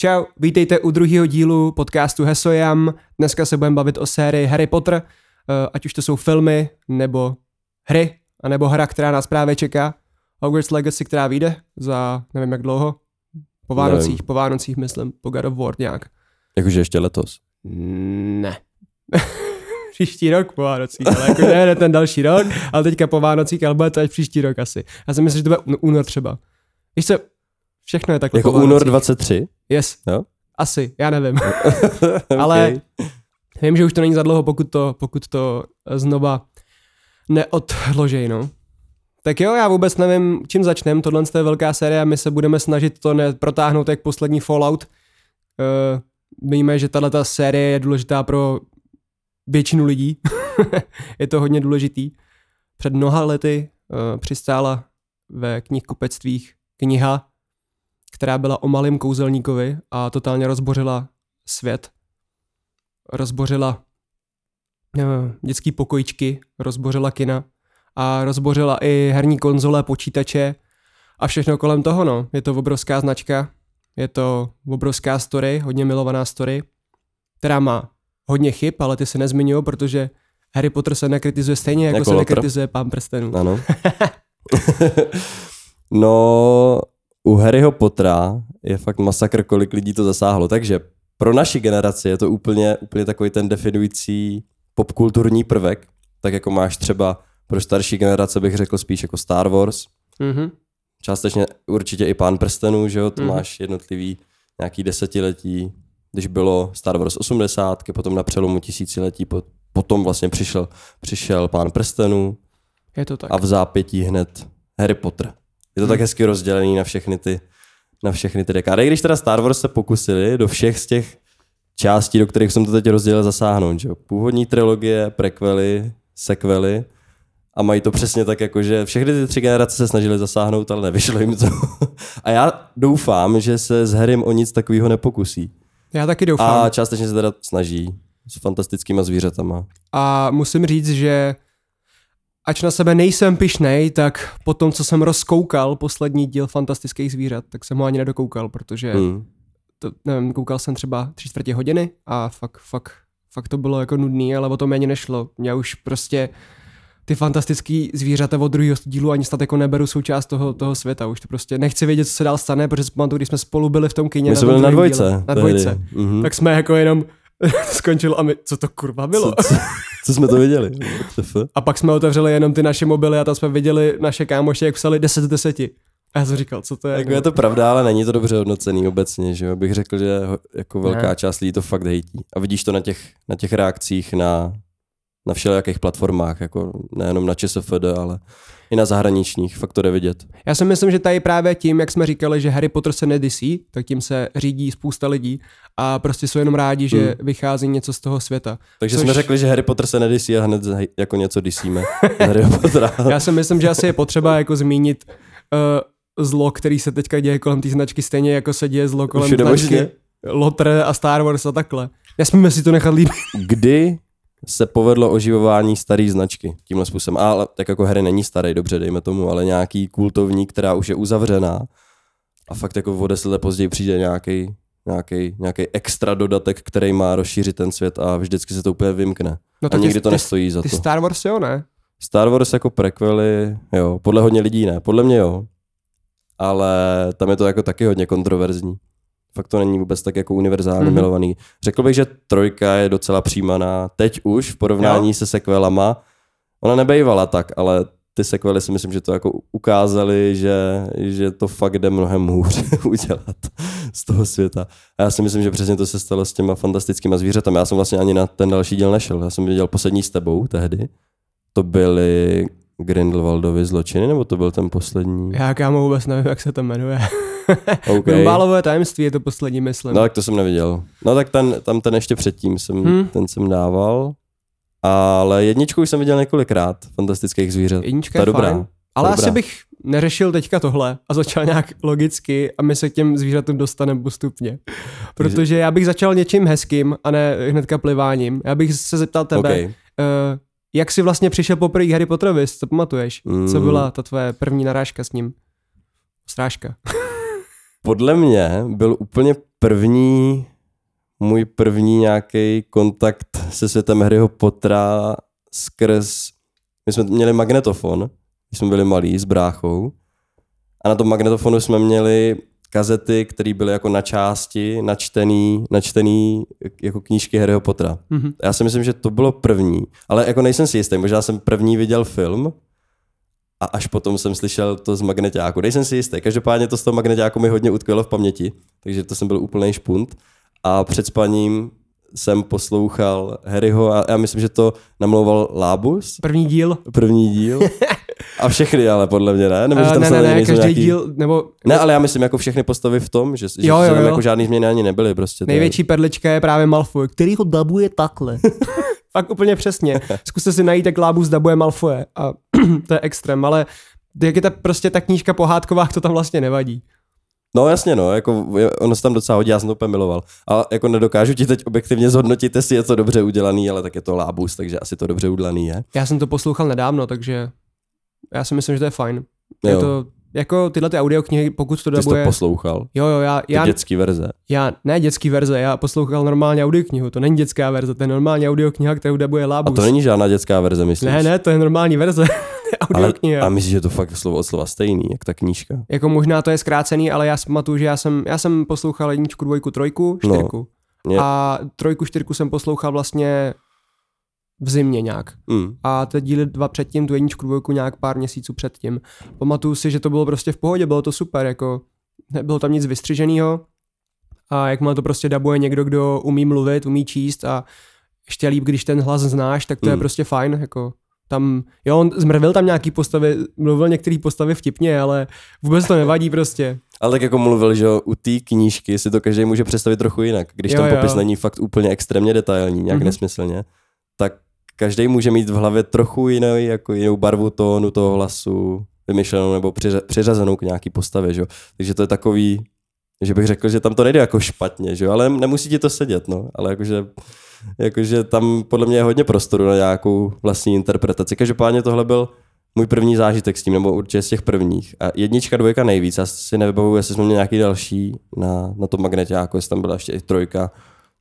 Čau, vítejte u druhého dílu podcastu Hesojam. Dneska se budeme bavit o sérii Harry Potter, eh, ať už to jsou filmy, nebo hry, anebo hra, která nás právě čeká. Hogwarts Legacy, která vyjde za nevím jak dlouho. Po Vánocích, Nevím. po Vánocích myslím, po God of War nějak. Jakože ještě letos. Ne. příští rok po Vánocích, ale jako ne, ne ten další rok, ale teďka po Vánocích, ale bude to až příští rok asi. Já si myslím, že to bude ún- únor třeba. Víš co, všechno je takhle Jako únor Vánocích. 23? Yes. Jo? Asi, já nevím. okay. Ale- Vím, že už to není za dlouho, pokud to, pokud to znova neodložej, no. Tak jo, já vůbec nevím, čím začneme. Tohle je velká série a my se budeme snažit to neprotáhnout jak poslední Fallout. Uh, víme, že tahle série je důležitá pro většinu lidí. je to hodně důležitý. Před mnoha lety uh, přistála ve knihkupectvích kniha, která byla o malém kouzelníkovi a totálně rozbořila svět. Rozbořila uh, dětský pokojičky, rozbořila kina a rozbořila i herní konzole, počítače a všechno kolem toho, no. Je to obrovská značka, je to obrovská story, hodně milovaná story, která má hodně chyb, ale ty se nezmiňují, protože Harry Potter se nekritizuje stejně, jako, Jako se Lotr? nekritizuje Pán prstenů. Ano. no, u Harryho Pottera je fakt masakr, kolik lidí to zasáhlo. Takže pro naši generaci je to úplně, úplně takový ten definující popkulturní prvek, tak jako máš třeba pro starší generace bych řekl spíš jako Star Wars, Mhm. částečně určitě i Pán prstenů, že jo, to Mhm. máš jednotlivý nějaký desetiletí, když bylo Star Wars 80, potom na přelomu tisíciletí, po- potom vlastně přišel, přišel Pán prstenů Je to tak. a v zápětí hned Harry Potter. Je to Hmm. tak hezky rozdělený na všechny ty, na všechny ty dekády. I když teda Star Wars se pokusili do všech z těch částí, do kterých jsem to teď rozdělil, zasáhnout. Že? jo. Původní trilogie, prequely, sequely a mají to přesně tak, jako že všechny ty tři generace se snažili zasáhnout, ale nevyšlo jim to. a já doufám, že se s Harrym o nic takového nepokusí. Já taky doufám. A částečně se teda snaží s fantastickýma zvířatama. A musím říct, že ač na sebe nejsem pišnej, tak po tom, co jsem rozkoukal poslední díl Fantastických zvířat, tak jsem ho ani nedokoukal, protože Hmm. to, nevím, koukal jsem třeba tři čtvrtě hodiny a fakt, fakt, fakt to bylo jako nudný, ale o tom ani nešlo. Já už prostě ty fantastický zvířata od druhého dílu ani snad jako neberu součást toho, toho světa. Už to prostě nechci vědět, co se dál stane, protože pamatuju, když jsme spolu byli v tom kině. My na jsme byli na dvojce. díle. Na dvojce. Mhm. Tak jsme jako jenom skončilo a my, co to kurva bylo? Co, co, co jsme to viděli? A pak jsme otevřeli jenom ty naše mobily a tam jsme viděli naše kámoše, jak psali 10 z 10. A já jsem říkal, co to je? Jako je to pravda, ale není to dobře hodnocený obecně, že jo? Bych řekl, že jako velká Ne. část lidí to fakt hejtí. A vidíš to na těch, na těch reakcích na, na všelijakých platformách, jako nejenom na ČSFD, ale i na zahraničních, fakt to jde vidět. Já si myslím, že tady právě tím, jak jsme říkali, že Harry Potter se nedisí, tak tím se řídí spousta lidí a prostě jsou jenom rádi, že Hmm. vychází něco z toho světa. Takže Což- jsme řekli, že Harry Potter se nedisí a hned jako něco disíme. Harry Pottera. Já si myslím, že asi je potřeba jako zmínit uh, zlo, který se teďka děje kolem té značky, stejně jako se děje zlo kolem Všude značky možně. Lotr a Star Wars a takhle. Nesmíme si to nechat líbit. Kdy se povedlo oživování staré značky tímhle způsobem. Ale tak jako Harry není starý, dobře, dejme tomu, ale nějaký kultovní, která už je uzavřená a fakt jako o deset let později přijde nějaký nějaký, nějaký extra dodatek, který má rozšířit ten svět a vždycky se to úplně vymkne. No A ty- nikdy to ty- nestojí za Ty to. Star Wars jo, ne? Star Wars jako prequely, jo, podle hodně lidí ne, podle mě jo. Ale tam je to jako taky hodně kontroverzní. Fakt to není vůbec tak jako univerzálně Mhm. mm-hmm. milovaný. Řekl bych, že trojka je docela přijímaná teď už v porovnání Jo. se sequelama. Ona nebejvala tak, ale ty sequely si myslím, že to jako ukázali, že, že to fakt jde mnohem hůř udělat z toho světa. A já si myslím, že přesně to se stalo s těma fantastickýma zvířatami. Já jsem vlastně ani na ten další díl nešel. Já jsem viděl poslední s tebou tehdy. To byly Grindelwaldovy zločiny, nebo to byl ten poslední? Já kámo vůbec nevím, jak se to jmenuje. OK. Grumbálové tajemství je to poslední, myslím. No tak to jsem neviděl. No tak ten, tam ten ještě předtím jsem, Hmm. ten jsem dával. Ale jedničku už jsem viděl několikrát, fantastických zvířat. Jednička Ta je je dobrá. fajn. Ale Dobrá. asi bych neřešil teďka tohle a začal nějak logicky a my se k těm zvířatům dostaneme postupně. Protože já bych začal něčím hezkým a ne hnedka pliváním. Já bych se zeptal tebe, Okay. uh, jak jsi vlastně přišel poprvé Harry Potterovi, co pamatuješ? Mm. Co byla ta tvoje první narážka s ním? Strážka. podle mě byl úplně první, můj první nějaký kontakt se světem Harryho Pottera skrz, my jsme měli magnetofon, když jsme byli malí s bráchou a na tom magnetofonu jsme měli kazety, které byly jako na části, načtený, načtený jako knížky Harryho Pottera. Mm-hmm. Já si myslím, že to bylo první, ale jako nejsem si jistý, možná jsem první viděl film a až potom jsem slyšel to z magnetáku. Nejsem si jistý, každopádně to z toho magnetáku mi hodně utkvělo v paměti, takže to jsem byl úplný špunt a před spaním jsem poslouchal Harryho a já myslím, že to namlouval Lábus. První díl. První díl. A všechny, ale podle mě ne. Nebo, uh, tam ne, ne, ne, každý nějaký... díl, nebo... Ne, ale já myslím jako všechny postavy v tom, že, jo, jo, jo. jako žádný změny ani nebyly prostě. Největší perlička je právě Malfoy, který ho dabuje takhle. Fakt úplně přesně. Zkuste si najít, jak Lábus dabuje Malfoy a to je extrém, ale jak je ta prostě ta knížka pohádková, to tam vlastně nevadí. No jasně, no, jako ono se tam docela hodí, já jsem to úplně miloval. A jako nedokážu ti teď objektivně zhodnotit, jestli je to dobře udělaný, ale tak je to lábus, takže asi to dobře udělaný je. Já jsem to poslouchal nedávno, takže já si myslím, že to je fajn. Je jo. to, jako tyhle ty audioknihy, pokud to dabuje... Ty jsi to poslouchal? Jo, jo, já... já dětský verze? Já, ne dětský verze, já poslouchal normálně audioknihu, to není dětská verze, to je normální audiokniha, kterou dabuje Lábus. A to není žádná dětská verze, myslíš? Ne, ne, to je normální verze. audiokniha. Ale, a myslíš, že to fakt slovo od slova stejný, jak ta knížka? Jako možná to je zkrácený, ale já si pamatuju, že já jsem, já jsem poslouchal jedničku, dvojku, trojku, no. čtyřku. No. A trojku, čtyřku jsem poslouchal vlastně v zimě nějak. Mm. A ty díly dva předtím, tu jedničku, dvojku nějak pár měsíců předtím. Pamatuju si, že to bylo prostě v pohodě, bylo to super, jako nebylo tam nic vystřiženého. A jak má to prostě dabuje někdo, kdo umí mluvit, umí číst a ještě líp, když ten hlas znáš, tak to mm. je prostě fajn, jako tam, jo, on zmrvil tam nějaký postavy, mluvil některý postavy vtipně, ale vůbec to nevadí prostě. Ale tak jako mluvil, že u té knížky si to každý může představit trochu jinak. Když jo, tam popis jo. není fakt úplně extrémně detailní, nějak mm-hmm. nesmyslně, tak každý může mít v hlavě trochu jinou, jako jinou barvu tónu toho hlasu, vymyšlenou nebo přiřazenou k nějaký postavě, že? Takže to je takový, že bych řekl, že tam to nejde jako špatně, že? ale nemusí ti to sedět, no, ale jakože, jakože tam podle mě je hodně prostoru na nějakou vlastní interpretaci. Každopádně tohle byl můj první zážitek s tím, nebo určitě z těch prvních. A jednička, dvojka nejvíc, já si nevybavuju, jestli jsme měli nějaký další na, na tom magnetě, jako jestli tam byla ještě i trojka,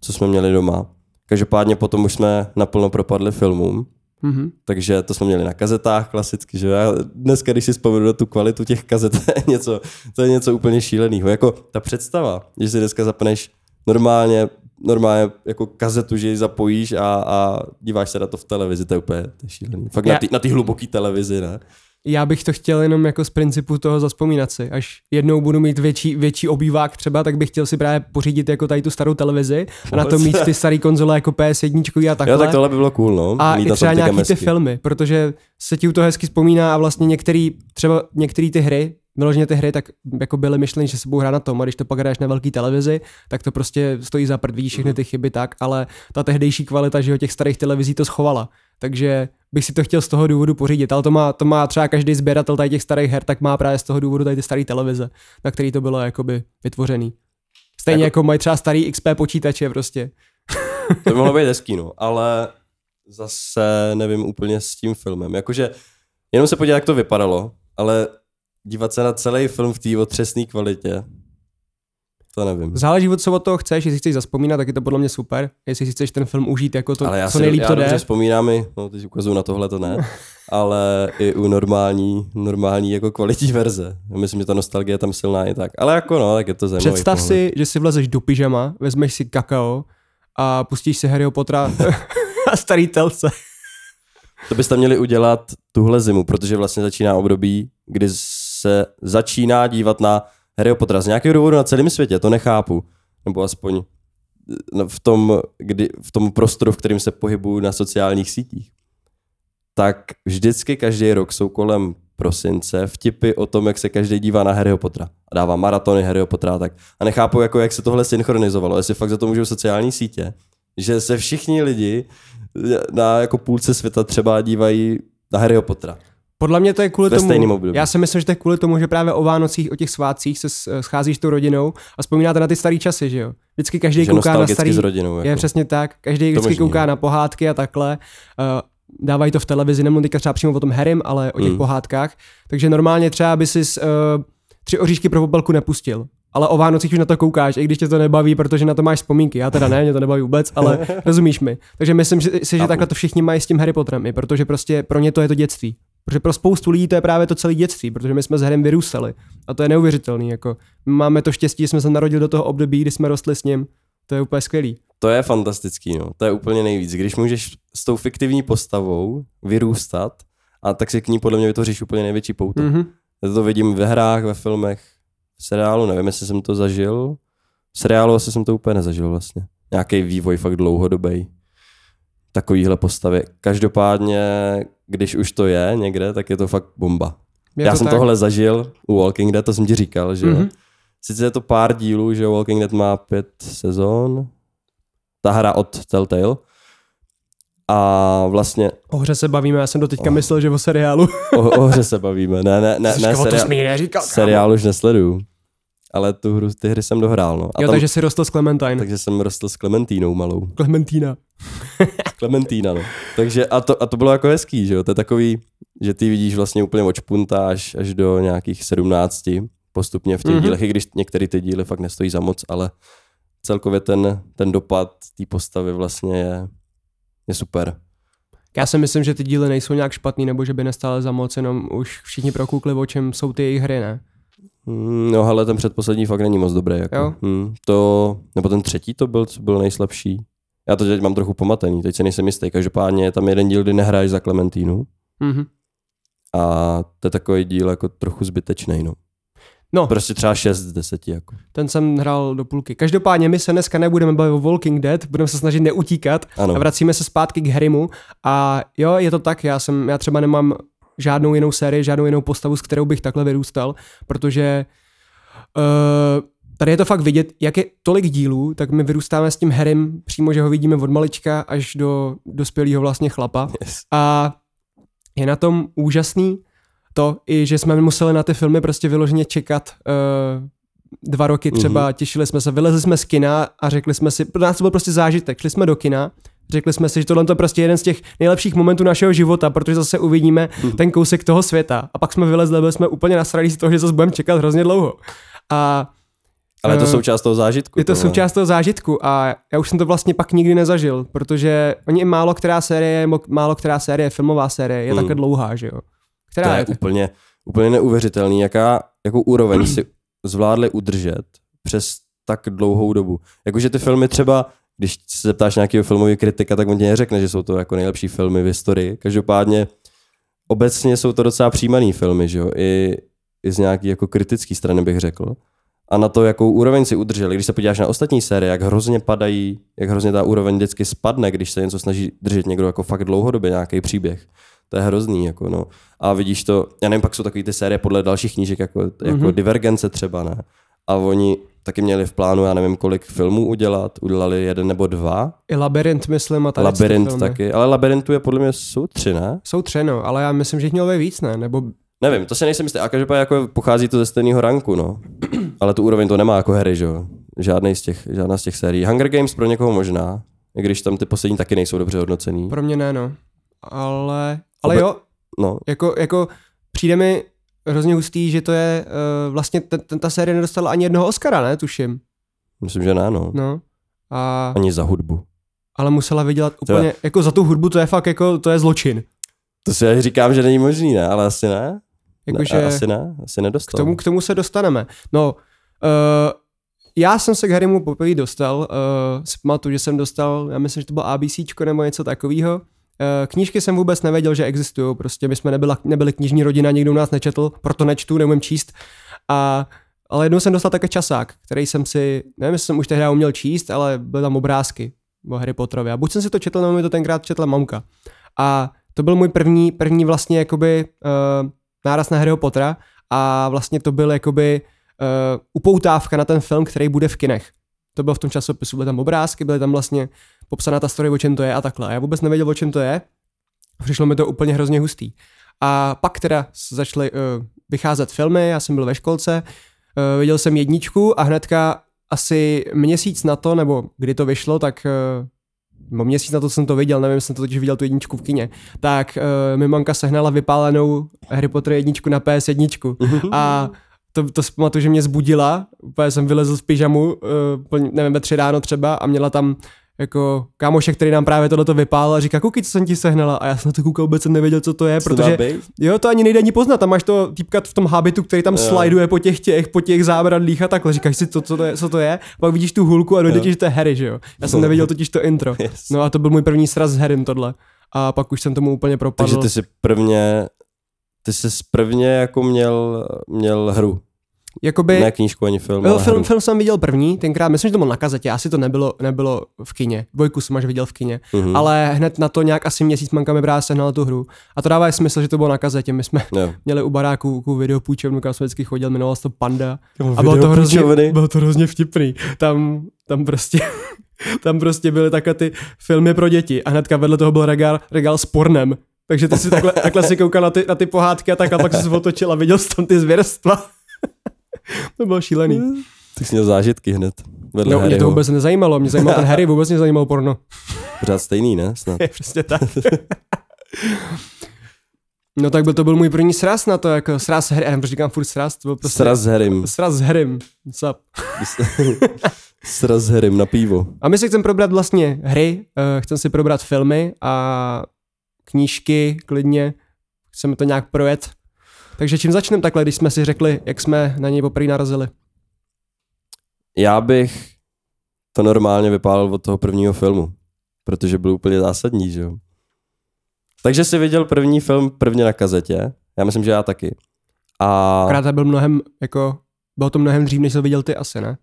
co jsme měli doma. Každopádně potom už jsme naplno propadli filmům, Mm-hmm. Takže to jsme měli na kazetách klasicky, že já dneska, když si vzpomenu na tu kvalitu těch kazet, to je něco, to je něco úplně šíleného. Jako ta představa, že si dneska zapneš normálně, normálně jako kazetu, že ji zapojíš a, a díváš se na to v televizi, to je úplně to je šílený. Fakt já... na ty hluboké televizi, ne? Já bych to chtěl jenom jako z principu toho zaspomínat si. Až jednou budu mít větší, větší obývák třeba, tak bych chtěl si právě pořídit jako tady tu starou televizi a na to mít ty staré konzole jako PS1 a takhle. Jo, tak tohle by bylo cool, no. A i třeba nějaký ty filmy, protože se ti u toho hezky vzpomíná a vlastně některý, třeba některé ty hry, vyloženě ty hry tak jako byly myšleny, že se budou hrát na tom a když to pak hraješ na velké televizi, tak to prostě stojí za prd, vidíš všechny ty chyby tak, ale ta tehdejší kvalita, že jo, těch starých televizí to schovala. Takže bych si to chtěl z toho důvodu pořídit, ale to má, to má třeba každý sběratel tady těch starých her, tak má právě z toho důvodu tady ty staré televize, na který to bylo jakoby vytvořený. Stejně jako, jako mají třeba starý XP počítače prostě. to by mohlo být hezký, no, ale zase nevím úplně s tím filmem. Jakože jenom se podívat, jak to vypadalo, ale dívat se na celý film v té otřesné kvalitě, to nevím. Záleží, co od toho chceš, jestli chceš zaspomínat, tak je to podle mě super. Jestli si chceš ten film užít jako to, ale já co nejlíp já to jde. Ale vzpomínám i, no teď ukazuju na tohle to ne, ale i u normální, normální jako kvalitní verze. Myslím, že ta nostalgie je tam silná i tak. Ale jako no, tak je to zajímavé. Představ pohled. si, že si vlezeš do pyžama, vezmeš si kakao a pustíš si Harryho Pottera a starý telce. To byste měli udělat tuhle zimu, protože vlastně začíná období, kdy se začíná dívat na Harry Pottera z nějakého důvodu na celém světě, to nechápu. Nebo aspoň eh, v tom, kdy, v tom prostoru, v kterém se pohybuju na sociálních sítích. Tak vždycky každý rok jsou kolem prosince vtipy o tom, jak se každý dívá na Harryho Pottera. A dává maratony Harryho Pottera tak. A nechápu, jako, jak se tohle synchronizovalo. Jestli fakt za to můžou sociální sítě. Že se všichni lidi na jako půlce světa třeba dívají na Harryho Pottera. Podle mě to je kvůli tomu, období. já si myslím, že to je kvůli tomu, že právě o Vánocích, o těch svátcích se scházíš s tou rodinou a vzpomínáte na ty staré časy, že jo? Vždycky každý že kouká na starý, s rodinou, jako. je přesně tak, každý vždycky možný, kouká na pohádky a takhle. Uh, dávají to v televizi, nemluvím teďka třeba přímo o tom Harrym, ale o těch mm. pohádkách. Takže normálně třeba by si uh, tři oříšky pro popelku nepustil ale o Vánocích už na to koukáš, i když tě to nebaví, protože na to máš vzpomínky. Já teda ne, mě to nebaví vůbec, ale rozumíš mi. Takže myslím že, si, že takhle to všichni mají s tím Harry Potterem, protože prostě pro ně to je to dětství. Protože pro spoustu lidí to je právě to celé dětství, protože my jsme s Harrym vyrůstali. A to je neuvěřitelný. Jako. Máme to štěstí, že jsme se narodili do toho období, kdy jsme rostli s ním. To je úplně skvělý. To je fantastický, no. To je úplně nejvíc. Když můžeš s tou fiktivní postavou vyrůstat, a tak si k ní podle mě vytvoříš úplně největší pouto. Mm-hmm. Já to vidím ve hrách, ve filmech, v seriálu, nevím, jestli jsem to zažil. V seriálu asi jsem to úplně nezažil vlastně. Nějaký vývoj fakt dlouhodobý. Takovýhle postavy. Každopádně, když už to je někde, tak je to fakt bomba. Je Já to jsem tak? tohle zažil u Walking Dead, to jsem ti říkal, že mm-hmm. Sice je to pár dílů, že Walking Dead má pět sezon, ta hra od Telltale, a vlastně... O hře se bavíme, já jsem do teďka oh. myslel, že o seriálu. o, o hře se bavíme, ne, ne, ne, ne seriál, to smí neříkal, seriál už nesleduju. Ale tu hru, ty hry jsem dohrál, no. A jo, tam, takže jsi rostl s Clementine. Takže jsem rostl s Clementínou malou. Clementína. Clementína, no. Takže a to, a to bylo jako hezký, že jo, to je takový, že ty vidíš vlastně úplně od špunta až, až do nějakých sedmnácti postupně v těch mm-hmm. dílech, i když některé ty díly fakt nestojí za moc, ale celkově ten, ten dopad té postavy vlastně je, je super. Já si myslím, že ty díly nejsou nějak špatný, nebo že by nestále za moc, jenom už všichni prokoukli, o čem jsou ty jejich hry, ne? Mm, no, ale ten předposlední fakt není moc dobrý. Jako. Jo? Hmm, to, nebo ten třetí to byl, co byl nejslabší. Já to teď mám trochu pomatený, teď se nejsem jistý. Každopádně je tam jeden díl, kdy nehraješ za Klementínu. Mm-hmm. A to je takový díl jako trochu zbytečný. No. No. Prostě třeba 6 z 10. Jako. Ten jsem hrál do půlky. Každopádně my se dneska nebudeme bavit o Walking Dead, budeme se snažit neutíkat ano. a vracíme se zpátky k Harrymu. A jo, je to tak, já, jsem, já třeba nemám žádnou jinou sérii, žádnou jinou postavu, s kterou bych takhle vyrůstal, protože uh, tady je to fakt vidět, jak je tolik dílů, tak my vyrůstáme s tím Harrym přímo, že ho vidíme od malička až do dospělého vlastně chlapa. Yes. A je na tom úžasný, to, i že jsme museli na ty filmy prostě vyloženě čekat uh, dva roky třeba, mm-hmm. těšili jsme se, vylezli jsme z kina a řekli jsme si, pro nás to byl prostě zážitek, šli jsme do kina, řekli jsme si, že tohle je prostě jeden z těch nejlepších momentů našeho života, protože zase uvidíme mm. ten kousek toho světa. A pak jsme vylezli, byli jsme úplně nasrali z toho, že zase budeme čekat hrozně dlouho. A ale je to eh, součást toho zážitku. Je to, to součást toho zážitku a já už jsem to vlastně pak nikdy nezažil, protože oni málo která série, málo která série, filmová série je mm. takhle dlouhá, že jo. Která to je, je úplně, úplně neuvěřitelný, jaká, jakou úroveň si zvládli udržet přes tak dlouhou dobu. Jakože ty filmy třeba, když se zeptáš nějakého filmového kritika, tak on ti neřekne, že jsou to jako nejlepší filmy v historii. Každopádně obecně jsou to docela přijímaný filmy, že jo? I, i z nějaký jako kritický strany bych řekl. A na to, jakou úroveň si udrželi. Když se podíváš na ostatní série, jak hrozně padají, jak hrozně ta úroveň vždycky spadne, když se něco snaží držet někdo jako fakt dlouhodobě, nějaký příběh to je hrozný, jako no. A vidíš to, já nevím, pak jsou takové ty série podle dalších knížek, jako, jako mm-hmm. Divergence třeba, ne? A oni taky měli v plánu, já nevím, kolik filmů udělat, udělali jeden nebo dva. I Labyrint, myslím, a tady Labyrint taky, ale Labyrintu je podle mě jsou tři, ne? Jsou tři, no, ale já myslím, že jich mělo víc, ne? Nebo Nevím, to se nejsem jistý. A každopádně jako pochází to ze stejného ranku, no. Ale tu úroveň to nemá jako hry, že jo. Žádný z těch, žádná z těch sérií. Hunger Games pro někoho možná, i když tam ty poslední taky nejsou dobře hodnocený. Pro mě ne, no. Ale ale Obe... jo, no. jako, jako přijde mi hrozně hustý, že to je, uh, vlastně ten, ten, ta série nedostala ani jednoho Oscara, ne, tuším. Myslím, že ne, no. no. A... Ani za hudbu. Ale musela vydělat úplně, to... jako za tu hudbu, to je fakt jako, to je zločin. To si já říkám, že není možný, ne, ale asi ne. Jako, ne, že asi ne, asi nedostal. K tomu, k tomu se dostaneme. No, uh, já jsem se k Harrymu poprvé dostal, uh, si pamatuju, že jsem dostal, já myslím, že to bylo ABCčko nebo něco takového. Eh, knížky jsem vůbec nevěděl, že existují, prostě my jsme nebyla, nebyli knižní rodina, nikdo u nás nečetl, proto nečtu, neumím číst. A, ale jednou jsem dostal také časák, který jsem si, nevím, jestli jsem už tehdy uměl číst, ale byly tam obrázky o Harry Potterovi. A buď jsem si to četl, nebo mi to tenkrát četla mamka. A to byl můj první, první vlastně jakoby uh, náraz na Harryho Pottera a vlastně to byl jakoby uh, upoutávka na ten film, který bude v kinech. To bylo v tom časopisu, byly tam obrázky, byly tam vlastně popsaná ta story, o čem to je a takhle. A já vůbec nevěděl, o čem to je. Přišlo mi to úplně hrozně hustý. A pak teda začaly uh, vycházet filmy, já jsem byl ve školce, uh, viděl jsem jedničku a hnedka asi měsíc na to, nebo kdy to vyšlo, tak uh, nebo měsíc na to jsem to viděl, nevím, jsem to totiž viděl tu jedničku v kině, tak uh, mi mamka sehnala vypálenou Harry Potter jedničku na PS1 a to, to si pamatuju, že mě zbudila, úplně jsem vylezl z pyžamu, uh, nevím, ve tři ráno třeba a měla tam jako kámošek, který nám právě tohleto vypál a říká, koukej, co jsem ti sehnala. A já jsem na to koukal, vůbec jsem nevěděl, co to je, Co to protože být? jo, to ani nejde ani poznat. Tam máš to týpka v tom habitu, který tam Jo. sliduje po těch těch, po těch zábradlích a takhle. Říkáš si, co, co, to je, co to je, pak vidíš tu hulku a dojde ti, že to je Harry, že jo. Já jsem nevěděl totiž to intro. Yes. No a to byl můj první sraz s Harrym tohle. A pak už jsem tomu úplně propadl. Takže ty jsi prvně, ty jsi prvně jako měl, měl hru. Jakoby, Ne knížku ani film, Jo, ale film, hru. film jsem viděl první, tenkrát, myslím, že to bylo na kazetě, asi to nebylo, nebylo v kině. Dvojku jsem až viděl v kině, Mhm. ale hned na to nějak asi měsíc manka mi právě sehnala tu hru. A to dává smysl, že to bylo na kazetě. My jsme Jo. měli u baráku ku videopůjčovnu, kam jsem vždycky chodil, jmenovalo se to Panda. A bylo to, hrozně, bylo to hrozně vtipný. Tam, tam prostě tam prostě byly takhle ty filmy pro děti a hnedka vedle toho byl regál, regál s pornem. Takže ty si takhle, takhle si koukal na ty, na ty pohádky a tak a pak se otočil a viděl jsi tam ty zvěrstva. To bylo šílený. Ty jsi měl zážitky hned. Vedle No, mě to vůbec nezajímalo, mě zajímal ten Harry, vůbec mě zajímalo porno. Pořád stejný, ne? Snad. Je přesně tak. no tak byl to byl můj první sraz na to, jako sraz s Harry, já nevím, proč říkám furt sraz, to byl prostě Sraz s Harrym. sraz s Harrym. Sup. Sraz s Harrym na pivo. A my si chceme probrat vlastně hry, uh, chceme si probrat filmy a knížky klidně, chceme to nějak projet. Takže čím začneme takhle, když jsme si řekli, jak jsme na něj poprvé narazili? Já bych to normálně vypálil od toho prvního filmu, protože byl úplně zásadní, že jo. Takže jsi viděl první film prvně na kazetě, já myslím, že já taky. A Akorát to byl mnohem, jako, bylo to mnohem dřív, než jsi viděl ty asi, ne?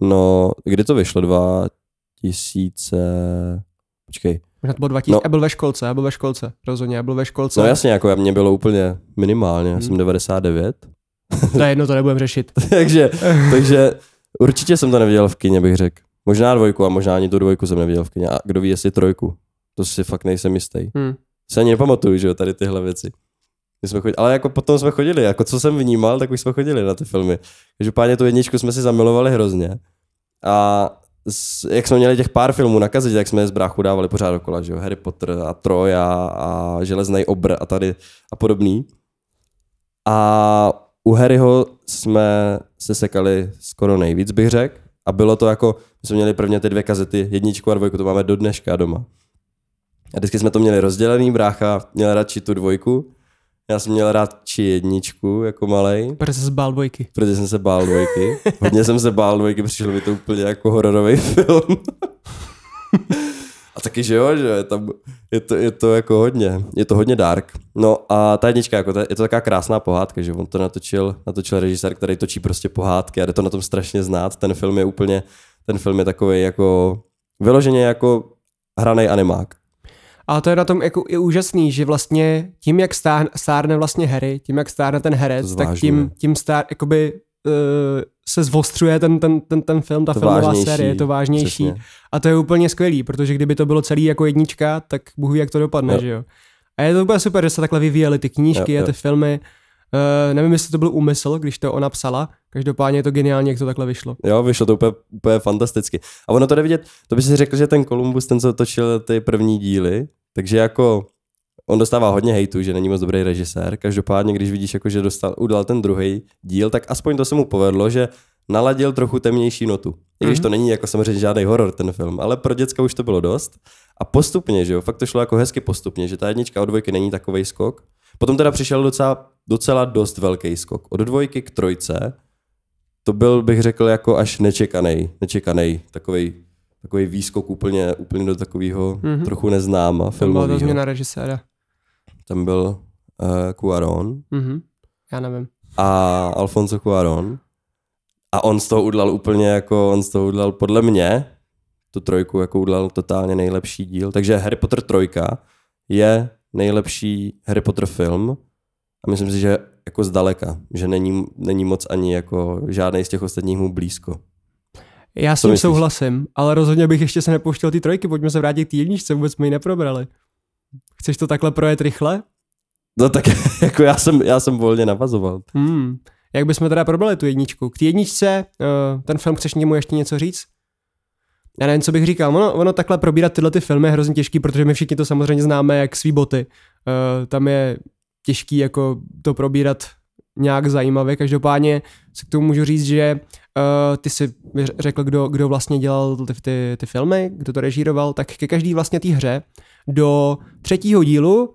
no, kdy to vyšlo? 2000... Počkej. Možná to bylo 2000, No. já byl ve školce, já byl ve školce, rozhodně, já byl ve školce. No jasně, jako já mě bylo úplně minimálně, já Hmm. jsem 99. To je jedno, to nebudeme řešit. takže, takže určitě jsem to neviděl v kině, bych řekl. Možná dvojku a možná ani tu dvojku jsem neviděl v kině. A kdo ví, jestli trojku. To si fakt nejsem jistý. Hmm. Se ani nepamatuju, že jo, tady tyhle věci. My jsme chodili, ale jako potom jsme chodili, jako co jsem vnímal, tak už jsme chodili na ty filmy. Každopádně tu jedničku jsme si zamilovali hrozně. A jak jsme měli těch pár filmů na kazetě, tak jsme je z bráchu dávali pořád dokola, že jo, Harry Potter a Troy a, a Železný obr a tady a podobný. A u Harryho jsme se sekali skoro nejvíc, bych řekl. A bylo to jako, my jsme měli prvně ty dvě kazety, jedničku a dvojku, to máme do dneška doma. A vždycky jsme to měli rozdělený, brácha měl radši tu dvojku, já jsem měl radši jedničku jako malej, Protože se zbál dvojky. protože jsem se bál dvojky. Hodně jsem se bál dvojky, přišlo mi to úplně jako hororový film. A taky, že jo, že je, tam, je, to, je to jako hodně, je to hodně dark. No a ta jednička, jako ta, je to taková krásná pohádka, že on to natočil, natočil režisér, který točí prostě pohádky a jde to na tom strašně znát. Ten film je úplně, ten film je takový jako, vyloženě jako hranej animák. A to je na tom jako i úžasný, že vlastně tím, jak stár, stárne vlastně Harry, tím, jak stárne ten herec, tak tím, tím stár, jakoby uh, se zvostřuje ten, ten, ten, ten film, ta To filmová vážnější, série, je to vážnější. Přesně. A to je úplně skvělý, protože kdyby to bylo celý jako jednička, tak ví, jak to dopadne, Jo. že jo. A je to úplně super, že se takhle vyvíjely ty knížky Jo, a jo. ty filmy. Uh, nevím, jestli to byl úmysl, když to ona psala, každopádně je to geniálně, jak to takhle vyšlo. Jo, vyšlo to úplně, úplně fantasticky. A ono to jde vidět, to by si řekl, že ten Columbus, ten, co točil ty první díly, takže jako on dostává hodně hejtu, že není moc dobrý režisér. Každopádně, když vidíš, jako, že dostal, udal ten druhý díl, tak aspoň to se mu povedlo, že naladil trochu temnější notu. I když Mhm. to není jako samozřejmě žádný horor ten film, ale pro děcka už to bylo dost. A postupně, že jo, fakt to šlo jako hezky postupně, že ta jednička od dvojky není takový skok. Potom teda přišel docela, docela dost velký skok. Od dvojky k trojce, to byl, bych řekl, jako až nečekaný, nečekaný takový takový výskok úplně, úplně do takového Mhm. mm-hmm. trochu neznáma Tam byla to filmového. změna režiséra. Tam byl uh, Cuaron Mhm. Já nevím. a Alfonso Cuaron a on z toho udělal úplně jako, on z toho udělal podle mě tu trojku jako udělal totálně nejlepší díl. Takže Harry Potter trojka je nejlepší Harry Potter film a myslím si, že jako zdaleka, že není, není moc ani jako žádný z těch ostatních mu blízko. Já s tím souhlasím, ale rozhodně bych ještě se nepouštěl ty trojky, pojďme se vrátit k té jedničce, vůbec jsme ji neprobrali. Chceš to takhle projet rychle? No tak jako já jsem, já jsem volně navazoval. Hmm. Jak bychom teda probrali tu jedničku? K té jedničce, uh, ten film, chceš němu ještě něco říct? Já nevím, co bych říkal. Ono, ono takhle probírat tyhle ty filmy je hrozně těžký, protože my všichni to samozřejmě známe jak svý boty. Uh, tam je těžký jako to probírat nějak zajímavě. Každopádně se k tomu můžu říct, že uh, ty si řekl, kdo, kdo vlastně dělal ty, ty, ty filmy, kdo to režíroval, tak ke každý vlastně té hře do třetího dílu uh,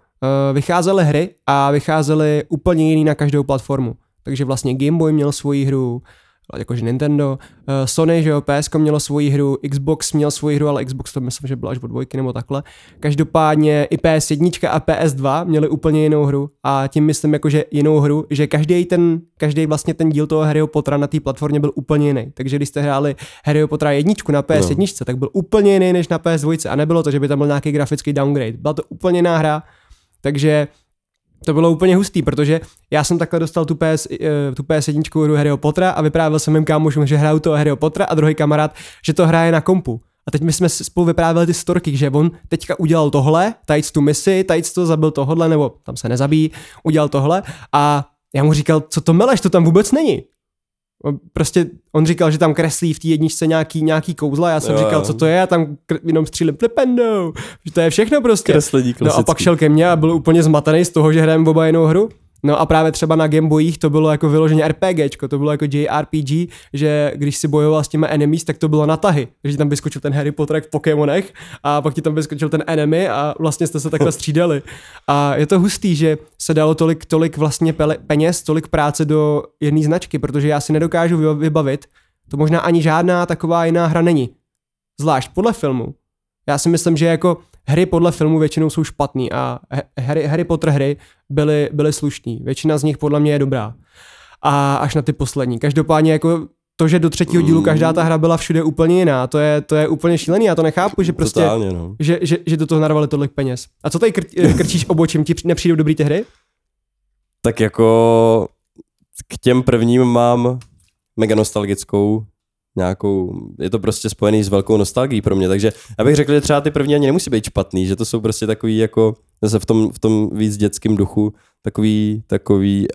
vycházely hry a vycházely úplně jiný na každou platformu. Takže vlastně Game Boy měl svoji hru, jakože Nintendo, uh, Sony, že jo, PS mělo svoji hru, Xbox měl svoji hru, ale Xbox to myslím, že byla až od dvojky nebo takhle. Každopádně i PS1 a PS2 měli úplně jinou hru a tím myslím jakože jinou hru, že každý ten, každý vlastně ten díl toho Harryho Pottera na té platformě byl úplně jiný. Takže když jste hráli Harryho Pottera jedničku na PS1, no. tak byl úplně jiný než na PS2 a nebylo to, že by tam byl nějaký grafický downgrade. Byla to úplně jiná hra, takže to bylo úplně hustý, protože já jsem takhle dostal tu PS, eh, tu PS1 hru Harryho Pottera a vyprávěl jsem mým kámošům, že hraju to Harryho Pottera a druhý kamarád, že to hraje na kompu. A teď my jsme spolu vyprávěli ty storky, že on teďka udělal tohle, tajíc tu misi, tajíc to zabil tohle, nebo tam se nezabíjí, udělal tohle a já mu říkal, co to meleš, to tam vůbec není. Prostě on říkal, že tam kreslí v té jedničce nějaký, nějaký kouzla, já jsem jo, říkal, co to je, a tam kr- jenom střílím flipendo, že to je všechno prostě. Kreslení No a pak šel ke mně a byl úplně zmatený z toho, že hrajeme oba jinou hru. No a právě třeba na Gameboyích to bylo jako vyloženě RPGčko, to bylo jako JRPG, že když si bojoval s těmi enemies, tak to bylo na tahy, že tam vyskočil ten Harry Potter jak v Pokémonech a pak ti tam vyskočil ten enemy a vlastně jste se takhle střídali. A je to hustý, že se dalo tolik, tolik vlastně peněz, tolik práce do jedné značky, protože já si nedokážu vybavit, to možná ani žádná taková jiná hra není. Zvlášť podle filmu. Já si myslím, že jako hry podle filmu většinou jsou špatný a Harry, Harry Potter hry byly, byly slušný. Většina z nich podle mě je dobrá. A až na ty poslední. Každopádně jako to, že do třetího dílu každá ta hra byla všude úplně jiná, to je, to je úplně šílený, já to nechápu, že prostě, Totálně, no. že, že, že do toho narvali tolik peněz. A co tady kr, krčíš obočím, ti nepřijdou dobrý ty hry? Tak jako k těm prvním mám mega nostalgickou nějakou, je to prostě spojený s velkou nostalgií pro mě, takže já bych řekl, že třeba ty první ani nemusí být špatný, že to jsou prostě takový jako, zase v tom, v tom víc dětském duchu, takový, takový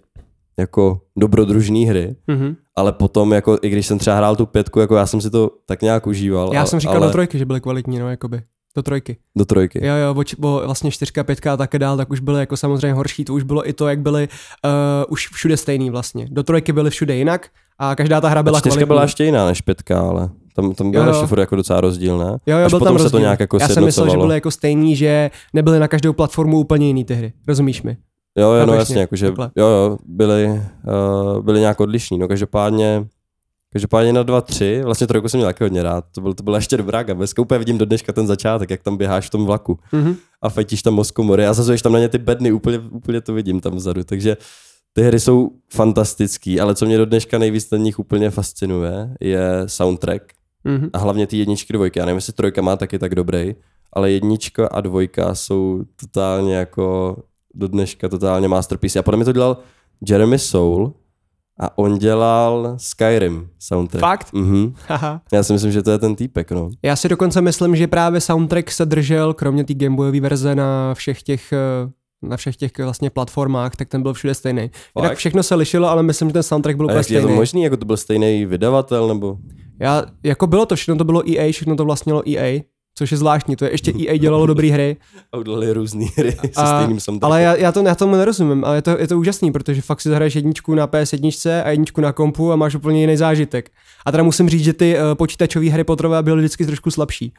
jako dobrodružný hry, mm-hmm. ale potom, jako, i když jsem třeba hrál tu pětku, jako já jsem si to tak nějak užíval. Já ale, jsem říkal ale... do trojky, že byly kvalitní, no, jakoby. Do trojky. Do trojky. Jo, jo, bo, bo vlastně čtyřka, pětka a také dál, tak už byly jako samozřejmě horší, to už bylo i to, jak byly uh, už všude stejný vlastně. Do trojky byly všude jinak a každá ta hra byla čtyřka kvalitní. byla ještě jiná než pětka, ale tam, tam byl ještě furt jako docela rozdíl, ne? Jo, jo, Až byl potom tam se rozdíl. to nějak jako Já jsem myslel, že byly jako stejný, že nebyly na každou platformu úplně jiný ty hry. Rozumíš mi? Jo, jo, no jasně, jakože, jo, jo, byly, uh, byly nějak odlišní, no každopádně Každopádně na 2-3, vlastně trojku jsem měl taky hodně rád, to, byl, to byla ještě dobrá gabeska, úplně vidím do dneška ten začátek, jak tam běháš v tom vlaku mm-hmm. a fetíš tam Moskomory a zazuješ tam na ně ty bedny, úplně, úplně to vidím tam vzadu, takže ty hry jsou fantastický, ale co mě do dneška nejvíc na nich úplně fascinuje, je soundtrack mm-hmm. a hlavně ty jedničky, dvojky. Já nevím, jestli trojka má taky tak dobrý, ale jednička a dvojka jsou totálně jako do dneška totálně masterpiece. A podle mě to dělal Jeremy Soul, a on dělal Skyrim soundtrack. Fakt? Mhm. Já si myslím, že to je ten týpek, no. Já si dokonce myslím, že právě soundtrack se držel, kromě té Gameboyové verze na všech těch eh, na všech těch vlastně platformách, tak ten byl všude stejný. Jinak všechno se lišilo, ale myslím, že ten soundtrack byl úplně stejný. Je to možný, jako to byl stejný vydavatel, nebo? Já, jako bylo to, všechno to bylo EA, všechno to vlastnilo EA, což je zvláštní, to je ještě EA dělalo dobré hry. A udělali různé hry se stejným soundtrackem. Ale já, já, to, já tomu nerozumím, ale je to, je to úžasný, protože fakt si zahraješ jedničku na PS1 a jedničku na kompu a máš úplně jiný zážitek. A teda musím říct, že ty uh, počítačové hry Potterové byly vždycky trošku slabší,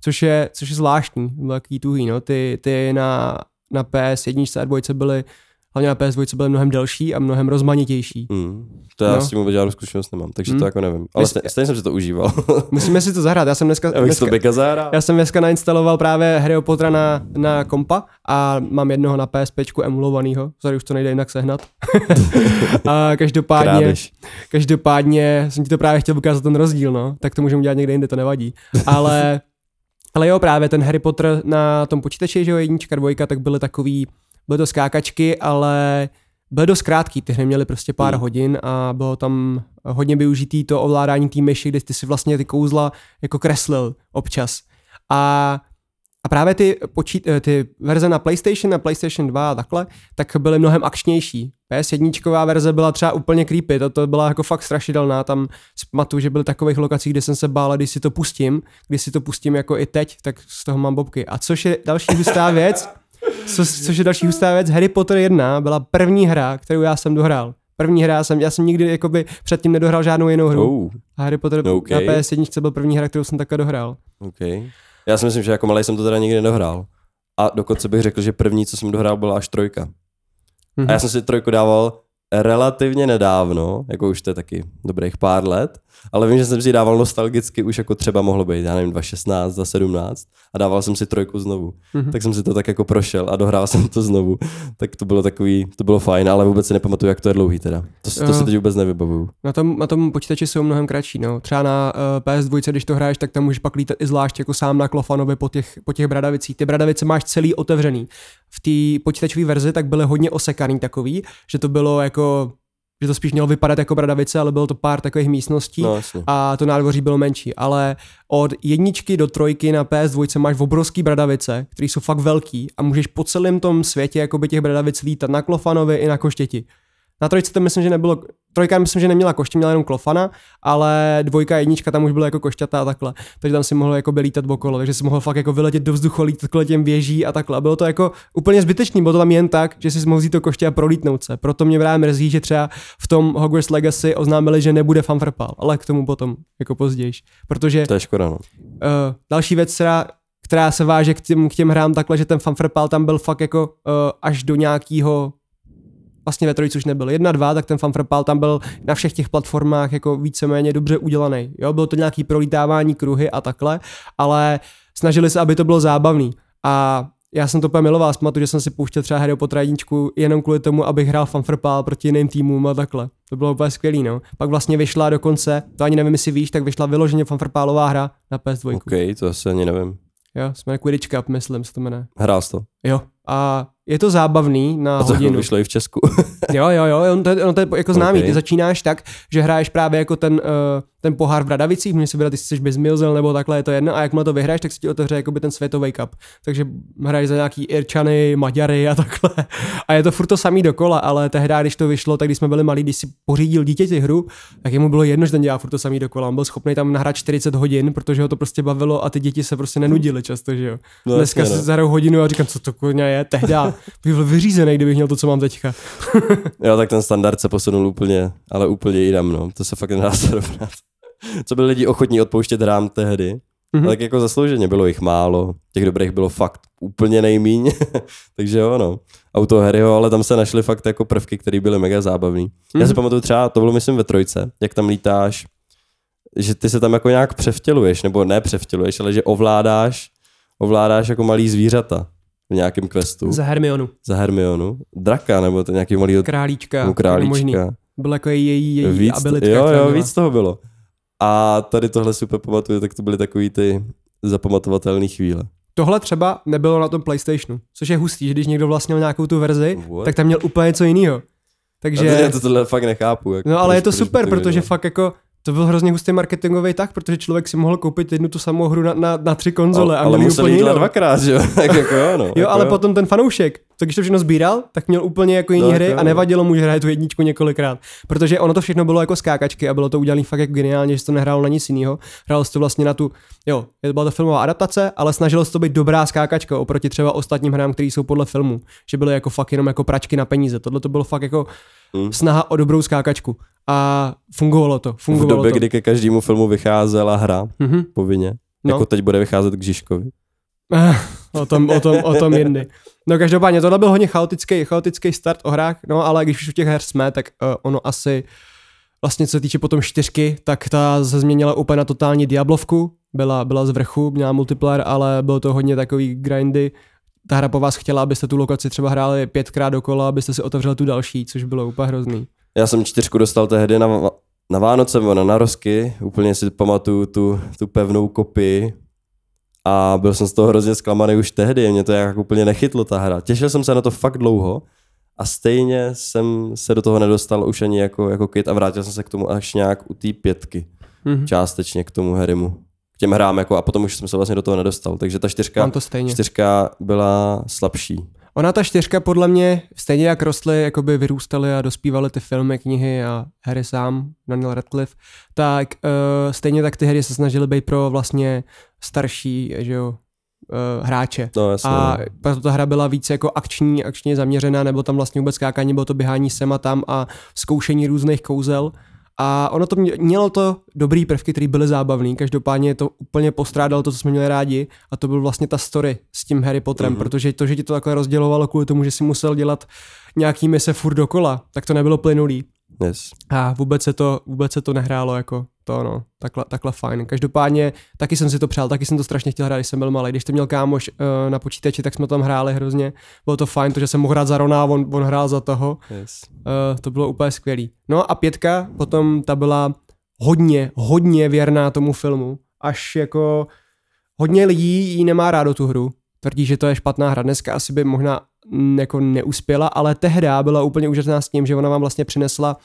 což je, což je zvláštní, takový tuhý, no. Ty, ty na, na PS1 a 2 byly hlavně na PS2 byly mnohem delší a mnohem rozmanitější. Mm. To já no. s tím vůbec žádnou zkušenost nemám, takže mm. to jako nevím. Ale stejně, stejně jsem si to užíval. Musíme si to zahrát, já jsem dneska... Já dneska, to. Já jsem dneska nainstaloval právě Harry Pottera na, na kompa a mám jednoho na PSP emulovanýho, sorry, už to nejde jinak sehnat. a každopádně, Krádež. každopádně jsem ti to právě chtěl ukázat ten rozdíl, no, tak to můžeme dělat někde jinde, to nevadí. Ale ale jo, právě ten Harry Potter na tom počítači, že jo, jednička, dvojka, tak byly takový byly to skákačky, ale byly dost krátký, ty hry měly prostě pár hmm. hodin a bylo tam hodně využitý to ovládání té myši, kde ty si vlastně ty kouzla jako kreslil občas. A a právě ty, počít, eh, ty verze na PlayStation, na PlayStation 2 a takhle, tak byly mnohem akčnější. PS1 verze byla třeba úplně creepy, to, to byla jako fakt strašidelná, tam pamatuju, že byly takových lokací, kde jsem se bál, když si to pustím, když si to pustím jako i teď, tak z toho mám bobky. A což je další hustá věc, co, což je další hustá věc, Harry Potter 1 byla první hra, kterou já jsem dohrál. První hra jsem, já jsem nikdy jakoby předtím nedohrál žádnou jinou hru. Oh, A Harry Potter Okay. na PS1 byl první hra, kterou jsem takhle dohrál. okay. Já si myslím, že jako malý jsem to teda nikdy nedohrál. A dokonce bych řekl, že první, co jsem dohrál, byla až trojka. Mhm. A já jsem si trojku dával relativně nedávno, jako už to je taky dobrých pár let, ale vím, že jsem si dával nostalgicky už jako třeba mohlo být, já nevím, 2016, 2017 a dával jsem si trojku znovu. Mhm. Tak jsem si to tak jako prošel a dohrál jsem to znovu. Tak to bylo takový, to bylo fajn, ale vůbec si nepamatuju, jak to je dlouhý teda. To, to si Jo. teď vůbec nevybavuju. Na tom, na tom počítači jsou mnohem kratší. No. Třeba na uh, PS2, když to hraješ, tak tam můžeš pak lítat i zvlášť jako sám na Klofanovi po těch, po těch bradavicích. Ty bradavice máš celý otevřený. V té počítačové verzi tak byly hodně osekaný takový, že to bylo jako že to spíš mělo vypadat jako bradavice, ale bylo to pár takových místností No jasně. a to nádvoří bylo menší. Ale od jedničky do trojky na PS2 máš obrovský bradavice, které jsou fakt velký a můžeš po celém tom světě jakoby těch bradavic lítat na Klofanovi i na Koštěti. Na trojce to myslím, že nebylo, trojka myslím, že neměla koště, měla jenom klofana, ale dvojka jednička tam už byla jako košťata a takhle, takže tam si mohl jako lítat okolo, takže si mohl fakt jako vyletět do vzduchu, lítat kolem těm věží a takhle. A bylo to jako úplně zbytečný, bylo to tam jen tak, že si mohl vzít to koště a prolítnout se. Proto mě právě mrzí, že třeba v tom Hogwarts Legacy oznámili, že nebude fanfrpal, ale k tomu potom jako později. Protože To je škoda, no. Uh, další věc, která, která se váže k těm, k těm hrám takhle, že ten fanfrpal tam byl fakt jako uh, až do nějakého vlastně ve trojici už nebyl. Jedna, dva, tak ten fanfrpal tam byl na všech těch platformách jako víceméně dobře udělaný. Jo, bylo to nějaký prolítávání kruhy a takhle, ale snažili se, aby to bylo zábavný. A já jsem to úplně miloval, pamatuju, že jsem si pouštěl třeba Harry Potter jedničku jenom kvůli tomu, abych hrál fanfrpál proti jiným týmům a takhle. To bylo úplně skvělý, no. Pak vlastně vyšla dokonce, to ani nevím, jestli víš, tak vyšla vyloženě fanfrpálová hra na PS2. OK, to asi ani nevím. Jo, jsme Quidditch Cup, myslím, se to jmenuje. Hrál jsi to. Jo. A je to zábavný na A to hodinu. vyšlo i v Česku. Jo, jo, jo, on to, je- on to je jako známý. Ok. Ty začínáš tak, že hraješ právě jako ten, uh, ten pohár v Bradavicích, můžeš si vybrat, jestli jsi Bizmilzel nebo takhle, je to jedno, a jakmile to vyhraješ, tak si ti otevře jakoby ten světový cup. Takže hraješ za nějaký Irčany, Maďary a takhle. A je to furt to samý dokola, ale tehdy, když to vyšlo, tak když jsme byli malí, když si pořídil dítěti hru, tak jemu bylo jedno, že ten dělá furt to samý dokola. On byl schopný tam nahrát 40 hodin, protože ho to prostě bavilo a ty děti se prostě nenudily často, že jo. No, Dneska si no. hodinu a říkám, co to kurňa je, tehdy bych byl vyřízený, kdybych měl to, co mám teďka. Jo, tak ten standard se posunul úplně, ale úplně jinam, no. To se fakt nedá srovnat. Co byli lidi ochotní odpouštět hrám tehdy, Mhm. mm-hmm. tak jako zaslouženě bylo jich málo, těch dobrých bylo fakt úplně nejmíň, takže jo, no. Auto Harryho, ale tam se našly fakt jako prvky, které byly mega zábavný. Mm-hmm. Já si pamatuju třeba, to bylo myslím ve trojce, jak tam lítáš, že ty se tam jako nějak převtěluješ, nebo ne převtěluješ, ale že ovládáš, ovládáš jako malý zvířata v nějakém questu za, Hermionu. za Hermionu. Draka, nebo to nějaký malý Králíčka. nebo Králíčka. Možný. Byl jako její, její Víc, abilitka. jo, jo, víc toho bylo. A tady tohle super pamatuju, tak to byly takový ty zapamatovatelné chvíle. Tohle třeba nebylo na tom PlayStationu, což je hustý, že když někdo vlastnil nějakou tu verzi, What? tak tam měl úplně něco jiného. Takže... Takže... Já to, tohle fakt nechápu. Jak, No ale proč- je to super, to protože fakt jako to byl hrozně hustý marketingový tak, protože člověk si mohl koupit jednu tu samou hru na, na, na tři konzole ale, a ale musel úplně jít dvakrát, že jo? tak jako jo, no. Jo, jako ale potom ten fanoušek, to když to všechno sbíral, tak měl úplně jako jiný No, hry jako a jo. nevadilo mu, že hraje tu jedničku několikrát. Protože ono to všechno bylo jako skákačky a bylo to udělané fakt jako geniálně, že to nehrálo na nic jiného. Hrálo se to vlastně na tu, jo, byla to filmová adaptace, ale snažilo se to být dobrá skákačka oproti třeba ostatním hrám, které jsou podle filmu. Že byly jako fakt jenom jako pračky na peníze. Tohle to bylo fakt jako Hmm. snaha o dobrou skákačku. A fungovalo to, v fungovalo době, to. kdy ke každému filmu vycházela hra, Mhm. povinně. No. No. Jako teď bude vycházet k Žižkovi. Eh, o tom, o tom, o tom jindy. No každopádně, tohle byl hodně chaotický, chaotický start o hrách, no ale když už u těch her jsme, tak uh, ono asi vlastně co se týče potom čtyřky, tak ta se změnila úplně na totální Diablovku, byla, byla z vrchu, měla multiplayer, ale bylo to hodně takový grindy. Ta hra po vás chtěla, abyste tu lokaci třeba hráli pětkrát dokola, abyste si otevřeli tu další, což bylo úplně hrozný. Já jsem čtyřku dostal tehdy na, na Vánoce nebo na narosky, úplně si pamatuju tu, tu pevnou kopii a byl jsem z toho hrozně zklamaný už tehdy, mě to jak úplně nechytlo ta hra. Těšil jsem se na to fakt dlouho a stejně jsem se do toho nedostal už ani jako, jako kid a vrátil jsem se k tomu až nějak u té pětky, Mhm. částečně k tomu Harrymu. K těm hrám jako a potom už jsem se vlastně do toho nedostal, takže ta čtyřka, Mám to stejně. čtyřka byla slabší. Ona ta čtyřka podle mě, stejně jak rostly, jakoby vyrůstaly a dospívaly ty filmy, knihy a Harry sám, Daniel Radcliffe, tak uh, stejně tak ty hry se snažily být pro vlastně starší, že jo, uh, hráče. No, jasně. A no. proto ta hra byla více jako akční, akčně zaměřená, nebo tam vlastně vůbec skákání, bylo to běhání sem a tam a zkoušení různých kouzel. A ono to mě- mělo to dobrý prvky, které byly zábavné. Každopádně to úplně postrádalo to, co jsme měli rádi, a to byl vlastně ta story s tím Harry Potterem, Mhm. mm-hmm. protože to, že ti to takhle rozdělovalo kvůli tomu, že si musel dělat nějaký mise furt dokola, tak to nebylo plynulý. Yes. A vůbec se to, vůbec se to nehrálo jako to, no, takhle, takhle fajn. Každopádně taky jsem si to přál, taky jsem to strašně chtěl hrát, když jsem byl malý. Když to měl kámoš uh, na počítači, tak jsme tam hráli hrozně. Bylo to fajn, protože jsem mohl hrát za Rona a on, on hrál za toho. Yes. Uh, to bylo úplně skvělý. No a pětka, potom ta byla hodně, hodně věrná tomu filmu. Až jako hodně lidí jí nemá rádo tu hru. Tvrdí, že to je špatná hra. Dneska asi by možná jako neuspěla, ale tehda byla úplně úžasná s tím, že ona vám vlastně přinesla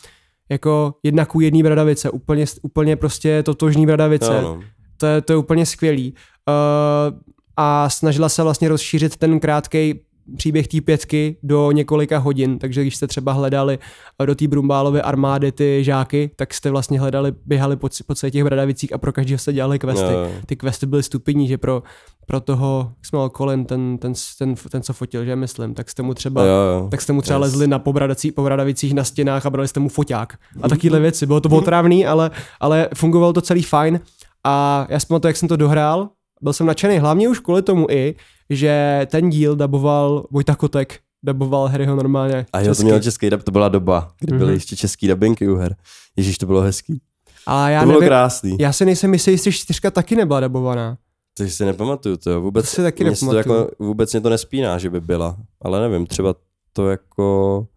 jako jedna ku jedný bradavice. Úplně, úplně prostě totožný bradavice. No, no. To je, to je úplně skvělý. Uh, a snažila se vlastně rozšířit ten krátký příběh té pětky do několika hodin, takže když jste třeba hledali do té Brumbálovy armády ty žáky, tak jste vlastně hledali, běhali po, po celých těch bradavicích a pro každého jste dělali questy. Jo. Ty questy byly stupidní, že pro, pro toho, jak jsme Colin, ten, ten, ten, ten, co fotil, že myslím, tak jste mu třeba Jo, jo. tak jste mu třeba Yes. lezli na pobradací, pobradavicích na stěnách a brali jste mu foťák. A takovéhle věci. Bylo to otravný, ale, ale fungovalo to celý fajn. A já si pamatuju, jak jsem to dohrál, byl jsem nadšený hlavně už kvůli tomu i, že ten díl daboval Vojta Kotek, daboval Harryho normálně A jo, to měl český dub, to byla doba, kdy byly Mhm. ještě český dubinky u her. Ježíš, to bylo hezký. A já to bylo nevím, krásný. já si nejsem jistý, jestli čtyřka taky nebyla dabovaná. To si nepamatuju, to jo. Vůbec, To si taky mě to jako, vůbec mě to nespíná, že by byla. Ale nevím, třeba to jako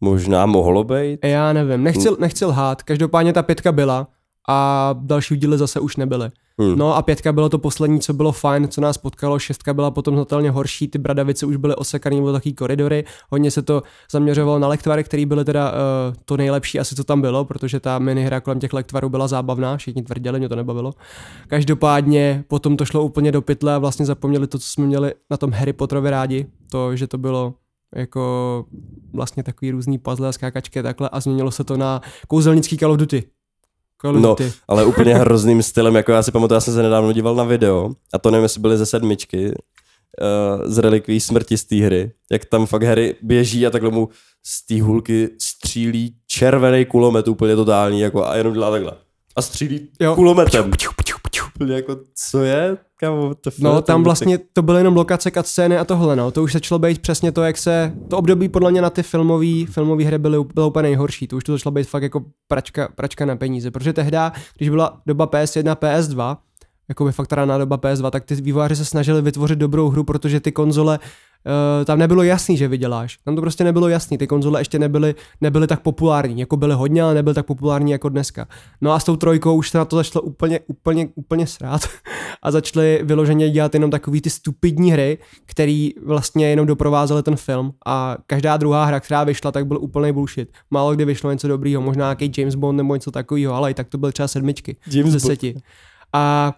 možná mohlo být. Já nevím, nechci, nechci lhát, každopádně ta pětka byla a další díly zase už nebyly. Hmm. No a pětka bylo to poslední, co bylo fajn, co nás potkalo, šestka byla potom znatelně horší, ty bradavice už byly osekaný, byly takový koridory, hodně se to zaměřovalo na lektvary, které byly teda uh, to nejlepší asi, co tam bylo, protože ta minihra kolem těch lektvarů byla zábavná, všichni tvrdili, mě to nebavilo. Každopádně potom to šlo úplně do pytle a vlastně zapomněli to, co jsme měli na tom Harry Potterovi rádi, to, že to bylo jako vlastně takový různý puzzle a skákačky a takhle a změnilo se to na kouzelnický Call of Duty. Call No, ale úplně hrozným stylem, jako já si pamatuju, já jsem se nedávno díval na video, a to nevím, jestli byly ze sedmičky, uh, z relikví smrti z té hry, jak tam fakt Harry běží a takhle mu z té hůlky střílí červený kulomet úplně totální, jako a jenom dělá takhle. A střílí Jo. kulometem. Úplně jako, co je? Kámo, the fuck? No, To tam vlastně to byly jenom lokace, cutscény a tohle, no. To už začalo být přesně to, jak se, to období podle mě na ty filmové filmový hry byly, bylo úplně nejhorší. To už to začalo být fakt jako pračka, pračka na peníze, protože tehdy, když byla doba PS1, PS2, jako by fakt raná doba PS2, tak ty vývojáři se snažili vytvořit dobrou hru, protože ty konzole Uh, tam nebylo jasný, že vyděláš. Tam to prostě nebylo jasný. Ty konzole ještě nebyly, nebyly tak populární. Jako byly hodně, ale nebyly tak populární jako dneska. No a s tou trojkou už se na to začalo úplně, úplně, úplně srát. a začali vyloženě dělat jenom takový ty stupidní hry, který vlastně jenom doprovázely ten film. A každá druhá hra, která vyšla, tak byl úplný bullshit. Málo kdy vyšlo něco dobrýho, možná nějaký James Bond nebo něco takového, ale i tak to byly třeba sedmičky James z Bond. deseti. A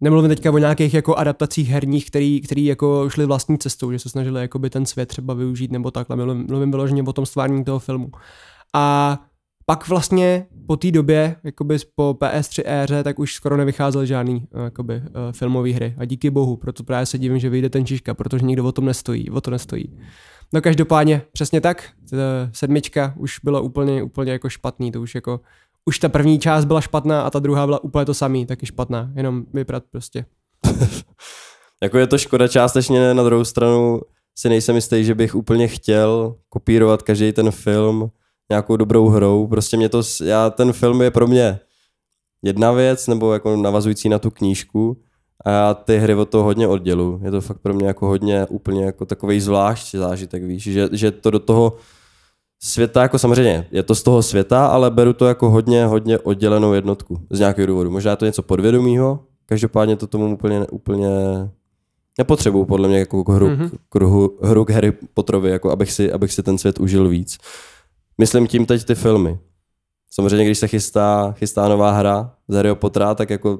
nemluvím teďka o nějakých jako adaptacích herních, který, který jako šli vlastní cestou, že se snažili jakoby ten svět třeba využít nebo takhle. Mluvím, mluvím vyloženě o tom stvárnění toho filmu. A pak vlastně po té době, jakoby po PS3 éře, tak už skoro nevycházely žádný eh, jakoby, uh, filmové hry. A díky bohu, proto právě se divím, že vyjde ten Čižka, protože nikdo o tom nestojí, o to nestojí. No každopádně, přesně tak, t- sedmička už byla úplně, úplně jako špatný, to už jako, už ta první část byla špatná a ta druhá byla úplně to samý, taky špatná, jenom vyprat prostě. Jako je to škoda částečně, na druhou stranu si nejsem jistý, že bych úplně chtěl kopírovat každý ten film nějakou dobrou hrou. Prostě mě to, já, ten film je pro mě jedna věc, nebo jako navazující na tu knížku a já ty hry od toho hodně oddělu. Je to fakt pro mě jako hodně úplně jako takový zvlášť zážitek, víš, že, že to do toho světa, jako samozřejmě, je to z toho světa, ale beru to jako hodně, hodně oddělenou jednotku z nějakého důvodu. Možná je to něco podvědomího, každopádně to tomu úplně, úplně nepotřebuju podle mě jako hru, Mhm. mm-hmm. hru, hru k Harry Potterovi, jako abych si, abych si ten svět užil víc. Myslím tím teď ty filmy. Samozřejmě, když se chystá, chystá nová hra z Harryho Pottera, tak jako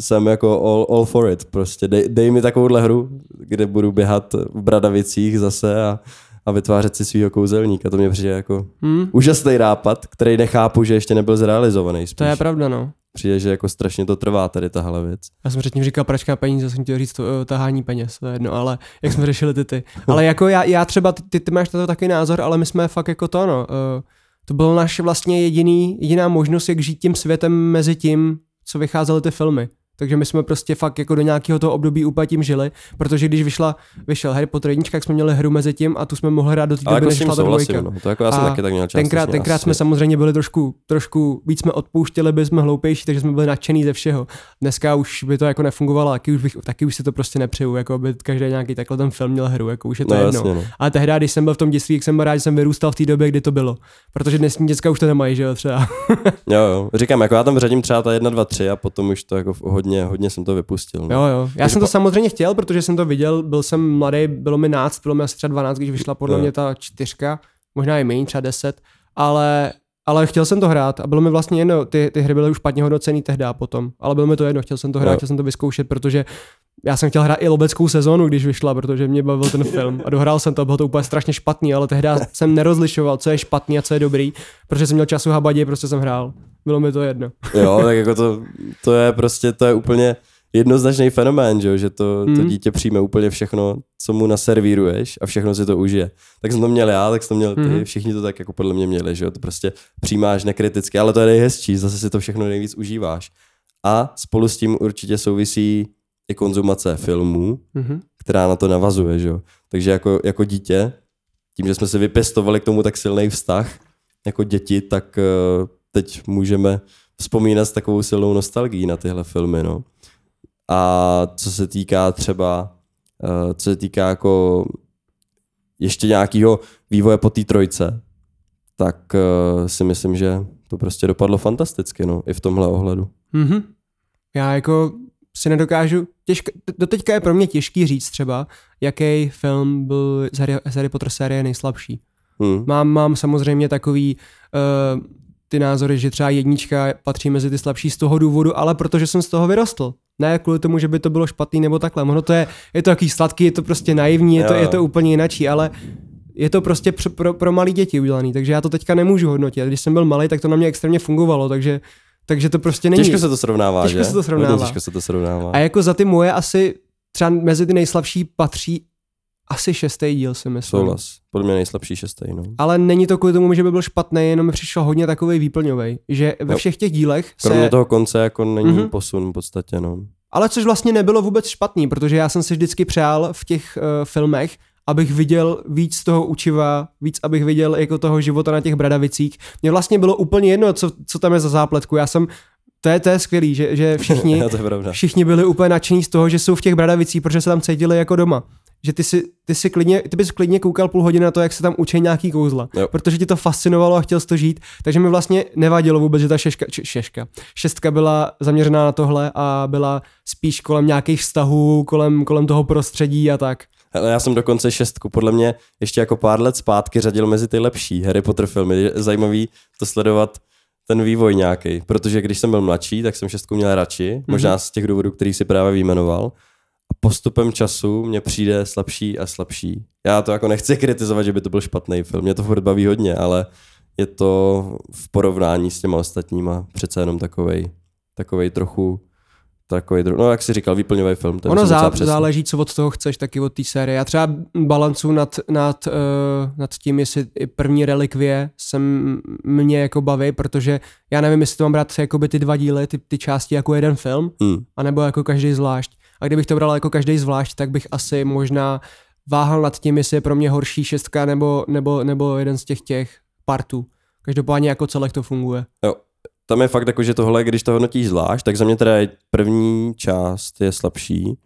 jsem jako all, all for it. Prostě dej, dej mi takovouhle hru, kde budu běhat v bradavicích zase a, a vytvářet si svého kouzelníka. To mě přijde jako Hmm? úžasný nápad, který nechápu, že ještě nebyl zrealizovaný. Spíš. To je pravda, no. Přijde, že jako strašně to trvá tady tahle věc. Já jsem předtím říkal pračka peníze, jsem chtěl říct to, uh, tahání peněz, to je jedno, ale jak jsme řešili ty ty. Ale jako já, já třeba, ty, ty máš na to taky názor, ale my jsme fakt jako to, no, uh, to byl naše vlastně jediný, jediná možnost, jak žít tím světem mezi tím, co vycházely ty filmy. Takže my jsme prostě fakt jako do nějakého toho období úplně tím žili, protože když vyšla, vyšel Harry Potter jednička, jak jsme měli hru mezi tím a tu jsme mohli hrát do té doby, jako než šla ta dvojka. No. To jako já jsem A taky tak měl čas. Tenkrát, tenkrát jsme samozřejmě byli trošku, trošku víc jsme odpouštěli, byli jsme hloupější, takže jsme byli nadšený ze všeho. Dneska už by to jako nefungovalo, taky už, bych, taky už si to prostě nepřeju, jako by každý nějaký takhle ten film měl hru, jako už je to no, jedno. Jasně, no. Ale tehdy, když jsem byl v tom dětství, jsem byl rád, že jsem vyrůstal v té době, kdy to bylo. Protože dnesní děcka už to nemají, že jo, třeba. jo, jo. Říkám, jako já tam řadím třeba ta 1, 2, 3 a potom už to jako hodně, hodně jsem to vypustil. No. Jo, jo. Já Takže jsem to po- samozřejmě chtěl, protože jsem to viděl, byl jsem mladý, bylo mi náct, bylo mi asi třeba 12, když vyšla podle Jo. mě ta čtyřka, možná i méně, třeba 10, ale, ale chtěl jsem to hrát a bylo mi vlastně jedno, ty, ty hry byly už špatně hodnocený tehdy a potom, ale bylo mi to jedno, chtěl jsem to hrát, Jo. chtěl jsem to vyzkoušet, protože já jsem chtěl hrát i lobeckou sezónu, když vyšla, protože mě bavil ten film a dohrál jsem to, bylo to úplně strašně špatný, ale tehdy jsem nerozlišoval, co je špatný a co je dobrý, protože jsem měl času habadě, prostě jsem hrál. Bylo mi to jedno. Jo, tak jako to, to je prostě, to je úplně jednoznačný fenomén, že, jo, že to, to Mhm. dítě přijme úplně všechno, co mu naservíruješ a všechno si to užije. Tak jsem to měl já, tak jsem to měl ty, Mhm. všichni to tak jako podle mě měli, že jo, to prostě přijímáš nekriticky, ale to je nejhezčí, zase si to všechno nejvíc užíváš. A spolu s tím určitě souvisí i konzumace filmů, Mhm. která na to navazuje, že jo. Takže jako, jako dítě, tím, že jsme si vypěstovali k tomu tak silný vztah jako děti, tak eh, teď můžeme vzpomínat s takovou silnou nostalgií na tyhle filmy, no. A co se týká třeba, eh, co se týká jako ještě nějakého vývoje po té trojce, tak eh, si myslím, že to prostě dopadlo fantasticky, no, i v tomhle ohledu. Mhm. Já jako si nedokážu, těžko, doteďka je pro mě těžký říct třeba, jaký film byl z Harry, z Harry Potter série nejslabší. Hm. Mám, mám samozřejmě takový uh, ty názory, že třeba jednička patří mezi ty slabší z toho důvodu, ale protože jsem z toho vyrostl. Ne kvůli tomu, že by to bylo špatný nebo takhle. Ono to je, je to takový sladký, je to prostě naivní, je to, Jo. je to úplně jinačí, ale je to prostě pro, pro, pro malé děti udělaný, takže já to teďka nemůžu hodnotit. Když jsem byl malý, tak to na mě extrémně fungovalo, takže, takže to prostě není. Těžko se to srovnává, Těžko že? se to srovnává. Hodně těžko se to srovnává. A jako za ty moje asi třeba mezi ty nejslabší patří asi šestý díl, si myslím. Souhlas. Podle mě nejslabší šestý, no. Ale není to kvůli tomu, že by byl špatný, jenom mi přišel hodně takový výplňový, že ve všech těch dílech se... Kromě toho konce jako není Mhm. mm-hmm. posun v podstatě, no. Ale což vlastně nebylo vůbec špatný, protože já jsem si vždycky přál v těch uh, filmech, abych viděl víc toho učiva, víc abych viděl jako toho života na těch bradavicích. Mně vlastně bylo úplně jedno, co, co tam je za zápletku. Já jsem, to je, to je skvělý, že, že všichni, pravda. všichni byli úplně nadšení z toho, že jsou v těch bradavicích, protože se tam cítili jako doma. Že ty, si, ty, si klidně, ty bys klidně koukal půl hodiny na to, jak se tam učí nějaký kouzla. Jo. Protože ti to fascinovalo a chtěl jsi to žít. Takže mi vlastně nevadilo vůbec, že ta šeška, či, šeška, šestka byla zaměřená na tohle a byla spíš kolem nějakých vztahů, kolem, kolem toho prostředí a tak. Já jsem dokonce šestku, podle mě ještě jako pár let zpátky řadil mezi ty lepší Harry Potter filmy. Je zajímavý to sledovat ten vývoj nějaký, protože když jsem byl mladší, tak jsem šestku měl radši, mm-hmm. možná z těch důvodů, který si právě vyjmenoval. A postupem času mě přijde slabší a slabší. Já to jako nechci kritizovat, že by to byl špatný film, mě to furt baví hodně, ale je to v porovnání s těma ostatníma přece jenom takovej, takovej trochu takový, dru- no jak jsi říkal, výplňový film. To je Ono zá, záleží, co od toho chceš, taky od té série. Já třeba balancu nad, nad, uh, nad tím, jestli první relikvie jsem mě jako baví, protože já nevím, jestli to mám brát jakoby ty dva díly, ty, ty části jako jeden film, Hmm. anebo jako každý zvlášť. A kdybych to bral jako každý zvlášť, tak bych asi možná váhal nad tím, jestli je pro mě horší šestka nebo, nebo, nebo jeden z těch těch partů. Každopádně jako celek to funguje. Jo. Tam je fakt jako, že tohle, když to hodnotíš zvlášť, tak za mě teda první část je slabší,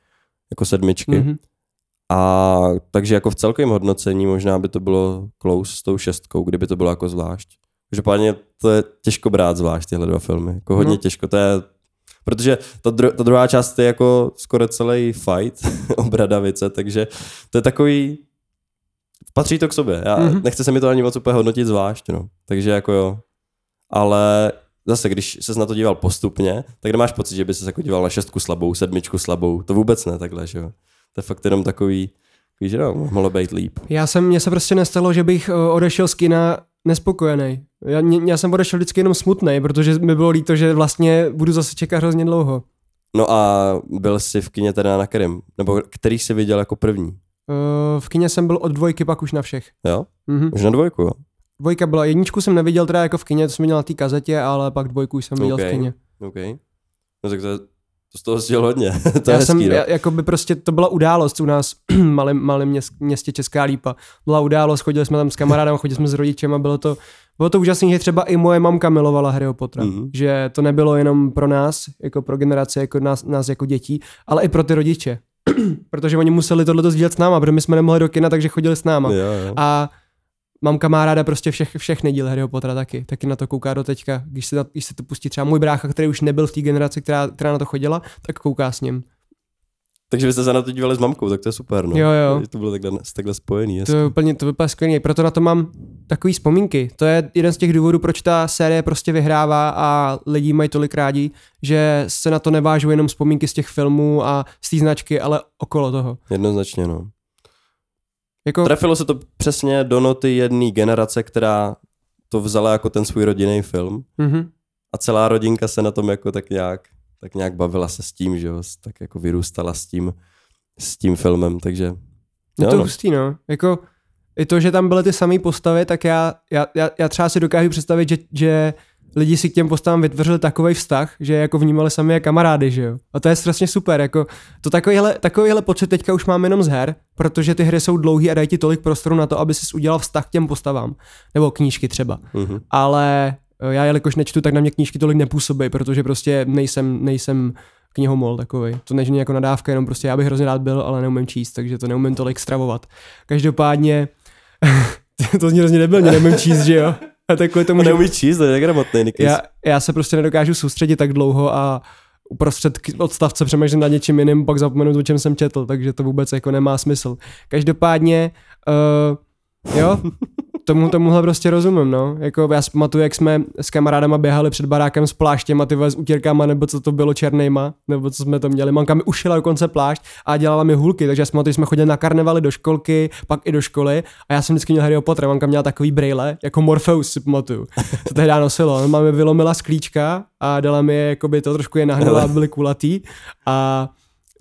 jako sedmičky. Mm-hmm. Mhm. A takže jako v celkovém hodnocení možná by to bylo close s tou šestkou, kdyby to bylo jako zvlášť. Každopádně to je těžko brát zvlášť tyhle dva filmy. Jako hodně no. těžko. To je, protože ta, dru, ta druhá část je jako skoro celý fight o Bradavice, takže to je takový patří to k sobě. Já, Mhm. mm-hmm. nechce se mi to ani moc úplně hodnotit zvlášť, no. Takže jako jo. Ale zase, když ses na to díval postupně, tak nemáš pocit, že by se jako díval na šestku slabou, sedmičku slabou. To vůbec ne takhle, že jo. To je fakt jenom takový, Víš, že no, mohlo být líp. Já jsem, mně se prostě nestalo, že bych eh, odešel z kina nespokojený. Já, já jsem odešel vždycky jenom smutný, protože mi bylo líto, že vlastně budu zase čekat hrozně dlouho. No a byl jsi v kině teda na kterém? Nebo který jsi viděl jako první? Uh, v kině jsem byl od dvojky, pak už na všech. Jo? Mhm. Už na dvojku, jo? Dvojka byla, jedničku jsem neviděl teda jako v kině, to jsem viděl na té kazetě, ale pak dvojku jsem viděl OK. v kině. OK. No tak to, je, to z toho stěl hodně. to je já hezký, jsem, no. já, jako by prostě, to byla událost u nás v malém, malém měst, městě Česká Lípa. Byla událost, chodili jsme tam s kamarádem, chodili jsme s rodičem a bylo to, bylo to úžasné, že třeba i moje mamka milovala Harryho Pottera. Mhm. Že to nebylo jenom pro nás, jako pro generaci, jako nás, nás jako dětí, ale i pro ty rodiče. protože oni museli tohle sdílet s náma, protože my jsme nemohli do kina, takže chodili s náma. Jo, jo. A mamka má ráda prostě všech, všechny díly Harryho Pottera taky. Taky na to kouká do teďka. Když se, na, když se to pustí třeba můj brácha, který už nebyl v té generaci, která, která na to chodila, tak kouká s ním. Takže vy jste se na to dívali s mamkou, tak to je super, no. Jo, jo. To bylo takhle, takhle spojený, To jasně. je úplně, to vypadá skvělý. Proto na to mám takový vzpomínky. To je jeden z těch důvodů, proč ta série prostě vyhrává a lidi mají tolik rádi, že se na to nevážou jenom vzpomínky z těch filmů a z té značky, ale okolo toho. Jednoznačně, no. Jako, Trefilo se to přesně do noty jedné generace, která to vzala jako ten svůj rodinný film mhm. a celá rodinka se na tom jako tak nějak, tak nějak bavila se s tím, že jo, tak jako vyrůstala s tím, s tím filmem, takže Je to no. hustý, no. Jako, i to, že tam byly ty samé postavy, tak já, já, já, já třeba si dokážu představit, že, že lidi si k těm postavám vytvořili takový vztah, že je jako vnímali sami jako kamarády, že jo. A to je strašně super, jako to takovýhle, takovýhle pocit teďka už mám jenom z her, protože ty hry jsou dlouhé a dají ti tolik prostoru na to, aby si udělal vztah k těm postavám. Nebo knížky třeba. Mhm. Ale eh, já jelikož nečtu, tak na mě knížky tolik nepůsobí, protože prostě nejsem, nejsem knihomol takový. To není jako nadávka, jenom prostě já bych hrozně rád byl, ale neumím číst, takže to neumím tolik stravovat. Každopádně, to zní hrozně nebyl, neumím číst, že jo? A tak kvůli tomu, To že neumí číst, to je negramotný, Nikis. já, já se prostě nedokážu soustředit tak dlouho a uprostřed odstavce přemýšlím nad něčím jiným, pak zapomenu, o čem jsem četl, takže to vůbec jako nemá smysl. Každopádně, uh, jo, tomu, tomuhle prostě rozumím, no. Jako já si pamatuju, jak jsme s kamarádama běhali před barákem s pláštěm a ty s utěrkama, nebo co to bylo černejma, nebo co jsme to měli. Manka mi ušila dokonce plášť a dělala mi hulky, takže já si pamatuju, jsme chodili na karnevaly do školky, pak i do školy a já jsem vždycky měl Harryho Pottera, Manka měla takový brejle, jako Morpheus si pamatuju. To tehdy nosilo. Máme vylomila sklíčka a dala mi je, jakoby to trošku je nahnala, byly kulatý a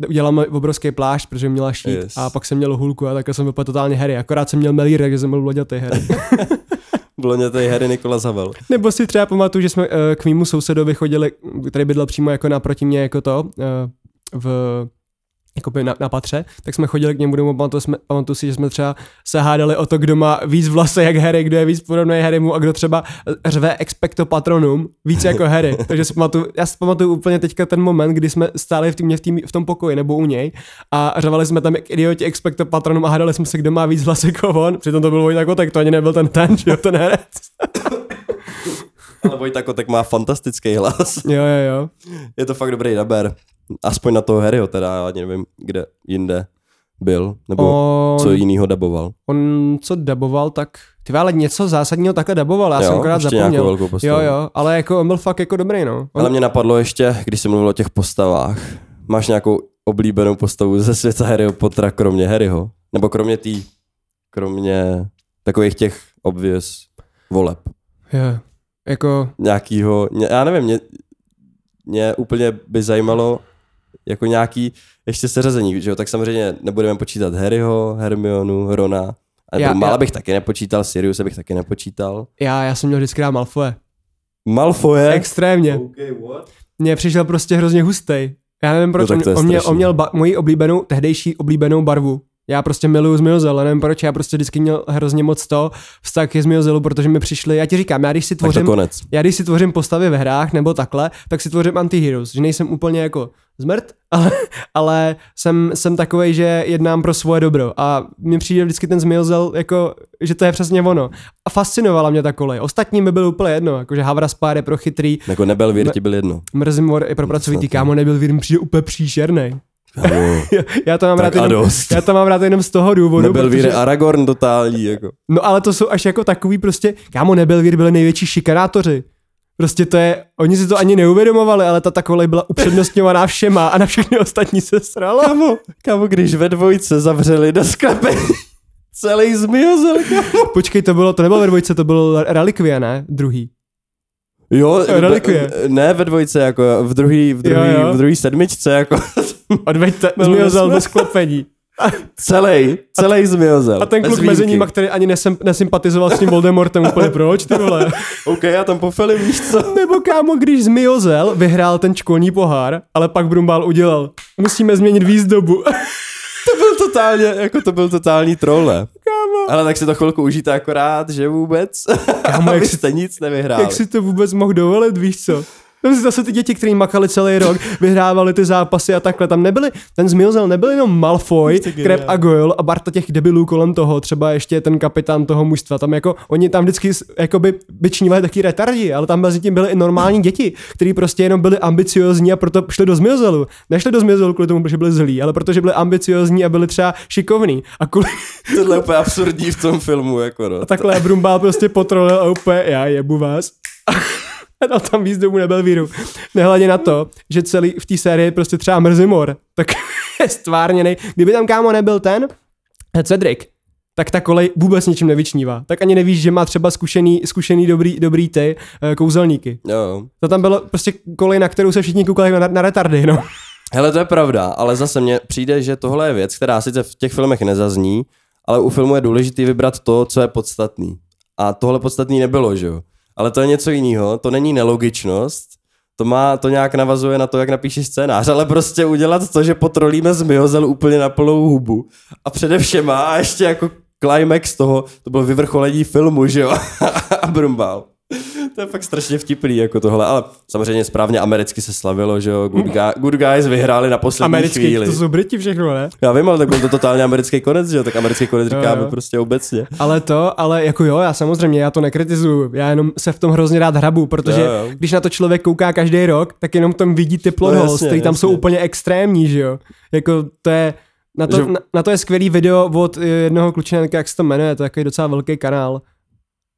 udělala mi obrovský plášť, protože měla štít Yes. a pak jsem měl hulku a takhle jsem vypadal totálně Harry. Akorát jsem měl melír, takže jsem byl lodětý Harry. Tady Harry Nikolas Havel. Nebo si třeba pamatuju, že jsme uh, k mýmu sousedovi chodili, který bydlel přímo jako naproti mě jako to, uh, v jakoby na, na patře, tak jsme chodili k němu domů, pamatuju, jsme, pamatuju si, že jsme třeba se hádali o to, kdo má víc vlasy jak Harry, kdo je víc podobný Harrymu a kdo třeba řve expecto patronum víc jako Harry. Takže si pamatuju, já si pamatuju úplně teďka ten moment, kdy jsme stáli v, tým, v, tým, v tom pokoji nebo u něj a řvali jsme tam jak idioti expecto patronum a hádali jsme se, kdo má víc vlasy jako on. Přitom to byl Vojta Kotek, to ani nebyl ten ten, že jo, ten herec. Ale Vojta Kotek má fantastický hlas. Jo, jo, jo. Je to fakt dobrý daber. Aspoň na toho Harryho teda, já ani nevím, kde jinde byl, nebo On, co jinýho daboval. on co daboval, tak ty ale něco zásadního takhle daboval, já jo, jsem akorát zapomněl. Jo, jo, ale jako on byl fakt jako dobrý, no. On, Ale mě napadlo ještě, když jsem mluvil o těch postavách, máš nějakou oblíbenou postavu ze světa Harryho Pottera, kromě Harryho? Nebo kromě tý, kromě takových těch obvěz voleb? jo, jako, Nějakýho, ně- já nevím, mě, mě úplně by zajímalo jako nějaký ještě seřazení, že jo? tak samozřejmě nebudeme počítat Harryho, Hermionu, Rona, a Já- já, Mála já- bych taky nepočítal, Sirius bych taky nepočítal. já, já jsem měl vždycky rád Malfoje. Malfoje? Extrémně. Okay, what? Mně přišel prostě hrozně hustej. Já nevím proč, No on, on, měl, on měl ba- moji oblíbenou, tehdejší oblíbenou barvu. Já prostě miluju Zmiozel, nevím proč, já prostě vždycky měl hrozně moc to vztah ke Zmiozelu, protože mi přišli, já ti říkám, já když si tvořím, konec. já když si tvořím postavy ve hrách nebo takhle, tak si tvořím antiheroes, že nejsem úplně jako zmrt, ale, ale jsem, jsem takovej, že jednám pro svoje dobro a mně přijde vždycky ten Zmiozel, jako, že to je přesně ono. A fascinovala mě ta kolej. Ostatní mi bylo úplně jedno, jakože Havra Spár je pro chytrý, Jako nebyl vír, ti byl jedno. Mrzimor i pro pracovitý kámo nebyl vír, mi přijde úplně příšerný. Kámo, já to mám rád jenom, já to mám rád jenom z toho důvodu, nebyl vír protože, Aragorn totální, jako. no ale to jsou až jako takový prostě, kámo nebyl vír, byli největší šikanátoři. Prostě to je, oni si to ani neuvědomovali, ale ta ta kolej byla upřednostňovaná všema a na všechny ostatní se sralo. Kamo, kamo, když ve dvojce zavřeli do sklepy celý zmiozel, kamo. Počkej, to bylo, to nebylo ve dvojce, to bylo Relikvia, ne? Druhý. Jo, Relikvie. ne ve dvojce, jako v druhý, v druhý, Jo, jo. v druhý sedmičce, jako Odveďte, zmiozel do sklepení. celý, celý zmiozel. A ten Bez kluk mezi nimi, který ani nesem, nesympatizoval s tím Voldemortem úplně, proč ty vole? OK, já tam pofeli, víš co? Nebo kámo, když Zmiozel vyhrál ten školní pohár, ale pak Brumbál udělal, musíme změnit výzdobu. To byl totálně, jako to byl totální troll, ne? kámo, Ale tak si to chvilku užijte akorát, že vůbec. Kámo, jak jste nic nevyhráli. jak si to vůbec mohl dovolit, víš co? Zase ty děti, kteří makali celý rok, vyhrávali ty zápasy a takhle. Tam nebyli, ten Zmiozel nebyl jenom Malfoy, Krep geniální. a Goyle a Barta těch debilů kolem toho, třeba ještě ten kapitán toho mužstva. Tam jako, oni tam vždycky jakoby vyčnívali taky retardi, ale tam mezi tím byly i normální děti, kteří prostě jenom byli ambiciozní a proto šli do Zmiozelu. Nešli do Zmiozelu kvůli tomu, že byli zlí, ale protože byli ambiciozní a byli třeba šikovní. A kvůli, Tohle je úplně absurdní v tom filmu, jako no. a takhle Brumbál prostě potrolil a úplně, já jebu vás. A dal tam výzdobu nebyl víru. Nehledě na to, že celý v té sérii prostě třeba Mrzimor, tak je stvárněný. Kdyby tam kámo nebyl ten, Cedric, tak ta kolej vůbec ničím nevyčnívá. Tak ani nevíš, že má třeba zkušený, zkušený dobrý, dobrý ty eh, kouzelníky. Jo. To tam bylo prostě kolej, na kterou se všichni koukali na, na retardy, no. Hele, to je pravda, ale zase mně přijde, že tohle je věc, která sice v těch filmech nezazní, ale u filmu je důležitý vybrat to, co je podstatný. A tohle podstatný nebylo, že jo? Ale to je něco jiného, to není nelogičnost, to má, to nějak navazuje na to, jak napíšeš scénář, ale prostě udělat to, že potrolíme zmiozel úplně na plnou hubu a především a ještě jako climax toho, to bylo vyvrcholení filmu, že jo? a brumbál. To je fakt strašně vtipný, jako tohle, ale samozřejmě správně americky se slavilo, že jo, good, guy, good guys vyhráli na poslední Americký, chvíli. to jsou Briti všechno, ne? Já vím, ale tak byl to totálně americký konec, že jo, tak americký konec Jo, říkáme jo. prostě obecně. Ale to, ale jako jo, já samozřejmě, já to nekritizuju, já jenom se v tom hrozně rád hrabu, protože Jo, jo. když na to člověk kouká každý rok, tak jenom v tom vidí ty plot No, holes, který tam jsou jasně. úplně extrémní, že jo. Jako to je, na to, Že- na, na to je skvělý video od eh, jednoho klučina, jak se to jmenuje, to je takový docela velký kanál.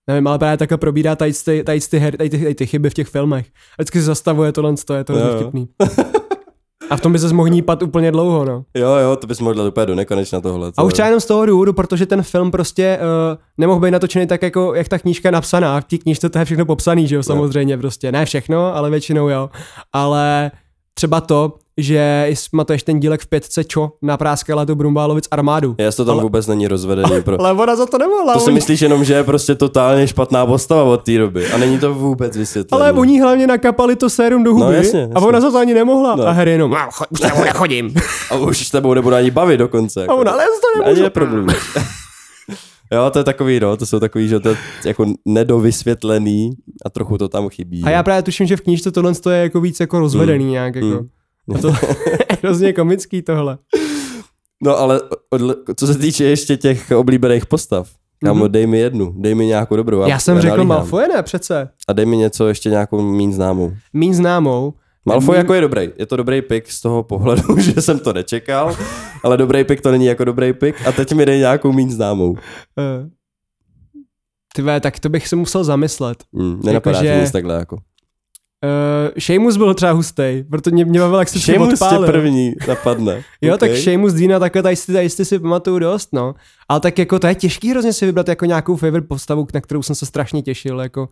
Nevím, ale právě takhle probírá tady ty, tady ty, her, tady ty, tady ty chyby v těch filmech. A vždycky se zastavuje tohle, to je to Jo, jo. vtipný. A v tom by se mohl nípat úplně dlouho, no. Jo, jo, to bys mohl dát úplně do nekonečna tohle. A už třeba jenom z toho důvodu, protože ten film prostě uh, nemohl být natočený tak, jako jak ta knížka je napsaná. V té knížce to je všechno popsaný, že jo, samozřejmě prostě. Ne všechno, ale většinou jo. Ale třeba to, že smatuješ ten dílek v pětce, čo napráskala tu Brumbálovic armádu. Já to tam Ale- vůbec není rozvedený. Pro... Ale ona za to nemohla. To si oni- myslíš jenom, že je prostě totálně špatná postava od té doby. A není to vůbec vysvětlené. ale oni hlavně nakapali to sérum do huby No, jasně, a jasně. ona za to ani nemohla. No. A Harry jenom, "No, už tebou nechodím. A už s tebou nebudu ani bavit dokonce. A Jako. ona, ale já to Ani nemůžu. neproblem. Jo, to je takový, no, to jsou takový, že to je jako nedovysvětlený a trochu to tam chybí. A já právě tuším, že v knížce tohle je jako víc jako rozvedený nějak jako. Mm. A to je hrozně komický tohle. No ale co se týče ještě těch oblíbených postav, kámo, Mhm. dej mi jednu, dej mi nějakou dobrou. Já jsem řekl nalíhám. Malfoy, ne přece. A dej mi něco ještě nějakou mín známou. Mín známou. Malfoy Míň- jako je dobrý. Je to dobrý pick z toho pohledu, že jsem to nečekal, ale dobrý pick to není jako dobrý pick. A teď mi dej nějakou mín známou. Uh, tyve, tak to bych se musel zamyslet. Hmm, nenapadá Jakože- ti nic takhle jako. Uh, Seamus byl třeba hustý, protože mě, mě bavil, jak se Seamus tě odpálil. první napadne. Jo, tak Okay. Seamus Dina takhle tady si, tady si pamatuju dost, no. Ale tak jako to je těžký hrozně si vybrat jako nějakou favorite postavu, na kterou jsem se strašně těšil, jako.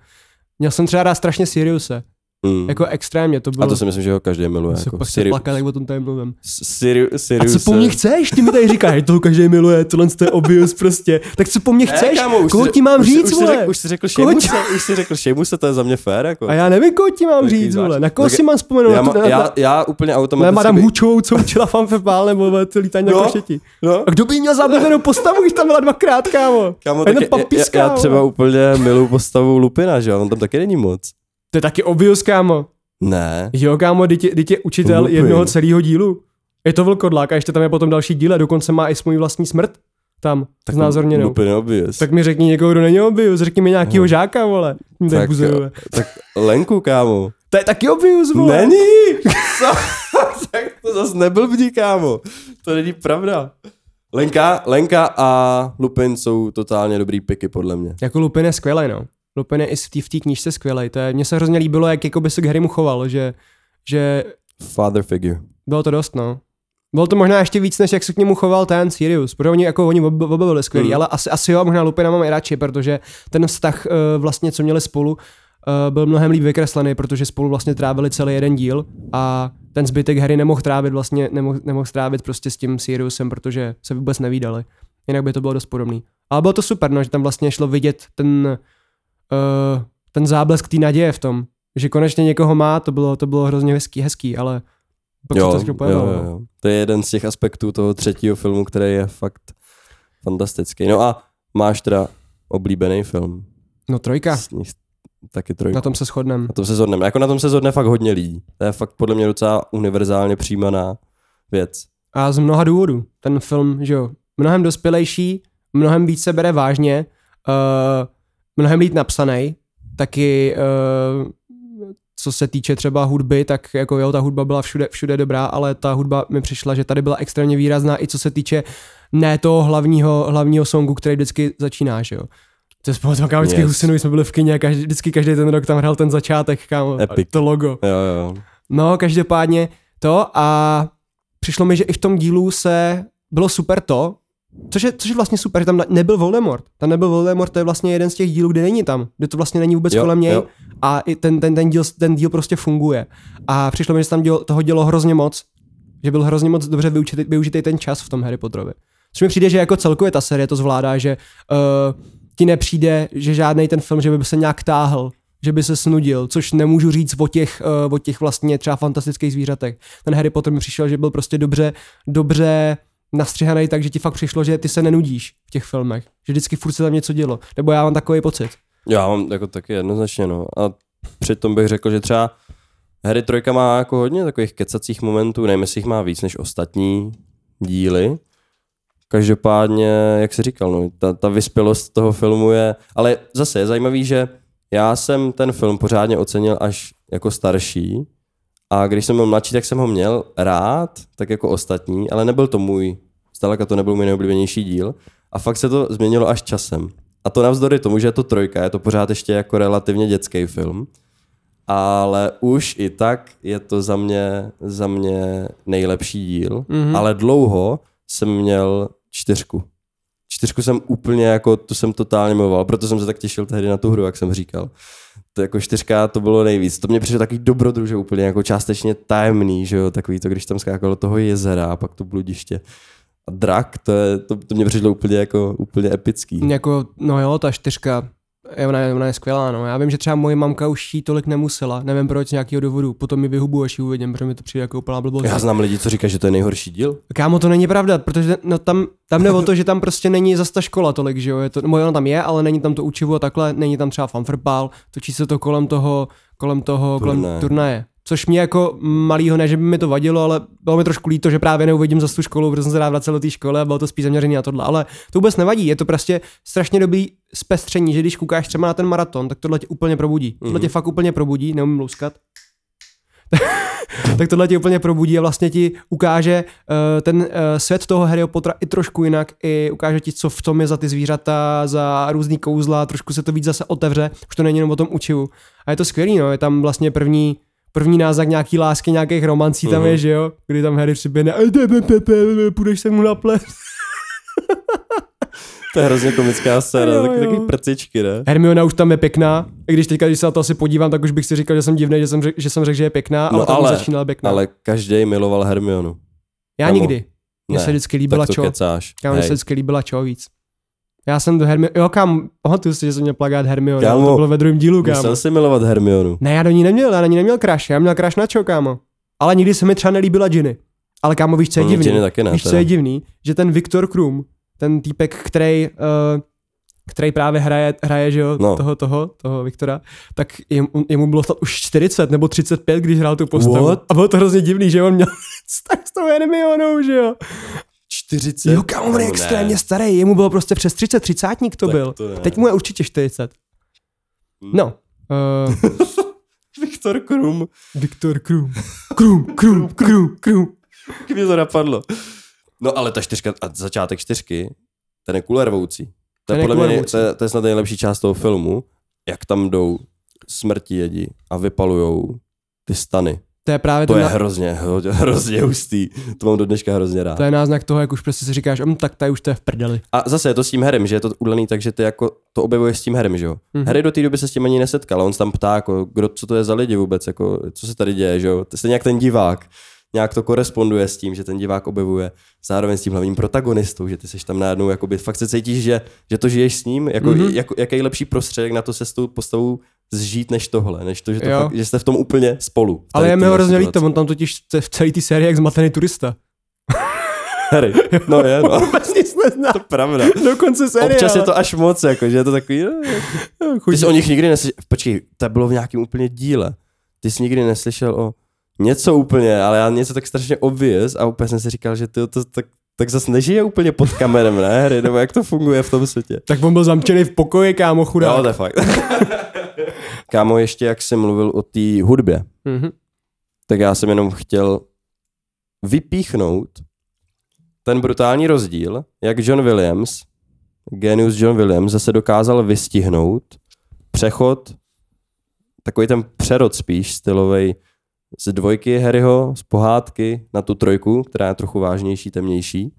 Měl jsem třeba rád strašně Siriuse, Hmm. jako extrémně, to bylo. A to si myslím, že ho každý miluje. se Jako pak Siri- plakat, jak o tom tady mluvím. Siri- A Sirius. co po mně chceš? Ty mi tady říkáš, to každý miluje, tohle to je obvious prostě. Tak co po mně chceš? Koho ti mám už, říct, už, vole? už si řekl Koho Šejmuse, už si řekl Šejmuse, to je za mě fér, jako. A já nevím, koho ti mám říct, vole. Na koho si mám vzpomenout? já, Na na- já, já úplně automaticky... Madame bych- Hučovou, co učila fanfepál, nebo ty lítání na No. košeti. No. A kdo by měl zablíbenou postavu, když tam byla dvakrát, kámo? Kámo, já, třeba úplně miluju postavu Lupina, že jo, on tam taky není moc. To je taky obvious, kámo. Ne. Jo, kámo, teď je, učitel Lupin. jednoho celého dílu. Je to vlkodlák a ještě tam je potom další díl a dokonce má i svůj vlastní smrt tam tak znázorněnou. Lupin obvious. Tak mi řekni někoho, kdo není obvious, řekni mi nějakýho žáka, vole. Tak, tak, Lenku, kámo. To je taky obvious, vole. Není! Co? tak to zase neblbni, kámo. To není pravda. Lenka, Lenka a Lupin jsou totálně dobrý piky, podle mě. Jako Lupin je skvělý, no. Lupin je i v té knížce skvělej. To je, mně se hrozně líbilo, jak jako by se k Harrymu choval, že, že Father figure. bylo to dost, no. Bylo to možná ještě víc, než jak se k němu choval ten Sirius, protože oni, jako, oni oba oba byli skvělí, Mm. ale asi, asi jo, možná Lupina mám i radši, protože ten vztah uh, vlastně, co měli spolu, uh, byl mnohem líp vykreslený, protože spolu vlastně trávili celý jeden díl a ten zbytek hry nemohl trávit vlastně, nemohl, nemohl trávit prostě s tím Siriusem, protože se vůbec nevídali. Jinak by to bylo dost podobný. Ale bylo to super, no, že tam vlastně šlo vidět ten, uh, ten záblesk té naděje v tom, že konečně někoho má, to bylo, to bylo hrozně hezký, hezký, ale pak se Jo, to jo, trošku pojelo, jo, no. jo. To je jeden z těch aspektů toho třetího filmu, který je fakt fantastický. No a máš teda oblíbený film. No trojka, nich taky trojka. na tom se shodneme. Na tom se zhodneme. Jako na tom se zhodne fakt hodně lidí. To je fakt podle mě docela univerzálně přijímaná věc. A z mnoha důvodů. Ten film, že jo, mnohem dospělejší, mnohem víc se bere vážně, uh, mnohem líp napsaný, taky uh, co se týče třeba hudby, tak jako jo, ta hudba byla všude, všude dobrá, ale ta hudba mi přišla, že tady byla extrémně výrazná i co se týče ne toho hlavního, hlavního songu, který vždycky začíná, že jo. To je spolu kámo, vždycky Yes. yes. Husinu, jsme byli v kině a každý, vždycky každý ten rok tam hrál ten začátek, kámo, Epic. to logo. Jo, jo. No, každopádně to a přišlo mi, že i v tom dílu se bylo super to, což je, což je vlastně super, že tam nebyl Voldemort. Tam nebyl Voldemort, to je vlastně jeden z těch dílů, kde není tam, kde to vlastně není vůbec Jo, kolem něj jo. a i ten, ten, ten, díl, ten díl prostě funguje. A přišlo mi, že se tam dělo, toho dělo hrozně moc, že byl hrozně moc dobře využitý, využitý ten čas v tom Harry Potterovi. Což mi přijde, že jako celkově ta série to zvládá, že uh, ti nepřijde, že žádný ten film, že by se nějak táhl, že by se snudil, což nemůžu říct o těch, uh, o těch vlastně třeba fantastických zvířatech. Ten Harry Potter mi přišel, že byl prostě dobře, dobře nastřihaný, takže ti fakt přišlo, že ty se nenudíš v těch filmech, že vždycky furt se tam něco dělo. Nebo já mám takový pocit. Já mám jako taky jednoznačně, no. A přitom bych řekl, že třeba Harry Trojka má jako hodně takových kecacích momentů, nevím, jestli jich má víc než ostatní díly. Každopádně, jak jsi říkal, no, ta, ta vyspělost toho filmu je... Ale zase je zajímavý, že já jsem ten film pořádně ocenil až jako starší a když jsem byl mladší, tak jsem ho měl rád, tak jako ostatní, ale nebyl to můj, zdaleka to nebyl můj nejoblíbenější díl a fakt se to změnilo až časem. A to navzdory tomu, že je to trojka, je to pořád ještě jako relativně dětský film, ale už i tak je to za mě, za mě nejlepší díl, mm-hmm. ale dlouho jsem měl čtyřku. Čtyřku jsem úplně jako, tu jsem totálně miloval, proto jsem se tak těšil tehdy na tu hru, jak jsem říkal. To jako čtyřka to bylo nejvíc. To mě přišlo takový dobrodruh, že úplně jako částečně tajemný, že jo, takový to, když tam skákalo toho jezera a pak to bludiště. A drak, to, je, to, to mě přišlo úplně jako úplně epický. Jako, no jo, ta čtyřka, je, ona, je, ona je skvělá, no. Já vím, že třeba moje mamka už jí tolik nemusela, nevím proč, z nějakého důvodu, potom mi vyhubu, až ji uvidím, protože mi to přijde jako úplná blbost. Já znám lidi, co říkají, že to je nejhorší díl. Kámo, to není pravda, protože no, tam, tam jde o to, že tam prostě není zas ta škola tolik, že jo, je to, no, ono tam je, ale není tam to učivo a takhle, není tam třeba fanfrpál, točí se to kolem toho, kolem toho, Turnaje. kolem turnaje. Což mě jako malýho, ne, že by mi to vadilo, ale bylo mi trošku líto, že právě neuvidím za tu školu, protože jsem se rád vracel do té školy a bylo to spíš zaměřené na tohle. Ale to vůbec nevadí, je to prostě strašně dobrý zpestření, že když koukáš třeba na ten maraton, tak tohle tě úplně probudí. Tohle tě fakt úplně probudí, neumím luskat. tak tohle tě úplně probudí a vlastně ti ukáže uh, ten uh, svět toho Harryho Pottera i trošku jinak, i ukáže ti, co v tom je za ty zvířata, za různý kouzla, trošku se to víc zase otevře, už to není jenom o tom učivu. A je to skvělý, no, je tam vlastně první první náznak nějaký lásky, nějakých romancí tam Mhm. je, že jo, kdy tam Harry přiběhne, "Ej, te, te, te, te, půjdeš se mu na ples. To je hrozně komická scéna, Jo, taky, prcičky, ne? Hermiona už tam je pěkná, i když teďka, když se na to asi podívám, tak už bych si říkal, že jsem divný, že jsem řekl, že, jsem řekl, že je pěkná, ale No tam ale- začínala pěkná. Ale každý miloval Hermionu. Já kamo, nikdy. Mně se vždycky líbila tak čo. kecáš. Kámo, mně se vždycky líbila čo víc. Já jsem do Hermiony, jo kam, pamatuju si, že jsem měl plagát Hermiony, Kámo, to bylo ve druhém dílu, kámo. Musel si milovat Hermionu. Ne, já do ní neměl, já na ní neměl crash, já měl crash na čo, kámo. Ale nikdy se mi třeba nelíbila Ginny. Ale kámo, víš, co je divný? Taky ne, víš, co je divný? Že ten Viktor Krum, ten týpek, který, uh, který právě hraje, hraje že jo, No. toho, toho, toho Viktora, tak jemu, jemu bylo snad už 40 nebo 35, když hrál tu postavu. What? A bylo to hrozně divný, že on měl vztah s tou Hermionou, že jo. 40? Jo, kámo, on je Ne. extrémně starý, jemu bylo prostě přes 30, 30 to Tak byl. to ne. Teď mu je určitě 40. No. Uh, Viktor Krum. Viktor Krum. Krum, Krum, Krum, Krum. Mě to napadlo. No ale ta čtyřka, a začátek čtyřky, ten je kulervoucí. To je podle mě, to je, to je snad nejlepší část toho filmu. jak tam jdou smrti jedi a vypalujou ty stany. To je právě To je na- hrozně, hrozně, hustý. To mám do dneška hrozně rád. to je náznak toho, jak už prostě si říkáš, hm, tak tady už to je v prdeli. A zase je to s tím Harrym, že je to udaný tak, že ty jako to objevuješ s tím Harrym, že jo. Mhm. Mm-hmm. Harry do té doby se s tím ani nesetkal, on se tam ptá, jako, kdo, co to je za lidi vůbec, jako, co se tady děje, že jo. Stejně jak ten divák, nějak to koresponduje s tím, že ten divák objevuje zároveň s tím hlavním protagonistou, že ty seš tam najednou, jakoby, fakt se cítíš, že, že to žiješ s ním, jako, Mhm. mm-hmm. jako, jaký lepší prostředek na to se s tou postavou zžít než tohle, než to, že, to Jo. fakt, že jste v tom úplně spolu. Ale je mi hrozně líto, on tam totiž v celé té sérii jak zmatený turista. Harry, no je, no. Vůbec nic nezná. to je pravda. Dokonce série. Občas je to až moc, jako, že je to takový, no, Ty jsi o nich nikdy neslyšel, počkej, to bylo v nějakém úplně díle. Ty jsi nikdy neslyšel o něco úplně, ale já něco tak strašně obvious a úplně jsem si říkal, že ty to tak, tak zase nežije úplně pod kamerem, ne, hry, nebo jak to funguje v tom světě. Tak on byl zamčený v pokoji, kámo, chudák. No, to je fakt. Kámo, ještě jak jsem mluvil o té hudbě, Mhm. tak já jsem jenom chtěl vypíchnout ten brutální rozdíl, jak John Williams, genius John Williams, zase dokázal vystihnout přechod, takový ten přerod spíš stylovej z dvojky Harryho, z pohádky na tu trojku, která je trochu vážnější, temnější.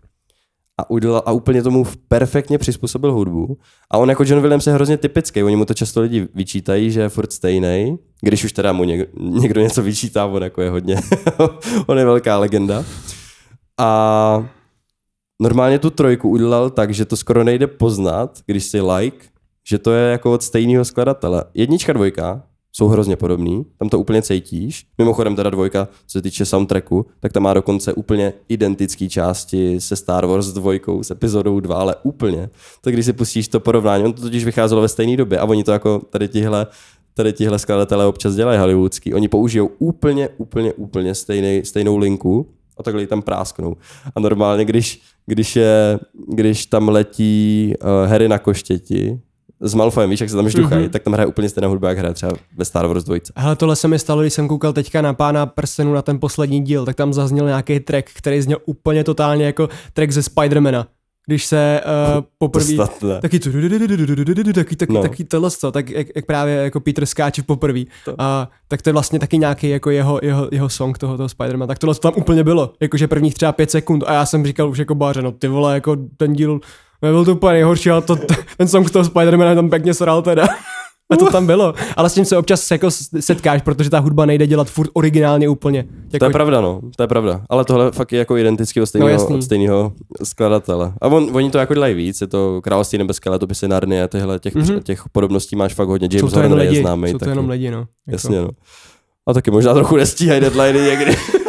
A, udělal, a úplně tomu perfektně přizpůsobil hudbu. A on jako John Williams je hrozně typický. Oni mu to často lidi vyčítají, že je furt stejný. Když už teda mu někdo, někdo něco vyčítá, on jako je hodně. on je velká legenda. A normálně tu trojku udělal tak, že to skoro nejde poznat, když si like, že to je jako od stejného skladatele. Jednička, dvojka jsou hrozně podobný, tam to úplně cítíš. Mimochodem teda dvojka, co se týče soundtracku, tak tam má dokonce úplně identické části se Star Wars dvojkou, s epizodou 2, ale úplně. Tak když si pustíš to porovnání, on to totiž vycházelo ve stejné době a oni to jako tady tihle tady tihle skladatelé občas dělají hollywoodský. Oni použijou úplně, úplně, úplně stejný, stejnou linku a takhle ji tam prásknou. A normálně, když, když, je, když tam letí uh, Harry na koštěti, s Malfoyem, víš, jak se tam žduchají, Mhm. mm-hmm. tak tam hraje úplně stejná hudba, jak hraje třeba ve Star Wars 2. Hele, tohle se mi stalo, když jsem koukal teďka na pána prstenu na ten poslední díl, tak tam zazněl nějaký track, který zněl úplně totálně jako track ze Spidermana. Když se uh, poprvé... To. Taky tu, taky, taky, No. taky tohle, co, tak jak, jak, právě jako Peter skáče poprvé. To. A tak to je vlastně taky nějaký jako jeho, jeho, jeho song toho, toho Spidermana. Tak tohle to tam úplně bylo. Jakože prvních třeba pět sekund. A já jsem říkal už jako báře, no ty vole, jako ten díl nebyl to úplně nejhorší, ale to, ten song z toho Spidermana tam pěkně sral teda. A to tam bylo. Ale s tím se občas jako setkáš, protože ta hudba nejde dělat furt originálně úplně. Jako, To je pravda, no, to je pravda. Ale tohle fakt je jako identický od stejného, No, jasný. od stejného skladatele. A on, oni to jako dělají víc, je to Království nebeské, letopisy Narnie, tyhle, těch, Mhm. mm-hmm. těch podobností máš fakt hodně. James Horner je lidi, známý jsou to taky. jenom lidi, no. Jako. Jasně, no. A taky možná trochu nestíhají deadliny někdy.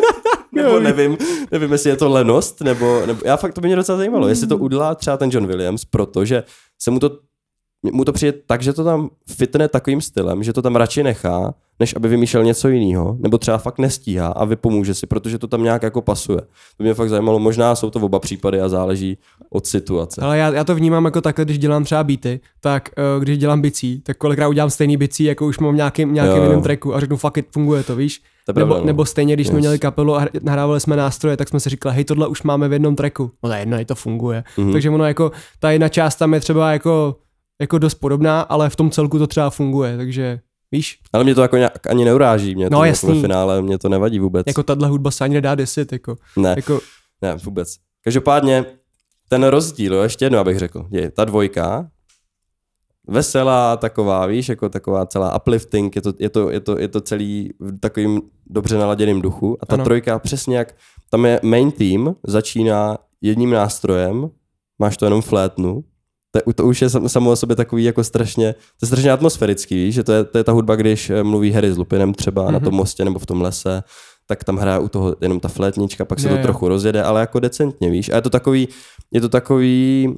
nebo nevím, nevím, jestli je to lenost, nebo, nebo já fakt to by mě docela zajímalo, jestli to udělá třeba ten John Williams, protože se mu to mu to přijde tak, že to tam fitne takovým stylem, že to tam radši nechá, než aby vymýšlel něco jiného, nebo třeba fakt nestíhá a vypomůže si, protože to tam nějak jako pasuje. To mě fakt zajímalo, možná jsou to oba případy a záleží od situace. Ale já, já to vnímám jako takhle, když dělám třeba beaty, tak uh, když dělám bicí, tak kolikrát udělám stejný bicí, jako už mám v nějakým, nějakým jiném tracku a řeknu fuck it, funguje to, víš? To je pravda, nebo, no. nebo stejně, když jsme Yes. měli kapelu a hr- nahrávali jsme nástroje, tak jsme si říkali, hej, tohle už máme v jednom tracku. No to je jedno, i to funguje. Mhm. Takže ono jako, ta jedna část tam je třeba jako, jako dost podobná, ale v tom celku to třeba funguje, takže víš, Ale mě to jako nějak ani neuráží, mě to No, jako jasný. ve finále, mě to nevadí vůbec. jako tahle hudba se ani nedá desit, jako, ne. jako Ne, vůbec. Každopádně ten rozdíl, jo, ještě jedno abych řekl, je ta dvojka, veselá taková, víš, jako taková celá uplifting, je to, je to, je to, je to celý v takovým dobře naladěným duchu a ta ano. trojka přesně jak, tam je main team, začíná jedním nástrojem, máš to jenom flétnu, to, to už je sam- samo o sobě takový jako strašně, to je strašně atmosférický, víš, že to je, to je ta hudba, když eh, mluví Harry s Lupinem třeba mm-hmm. na tom mostě nebo v tom lese, tak tam hraje u toho jenom ta flétnička, pak se Jo, to jo. trochu rozjede, ale jako decentně, víš. A je to takový, je to takový,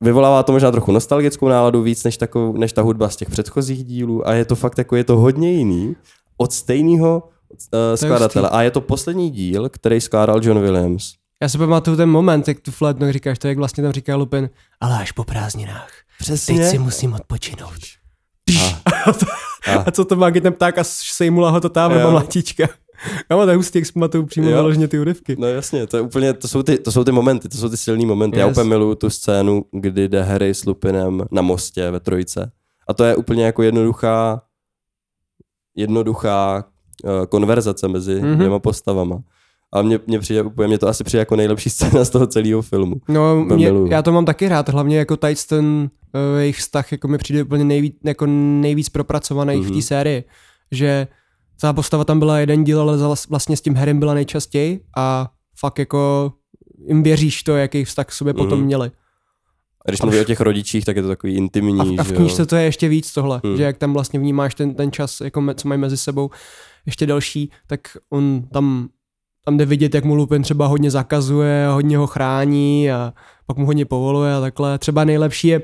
vyvolává to možná trochu nostalgickou náladu víc než, takovou, než ta hudba z těch předchozích dílů a je to fakt jako, je to hodně jiný od stejného uh, skladatele. A je to poslední díl, který skládal John Williams. Já si pamatuju ten moment, jak tu flétnu říkáš, to jak vlastně tam říká Lupin, ale až po prázdninách, Přesně. teď si musím odpočinout. A, A co to má, když ten pták a sejmula ho to nebo mladíčka. Kámo, to je hustý, jak pamatuju přímo Jo. vyloženě ty úryvky. No jasně, to je úplně, to jsou ty, to jsou ty momenty, to jsou ty silný momenty. Yes. Já úplně miluju tu scénu, kdy jde Harry s Lupinem na mostě ve trojce A to je úplně jako jednoduchá, jednoduchá uh, konverzace mezi Mhm. mm-hmm. dvěma postavama. A mně, mně, přijde, úplně, mě to asi přijde jako nejlepší scéna z toho celého filmu. No, mě, já to mám taky rád, hlavně jako tady ten uh, jejich vztah jako mi přijde úplně nejvíc, jako nejvíc propracovaný mm-hmm. v té Mhm. sérii, že ta postava tam byla jeden díl, ale vlastně s tím Harrym byla nejčastěji a fakt jako jim věříš to, jaký vztah k sobě mm-hmm. potom měli. A když mluví o těch rodičích, tak je to takový intimní, A v, a v knížce to je ještě víc tohle, Hmm. že jak tam vlastně vnímáš ten, ten čas, jako me, co mají mezi sebou ještě delší, tak on tam, tam jde vidět, jak mu Lupin třeba hodně zakazuje, hodně ho chrání a pak mu hodně povoluje a takhle. Třeba nejlepší je,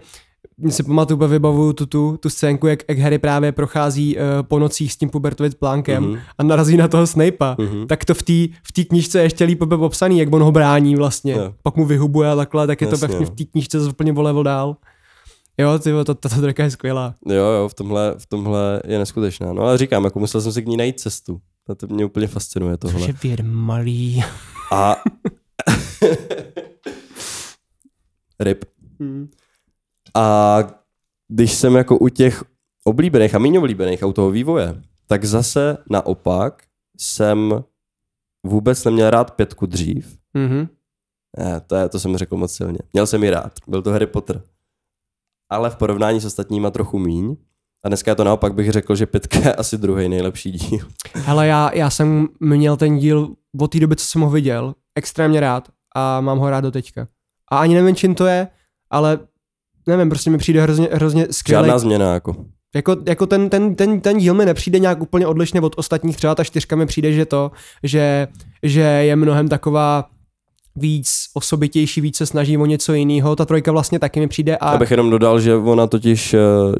mě si pamatuju, vybavuju tu, tu, tu scénku, jak, jak Harry právě prochází uh, po nocích s tím pubertovit plánkem Mhm. a narazí na toho Snape'a. Mhm. Tak to v té v té knížce je ještě líp popsaný, jak on ho brání vlastně. Jo. Pak mu vyhubuje a takhle, tak je to Jasně, vlastně v té knížce zase úplně o dál. Jo, ty, to, to, to, to je skvělá. Jo, jo, v tomhle, v tomhle je neskutečná. No ale říkám, jako musel jsem si k ní najít cestu. A to mě úplně fascinuje tohle. Což je věr malý. A... Ryb. Hmm. A když jsem jako u těch oblíbených a méně oblíbených a u toho vývoje, tak zase naopak jsem vůbec neměl rád pětku dřív. Mhm. Ne, to, je, to jsem řekl moc silně. Měl jsem ji rád, byl to Harry Potter. Ale v porovnání s ostatníma trochu míň. A dneska je to naopak bych řekl, že pětka je asi druhý nejlepší díl. Hele, já, já jsem měl ten díl od té doby, co jsem ho viděl, extrémně rád a mám ho rád do teďka. A ani nevím, čím to je, ale nevím, prostě mi přijde hrozně, hrozně skvělý. Žádná změna jako. Jako, jako ten, ten, ten, ten díl mi nepřijde nějak úplně odlišně od ostatních, třeba ta čtyřka mi přijde, že to, že, že je mnohem taková víc osobitější, víc se snaží o něco jiného. Ta trojka vlastně taky mi přijde a... Abych jenom dodal, že ona totiž eh,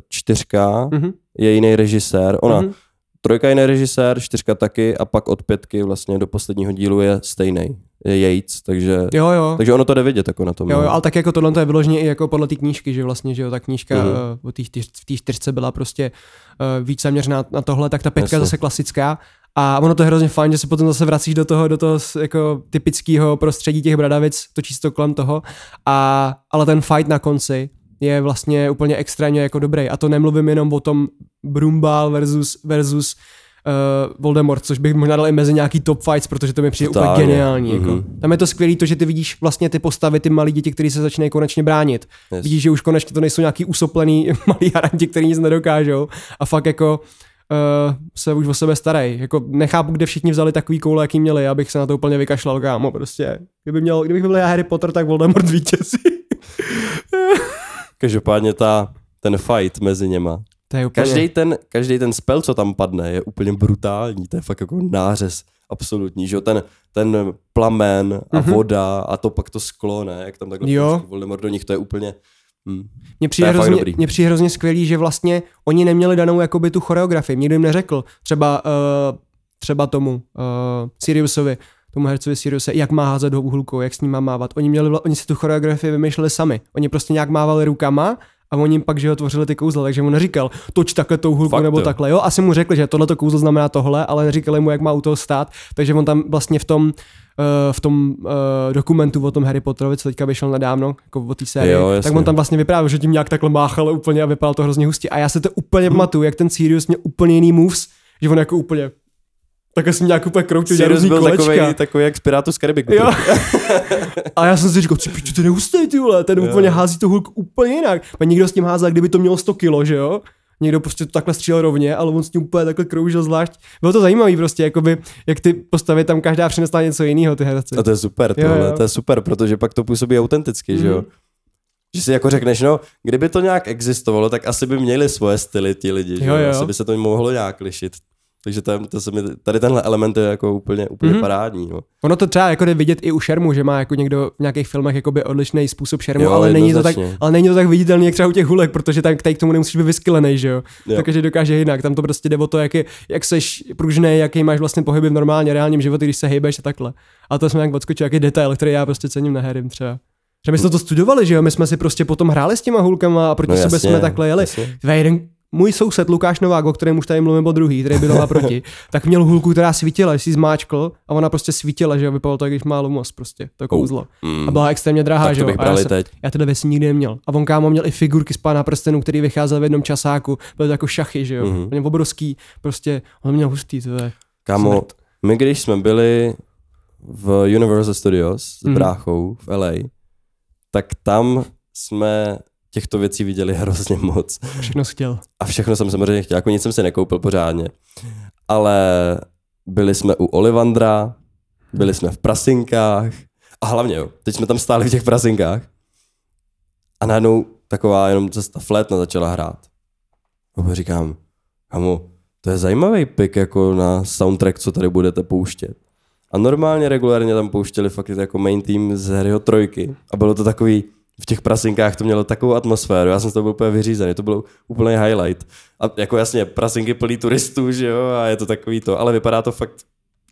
čtyřka Mhm, je jiný režisér. Ona mhm. trojka je jiný režisér, čtyřka taky a pak od pětky vlastně do posledního dílu je stejný. Je Yates, takže, Jo, jo. takže ono to jde vidět jako na tom. Jo, no. jo, ale tak jako tohle to je vyloženě i jako podle té knížky, že vlastně, že jo, ta knížka uh, čtyř, v té čtyřce byla prostě uh, víc zaměřená na tohle, tak ta pětka je Jasně. zase klasická. A ono to je hrozně fajn, že se potom zase vracíš do toho, do toho jako typického prostředí těch bradavic, točíš to kolem toho. A, ale ten fight na konci je vlastně úplně extrémně jako dobrý. A to nemluvím jenom o tom Brumbal versus, versus uh, Voldemort, což bych možná dal i mezi nějaký top fights, protože to mi přijde úplně Totálně. geniální. Jako. Mhm. Tam je to skvělé, to, že ty vidíš vlastně ty postavy, ty malí děti, kteří se začínají konečně bránit. Yes. Vidíš, že už konečně to nejsou nějaký usoplený malí haranti, kteří nic nedokážou. A fakt jako uh, se už o sebe starají. Jako nechápu, kde všichni vzali takový koule, jaký měli, abych se na to úplně vykašlal, kámo, prostě. Kdyby měl, kdybych byl já Harry Potter, tak Voldemort vítězí. Každopádně ta, ten fight mezi něma. to je úplně... Každý ten, každý ten spell, co tam padne, je úplně brutální. To je fakt jako nářez absolutní, že jo? Ten, ten plamen a Mhm. voda a to pak to sklo, ne? Jak tam takhle Jo. Voldemort do nich, to je úplně... Hm. Mně přijde, hrozně, mně přijde hrozně skvělý, že vlastně oni neměli danou jakoby tu choreografii. Nikdo jim neřekl. Třeba, uh, třeba tomu uh, Siriusovi, tomu hercovi Siriuse, jak má házet do úhulkou, jak s ním má mávat. Oni, měli, oni si tu choreografii vymýšleli sami. Oni prostě nějak mávali rukama a oni jim pak, že ho tvořili ty kouzla, takže mu neříkal, toč takhle tou hůlku Fakt nebo jo. takhle. Jo, asi mu řekli, že tohle kouzlo znamená tohle, ale neříkali mu, jak má u toho stát, takže on tam vlastně v tom eh, v tom uh, dokumentu o tom Harry Potterovi, co teďka vyšel nedávno, jako o té sérii, Jo, tak on tam vlastně vyprávěl, že tím nějak takhle máchal úplně a vypadalo to hrozně hustě. A já se to úplně Mhm. pamatuju, jak ten Sirius měl úplně jiný moves, že on jako úplně takhle jsem nějak úplně kroutil, dělal různý kolečka. takový, takový jak z Pirátu z Karibiku. Jo. a já jsem si říkal, ty piču, ten je hustý, ty vole, ten Jo. úplně hází tu hulku úplně jinak. A někdo s tím házel, kdyby to mělo 100 kilo, že jo? Někdo prostě to takhle střílel rovně, ale on s tím úplně takhle kroužil zvlášť. Bylo to zajímavé prostě, jakoby, jak ty postavy tam každá přinesla něco jiného, ty herci. A to je super, Jo, tohle, jo. to je super, protože pak to působí autenticky, že jo? Mhm. Že si jako řekneš, no, kdyby to nějak existovalo, tak asi by měli svoje styly ti lidi, že Jo, jo. Asi by se to mohlo nějak lišit. Takže to, to se mi, tady tenhle element je jako úplně, úplně Mhm. parádní, no. Ono to třeba jako jde vidět i u šermu, že má jako někdo v nějakých filmech jakoby odlišný způsob šermu, Jo, ale, není to tak, ale není to tak viditelný, jak třeba u těch hulek, protože tam tady k tomu nemusíš být vyskylený, že jo? Jo. Každý dokáže jinak. Tam to prostě jde o to, jak, je, jak seš pružný, jaký máš vlastně pohyby v normálně reálním životě, když se hejbeš a takhle. A to jsme jak odskočil, jaký detail, který já prostě cením na Harrym třeba. Že my jsme to studovali, že jo? My jsme si prostě potom hráli s těma hulkama a proti No sobě jasně, jsme takhle jeli. jasně. Jeden můj soused Lukáš Novák, o kterém už tady mluvím po druhý, který byl proti, tak měl hulku, která svítila, si zmáčkl a ona prostě svítila, že vypadalo to, když má lumos prostě, to kouzlo. Mm. A byla extrémně drahá, tak že jo. já, jsem, teď. já tyhle věci nikdy neměl. A on kámo měl i figurky z pána prstenů, který vycházel v jednom časáku, byly to jako šachy, že jo. Mhm. Mm-hmm. obrovský, prostě, on měl hustý, to je. Kámo, Smrt. my když jsme byli v Universal Studios s Mhm. bráchou v LA, tak tam jsme těchto věcí viděli hrozně moc. Všechno chtěl. A všechno jsem samozřejmě chtěl, jako nic jsem si nekoupil pořádně. Ale byli jsme u Olivandra, byli jsme v prasinkách a hlavně jo, teď jsme tam stáli v těch prasinkách a najednou taková jenom cesta flétna začala hrát. A říkám, kamo, to je zajímavý pik jako na soundtrack, co tady budete pouštět. A normálně regulárně tam pouštěli fakt jako main team z Harryho trojky. A bylo to takový, v těch prasinkách to mělo takovou atmosféru, já jsem z toho byl úplně vyřízený, to byl úplný highlight. A jako jasně, prasinky plný turistů, že jo, a je to takový to, ale vypadá to fakt,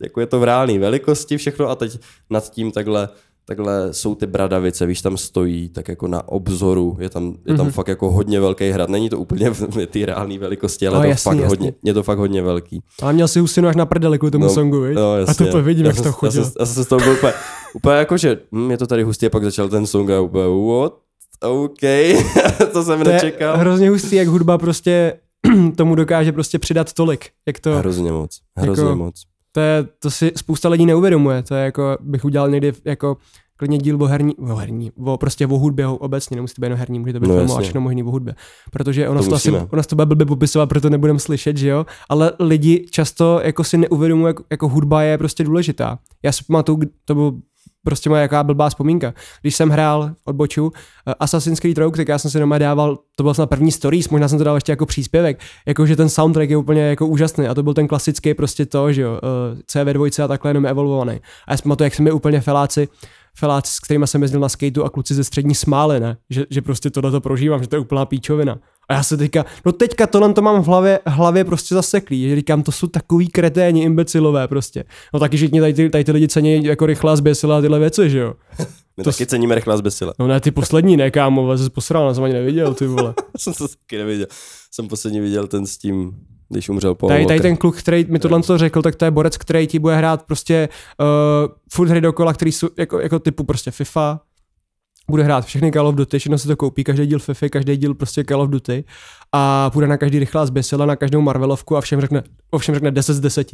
jako je to v reálné velikosti všechno a teď nad tím takhle takhle jsou ty bradavice, víš, tam stojí, tak jako na obzoru, je tam, je tam mm-hmm. fakt jako hodně velký hrad. Není to úplně v té reálné velikosti, ale No, je, to jasný, fakt jasný. hodně, je to fakt hodně velký. Ale měl si husinu až na prdeli kvůli tomu No, songu, viď? No, a to vidím, já jak to chodil. já jsem z toho byl úplně, úplně jako, že hm, je to tady hustý a pak začal ten song a úplně what? OK, to jsem To je nečekal. hrozně hustý, jak hudba prostě tomu dokáže prostě přidat tolik. Jak to, Hrozně moc, hrozně Jako- moc. To, je, to si spousta lidí neuvědomuje. To je jako, bych udělal někdy jako klidně díl o herní, o herní, o prostě o hudbě obecně, nemusí to být jenom herní, může to být No, film a jasně. všechno možný o hudbě. Protože ono To asi, ono to bude blbě popisovat, proto nebudem slyšet, že jo, ale lidi často jako si neuvědomují, jako, jako hudba je prostě důležitá. Já si pamatuju, to byl prostě moje jaká blbá vzpomínka. Když jsem hrál odboču eh, Assassin's Creed Rogue, tak já jsem si doma dával, to byl snad první stories, možná jsem to dal ještě jako příspěvek, jako že ten soundtrack je úplně jako úžasný a to byl ten klasický prostě to, že jo, eh, CV2 a takhle jenom evolvovaný. A já si pamatuju, jak jsme mi úplně feláci, feláci, s kterými jsem jezdil na skateu a kluci ze střední smály, ne? Že, že prostě tohle to prožívám, že to je úplná píčovina. A já se teďka, no teďka tohle to mám v hlavě, hlavě prostě zaseklý, že říkám, to jsou takový kreténi, imbecilové prostě. No taky všichni tady ty, tady ty lidi cení jako rychlá zběsila a tyhle věci, že jo. My to taky ceníme rychlá zbesile. No ne, ty poslední, ne kámo, jsi posral, já jsem ani neviděl, ty vole. jsem to taky neviděl. Jsem posledně viděl ten s tím, když umřel Paul Tady, tady ten kluk, který mi tohle to řekl, tak to je borec, který ti bude hrát prostě uh, furt hry dokola, který jsou jako, jako typu prostě FIFA, bude hrát všechny Call of Duty, všechno si to koupí, každý díl FIFA, každý díl prostě Call of Duty. A půjde na každý rychlá zběsila, na každou Marvelovku a všem řekne, o všem řekne 10 z 10.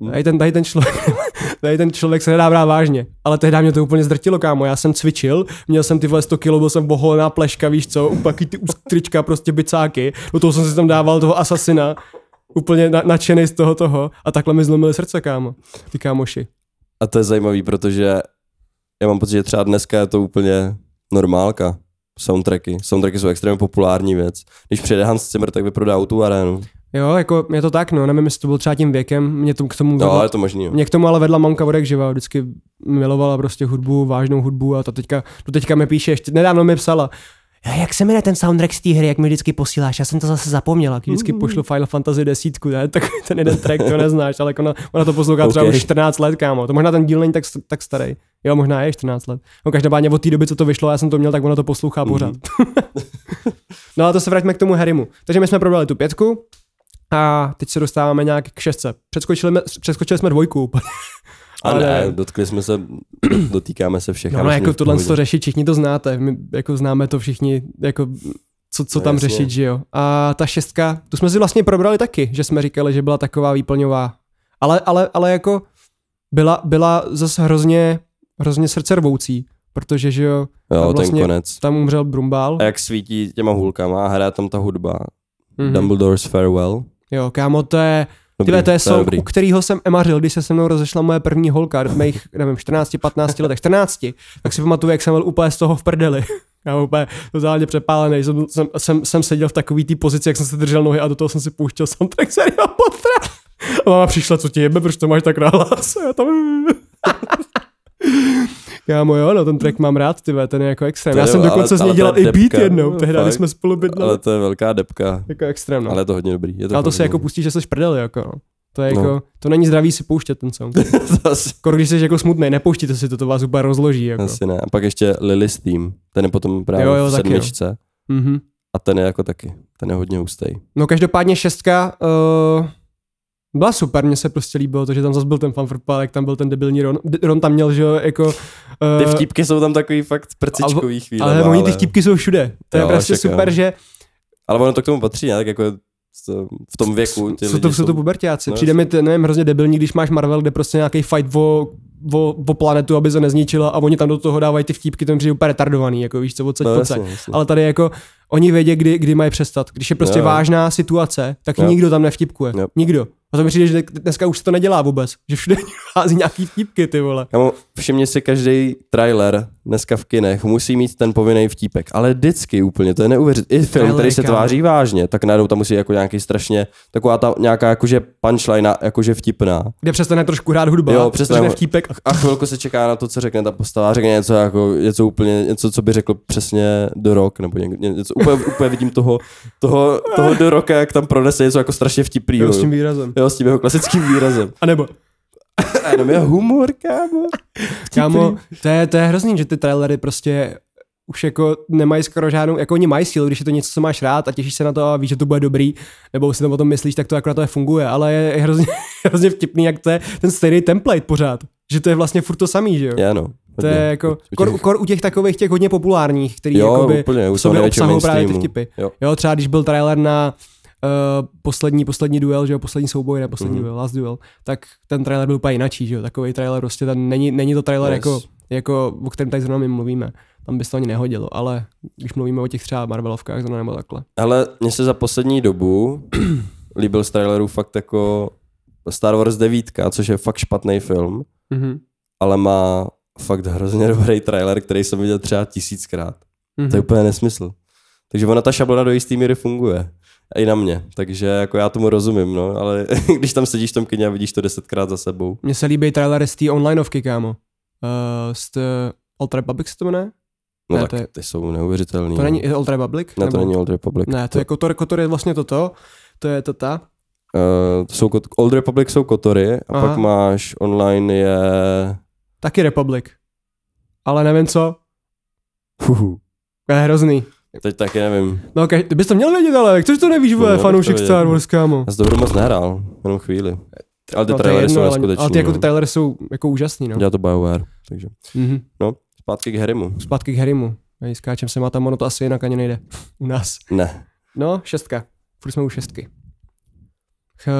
Hmm. Tady ten, tady ten člověk, tady ten člověk se nedá brát vážně, ale tehdy mě to úplně zdrtilo, kámo. Já jsem cvičil, měl jsem ty vole 100 kg, byl jsem boholená pleška, víš co, úplně ty ústrička, prostě bicáky, do toho jsem si tam dával toho asasina, úplně na, nadšený z toho toho a takhle mi zlomili srdce, kámo, ty kámoši. A to je zajímavý, protože já mám pocit, že třeba dneska je to úplně normálka. Soundtracky. Soundtracky jsou extrémně populární věc. Když přijede Hans Zimmer, tak vyprodá tu arénu. Jo, jako je to tak, no, nevím, jestli to bylo třeba tím věkem, mě to k tomu No, vedla, je to možný. Jo. mě k tomu ale vedla mamka odek živa, vždycky milovala prostě hudbu, vážnou hudbu a to teďka, to teďka mi píše, ještě nedávno mi psala, "Ja, jak se jmenuje ten soundtrack z té hry, jak mi vždycky posíláš, já jsem to zase zapomněla, když vždycky pošlu Final Fantasy desítku, ne? tak ten jeden track to neznáš, ale ona, ona to poslouchá třeba Ok. už 14 let, kámo, to možná ten díl není tak, tak starý, jo, možná je 14 let, no každopádně od té doby, co to vyšlo, já jsem to měl, tak ona to poslouchá pořád. no a to se vraťme k tomu Harrymu, takže my jsme probrali tu pětku, a teď se dostáváme nějak k šestce. Přeskočili, jsme- přeskočili jsme dvojku. A Ale- ne, dotkli jsme se, dotýkáme se všech. No, no jako v tohle to řešit, všichni to znáte, my jako známe to všichni, jako co, co No, tam jasně. řešit, že jo. A ta šestka, tu jsme si vlastně probrali taky, že jsme říkali, že byla taková výplňová. Ale, ale, ale jako byla, byla zase hrozně, hrozně srdce rvoucí, protože, že jo, Jo, tam ten vlastně- konec. tam umřel Brumbál. A jak svítí těma hůlkama a hraje tam ta hudba. Mhm. Dumbledore's Farewell. Jo, kámo, to je, Dobrý, Tyhle, to je song, dobrý. u kterého jsem emařil, když se se mnou rozešla moje první holka v mých, nevím, 14, 15 letech, 14, tak si pamatuju, jak jsem byl úplně z toho v prdeli. Já úplně totálně přepálený, jsem, jsem, jsem, jsem, seděl v takový té pozici, jak jsem se držel nohy a do toho jsem si pouštěl soundtrack Serieho Pottera. A máma přišla, co ti jebe, proč to máš tak nahlas? A já tam... Kámo, jo, no ten track mám rád, ty ten je jako extrém. To Já je- jsem ale- dokonce z ale něj to je dělal i beat jednou, No, tehdy, když jsme spolu bydleli. Ale to je velká depka. Jako extrém, no. Ale je to hodně dobrý. Je to Ale to si jako pustíš, že jsi v prdeli, jako no. To je jako, No. to není zdravý si pouštět ten song. Skoro když jsi jako smutný, nepouštíte si to, to vás úplně rozloží. Jako. asi ne. A pak ještě Lily's Theme. Ten je potom právě Jo, jo, v taky, sedmičce. Mhm. A ten je jako taky, ten je hodně hustý. No každopádně šestka uh, byla super, mně se prostě líbilo to, že tam zase byl ten fanfrpál, jak tam byl ten debilní Ron, Ron tam měl, že jo, jako... Uh, Ty vtípky jsou tam takový fakt prcičkový chvíle. Ale oni ty vtípky jsou všude. To je Jo, prostě však jo. super, že Ale ono to k tomu patří, ne? Tak jako v tom věku ty jsou lidi to, jsou to pubertáci. No, Přijde mi, to, nevím, hrozně debilní, když máš Marvel, kde prostě nějaký fight o, o, o, planetu, aby se nezničila a oni tam do toho dávají ty vtípky, to přijde úplně retardovaný, jako víš co, odsaď, No, pocať. jasně, jasně. Ale tady jako oni vědí, kdy, kdy mají přestat. Když je prostě Jo. vážná situace, tak Jo. nikdo tam nevtipkuje. Jo. Nikdo. A to mi přijde, že dneska už se to nedělá vůbec. Že všude hází nějaký vtípky, ty vole. Kamo, všimni si každý trailer dneska v kinech musí mít ten povinný vtípek, ale vždycky úplně, to je neuvěřitelné. I film, který se tváří vážně, tak najednou tam musí jako nějaký strašně, taková ta nějaká jakože punchline, jakože vtipná. Kde přestane trošku hrát hudba, Jo, přestane vtípek. A chvilku se čeká na to, co řekne ta postava, řekne něco jako, něco úplně, něco, co by řekl přesně do rok, nebo ně- ně- něco, úplně, úplně vidím toho, toho, toho do roka, jak tam pronese něco jako strašně vtipného. Jo, s tím výrazem. Jo, s tím jeho klasickým výrazem. A nebo, A jenom je humor, kámo. kámo, to je, to je hrozný, že ty trailery prostě už jako nemají skoro žádnou, jako oni mají sílu, když je to něco, co máš rád a těšíš se na to a víš, že to bude dobrý, nebo si tam o tom myslíš, tak to akorát to nefunguje, ale je, je hrozně, hrozně vtipný, jak to je ten stejný template pořád, že to je vlastně furt to samý, že jo? Je, no. To je jako, kor, kor u těch takových těch hodně populárních, který Jo, jakoby úplně, u v sobě obsahují právě ty vtipy. Jo. Jo, třeba když byl trailer na uh, poslední, poslední duel, že jo, poslední souboj, ne poslední Mhm. duel, last duel, tak ten trailer byl úplně jinačí, že jo, takový trailer prostě ten není, není to trailer Yes. jako, jako, o kterém tady zrovna my mluvíme. Tam by se to ani nehodilo, ale když mluvíme o těch třeba Marvelovkách zrovna nebo takhle. Ale mně se za poslední dobu líbil z trailerů fakt jako Star Wars 9, což je fakt špatný film, Mhm. ale má fakt hrozně dobrý trailer, který jsem viděl třeba tisíckrát. Mhm. To je úplně nesmysl. Takže ona ta šablona do jistý míry funguje. A i na mě. Takže jako já tomu rozumím, no, ale když tam sedíš v tom kyně a vidíš to desetkrát za sebou. Mně se líbí trailery z té onlineovky, kámo. Uh, z Old Republic se to jmenuje? No Ne, tak to je- ty jsou neuvěřitelný. To no. není Old Republic? Ne, to není Old Republic. Ne, to je Kotor, Kotor je vlastně toto. To je to ta. Uh, to jsou Old Republic jsou kotory a Aha. pak máš online je... Taky Republic. Ale nevím co. Huhu. To je hrozný. Teď taky nevím. No, kaž, ty bys to měl vědět, ale což to nevíš, No, vole, fanoušek. Star Wars, kámo. Já jsem to hru moc nehrál, jenom chvíli. Ale ty No, trailery jedno, jsou ale, neskutečný. ale ty jako no. ty trailery jsou jako úžasný, no. Dělá to BioWare, takže. Mhm. Zpátky k Harrymu. Zpátky k Harrymu. Tady skáčem se má tam, ono to asi jinak ani nejde. U nás. Ne. No, šestka. Furt jsme u šestky.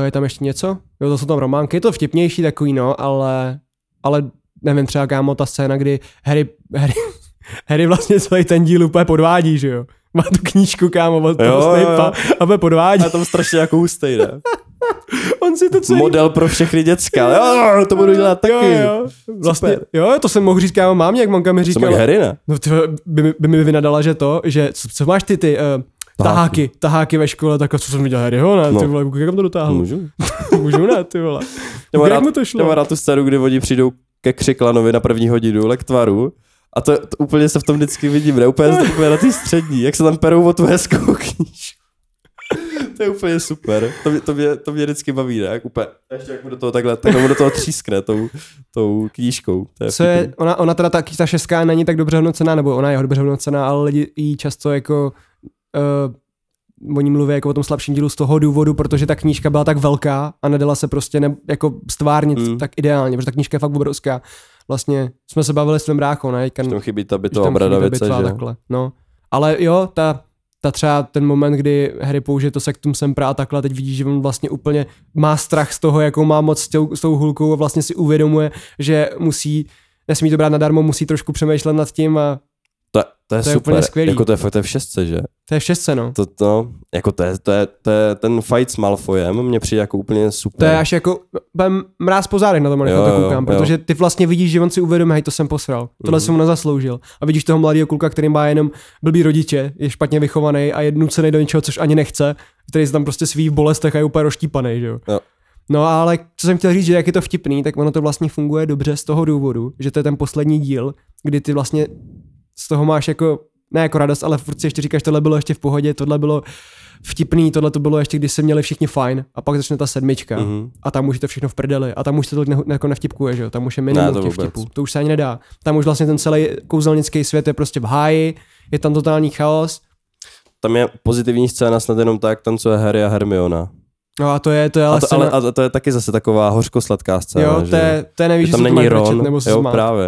Je tam ještě něco? Jo, to jsou tam románky, je to vtipnější takový, no, ale, ale nevím, třeba kámo, ta scéna, kdy Harry, Harry, Harry vlastně celý ten díl úplně podvádí, že jo? Má tu knížku, kámo, od toho Jo. Snape'a a bude podvádí. A tam strašně jako hustej, ne? On si to celý... Model pro všechny děcka. Jo, to budu dělat taky. Jo, jo. Vlastně, Super. jo, to jsem mohl říct, kámo, mámě, jak mamka mi říkala. jak Harry, ne? No ty, by, mi- by mi vynadala, že to, že co, co máš ty ty uh, taháky, taháky ve škole, tak co jsem viděl Harryho, ne, No. ty vole, jak to dotáhl? Můžu. Můžu ne, ty vole. Já mám Jak rád, mu to já šlo? mám rád tu scénu, kdy oni přijdou ke Křiklanovi na první hodinu lektvaru a to, to úplně se v tom vždycky vidím, ne? Úplně, úplně na té střední, jak se tam perou o tu hezkou knížku. to je úplně super. To mě, to mě, to mě vždycky baví, ne? Jak úplně, ještě jak mu do toho takhle, takhle mu do toho třískne tou, tou knížkou. To je Co je, ona, ona teda taky, ta šestka není tak dobře hodnocená, nebo ona je dobře hodnocená, ale lidi jí často jako uh, oni mluví jako o tom slabším dílu z toho důvodu, protože ta knížka byla tak velká a nedala se prostě ne, jako stvárnit mm. tak ideálně, protože ta knížka je fakt obrovská. Vlastně jsme se bavili s tvým bráchou, ne? Chybí ta bytová tam chybí ta bitva a že? takhle. No. Ale jo, ta, ta třeba ten moment, kdy Harry použije to sektum sempra a takhle, teď vidí, že on vlastně úplně má strach z toho, jakou má moc s tou, s tou hulkou a vlastně si uvědomuje, že musí, nesmí to brát nadarmo, musí trošku přemýšlet nad tím a To, to je To je super. úplně skvělý. Jako to je fakt to je v šestce, že? to je v šestce, no. To, to, jako to je, to je, to je, ten fight s Malfoyem mně přijde jako úplně super. To je až jako budem mráz po zádech na tom, Jo, na to koukám, jo. protože ty vlastně vidíš, že on si uvědomí, hej, to jsem posral, tohle Mhm. jsem mu nezasloužil. A vidíš toho mladého kluka, který má jenom blbý rodiče, je špatně vychovaný a je nucený do něčeho, což ani nechce, který se tam prostě sví v bolestech a je úplně roštípaný, že jo. Jo. No ale co jsem chtěl říct, že jak je to vtipný, tak ono to vlastně funguje dobře z toho důvodu, že to je ten poslední díl, kdy ty vlastně z toho máš jako, ne jako radost, ale furt si ještě říkáš, tohle bylo ještě v pohodě, tohle bylo vtipný, tohle to bylo ještě, když se měli všichni fajn a pak začne ta sedmička Mhm. a tam už je to všechno v prdeli a tam už se to ne, jako nevtipkuje, že jo, tam už je Ne, minimum to těch vůbec. vtipů, to už se ani nedá. Tam už vlastně ten celý kouzelnický svět je prostě v háji, je tam totální chaos. tam je pozitivní scéna snad jenom tak, jak tancuje Harry a Hermiona. No a to je, to je ale, A to, scéna- ale a to je taky zase taková hořko-sladká scéna. jo, to je, to je nevíš, že tam není Ron, nebo jo, smát. právě.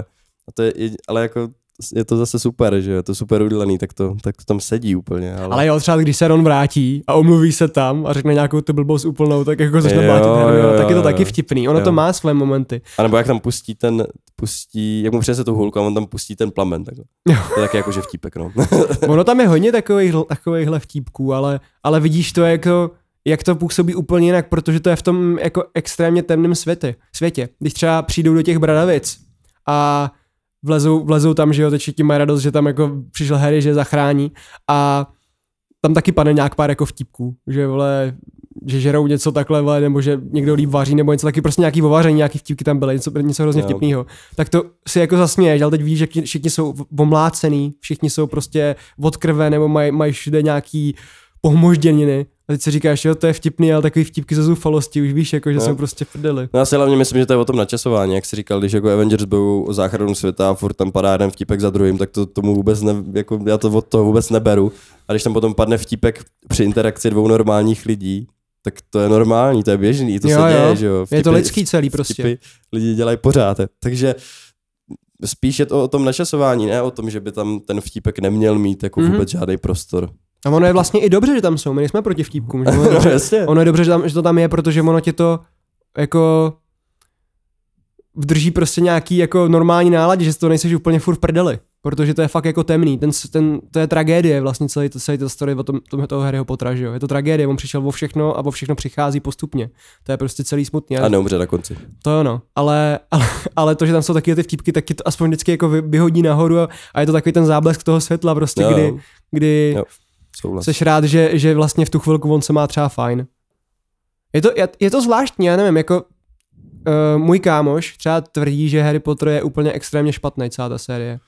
A to je, ale jako je to zase super, že jo, je to super udělaný, tak to, tak to tam sedí úplně. Ale, Ale jo, třeba když se Ron vrátí a omluví se tam a řekne nějakou tu blbost úplnou, tak jako začne Jo, blátit tak je to jo, taky jo. vtipný. Ono Jo. to má své momenty. a nebo jak tam pustí ten, pustí, jak mu přinese tu hulku a on tam pustí ten plamen, tak Jo. to je taky jakože vtípek, no. Ono tam je hodně takových, takovýchhle vtípků, ale, ale vidíš to jako, jak to působí úplně jinak, protože to je v tom jako extrémně temném světě. světě. Když třeba přijdou do těch Bradavic a vlezou, vlezou tam, že jo, teď všichni mají radost, že tam jako přišel Harry, že je zachrání a tam taky padne nějak pár jako vtipků, že vole, že žerou něco takhle, vole, nebo že někdo líp vaří, nebo něco taky, prostě nějaký ovaření, nějaký vtipky tam byly, něco, něco hrozně vtipného. Tak to si jako zasměješ, ale teď víš, že všichni jsou omlácený, všichni jsou prostě od krve, nebo mají maj všude nějaký pohmožděniny. A teď si říkáš, jo, to je vtipný, ale takový vtipky ze zoufalosti, už víš, jako, že No. jsou prostě prdeli. No já si hlavně myslím, že to je o tom načasování, jak jsi říkal, když jako Avengers bojou o záchranu světa a furt tam padá jeden vtipek za druhým, tak to tomu vůbec ne, jako já to od toho vůbec neberu. A když tam potom padne vtipek při interakci dvou normálních lidí, tak to je normální, to je běžný, to Jo, se jo. děje, že jo. Je to lidský celý prostě. Vtipy lidi dělají pořád. Takže spíš je to o tom načasování, ne o tom, že by tam ten vtipek neměl mít jako Mhm. vůbec žádný prostor. A ono je vlastně i dobře, že tam jsou, my nejsme proti vtipkům. Že ono, je no, dobře, ono je dobře, že, tam, že to tam je, protože ono tě to jako vdrží prostě nějaký jako normální náladě, že to nejseš úplně furt v prdeli. Protože to je fakt jako temný, ten, ten, to je tragédie vlastně celý, to, celý to story o tom, tom toho Harryho Pottera, že jo. Je to tragédie, on přišel o všechno a o všechno přichází postupně. To je prostě celý smutný. A neumře na konci. To jo no, ale, ale, ale to, že tam jsou taky ty vtipky, tak ti to aspoň vždycky jako vy- vyhodí nahoru a, a je to takový ten záblesk toho světla prostě, Jo, kdy, kdy Jo. Souhlas. seš rád, že, že vlastně v tu chvilku on se má třeba fajn. Je to, je to zvláštní, já nevím, jako uh, můj kámoš třeba tvrdí, že Harry Potter je úplně extrémně špatný celá ta série.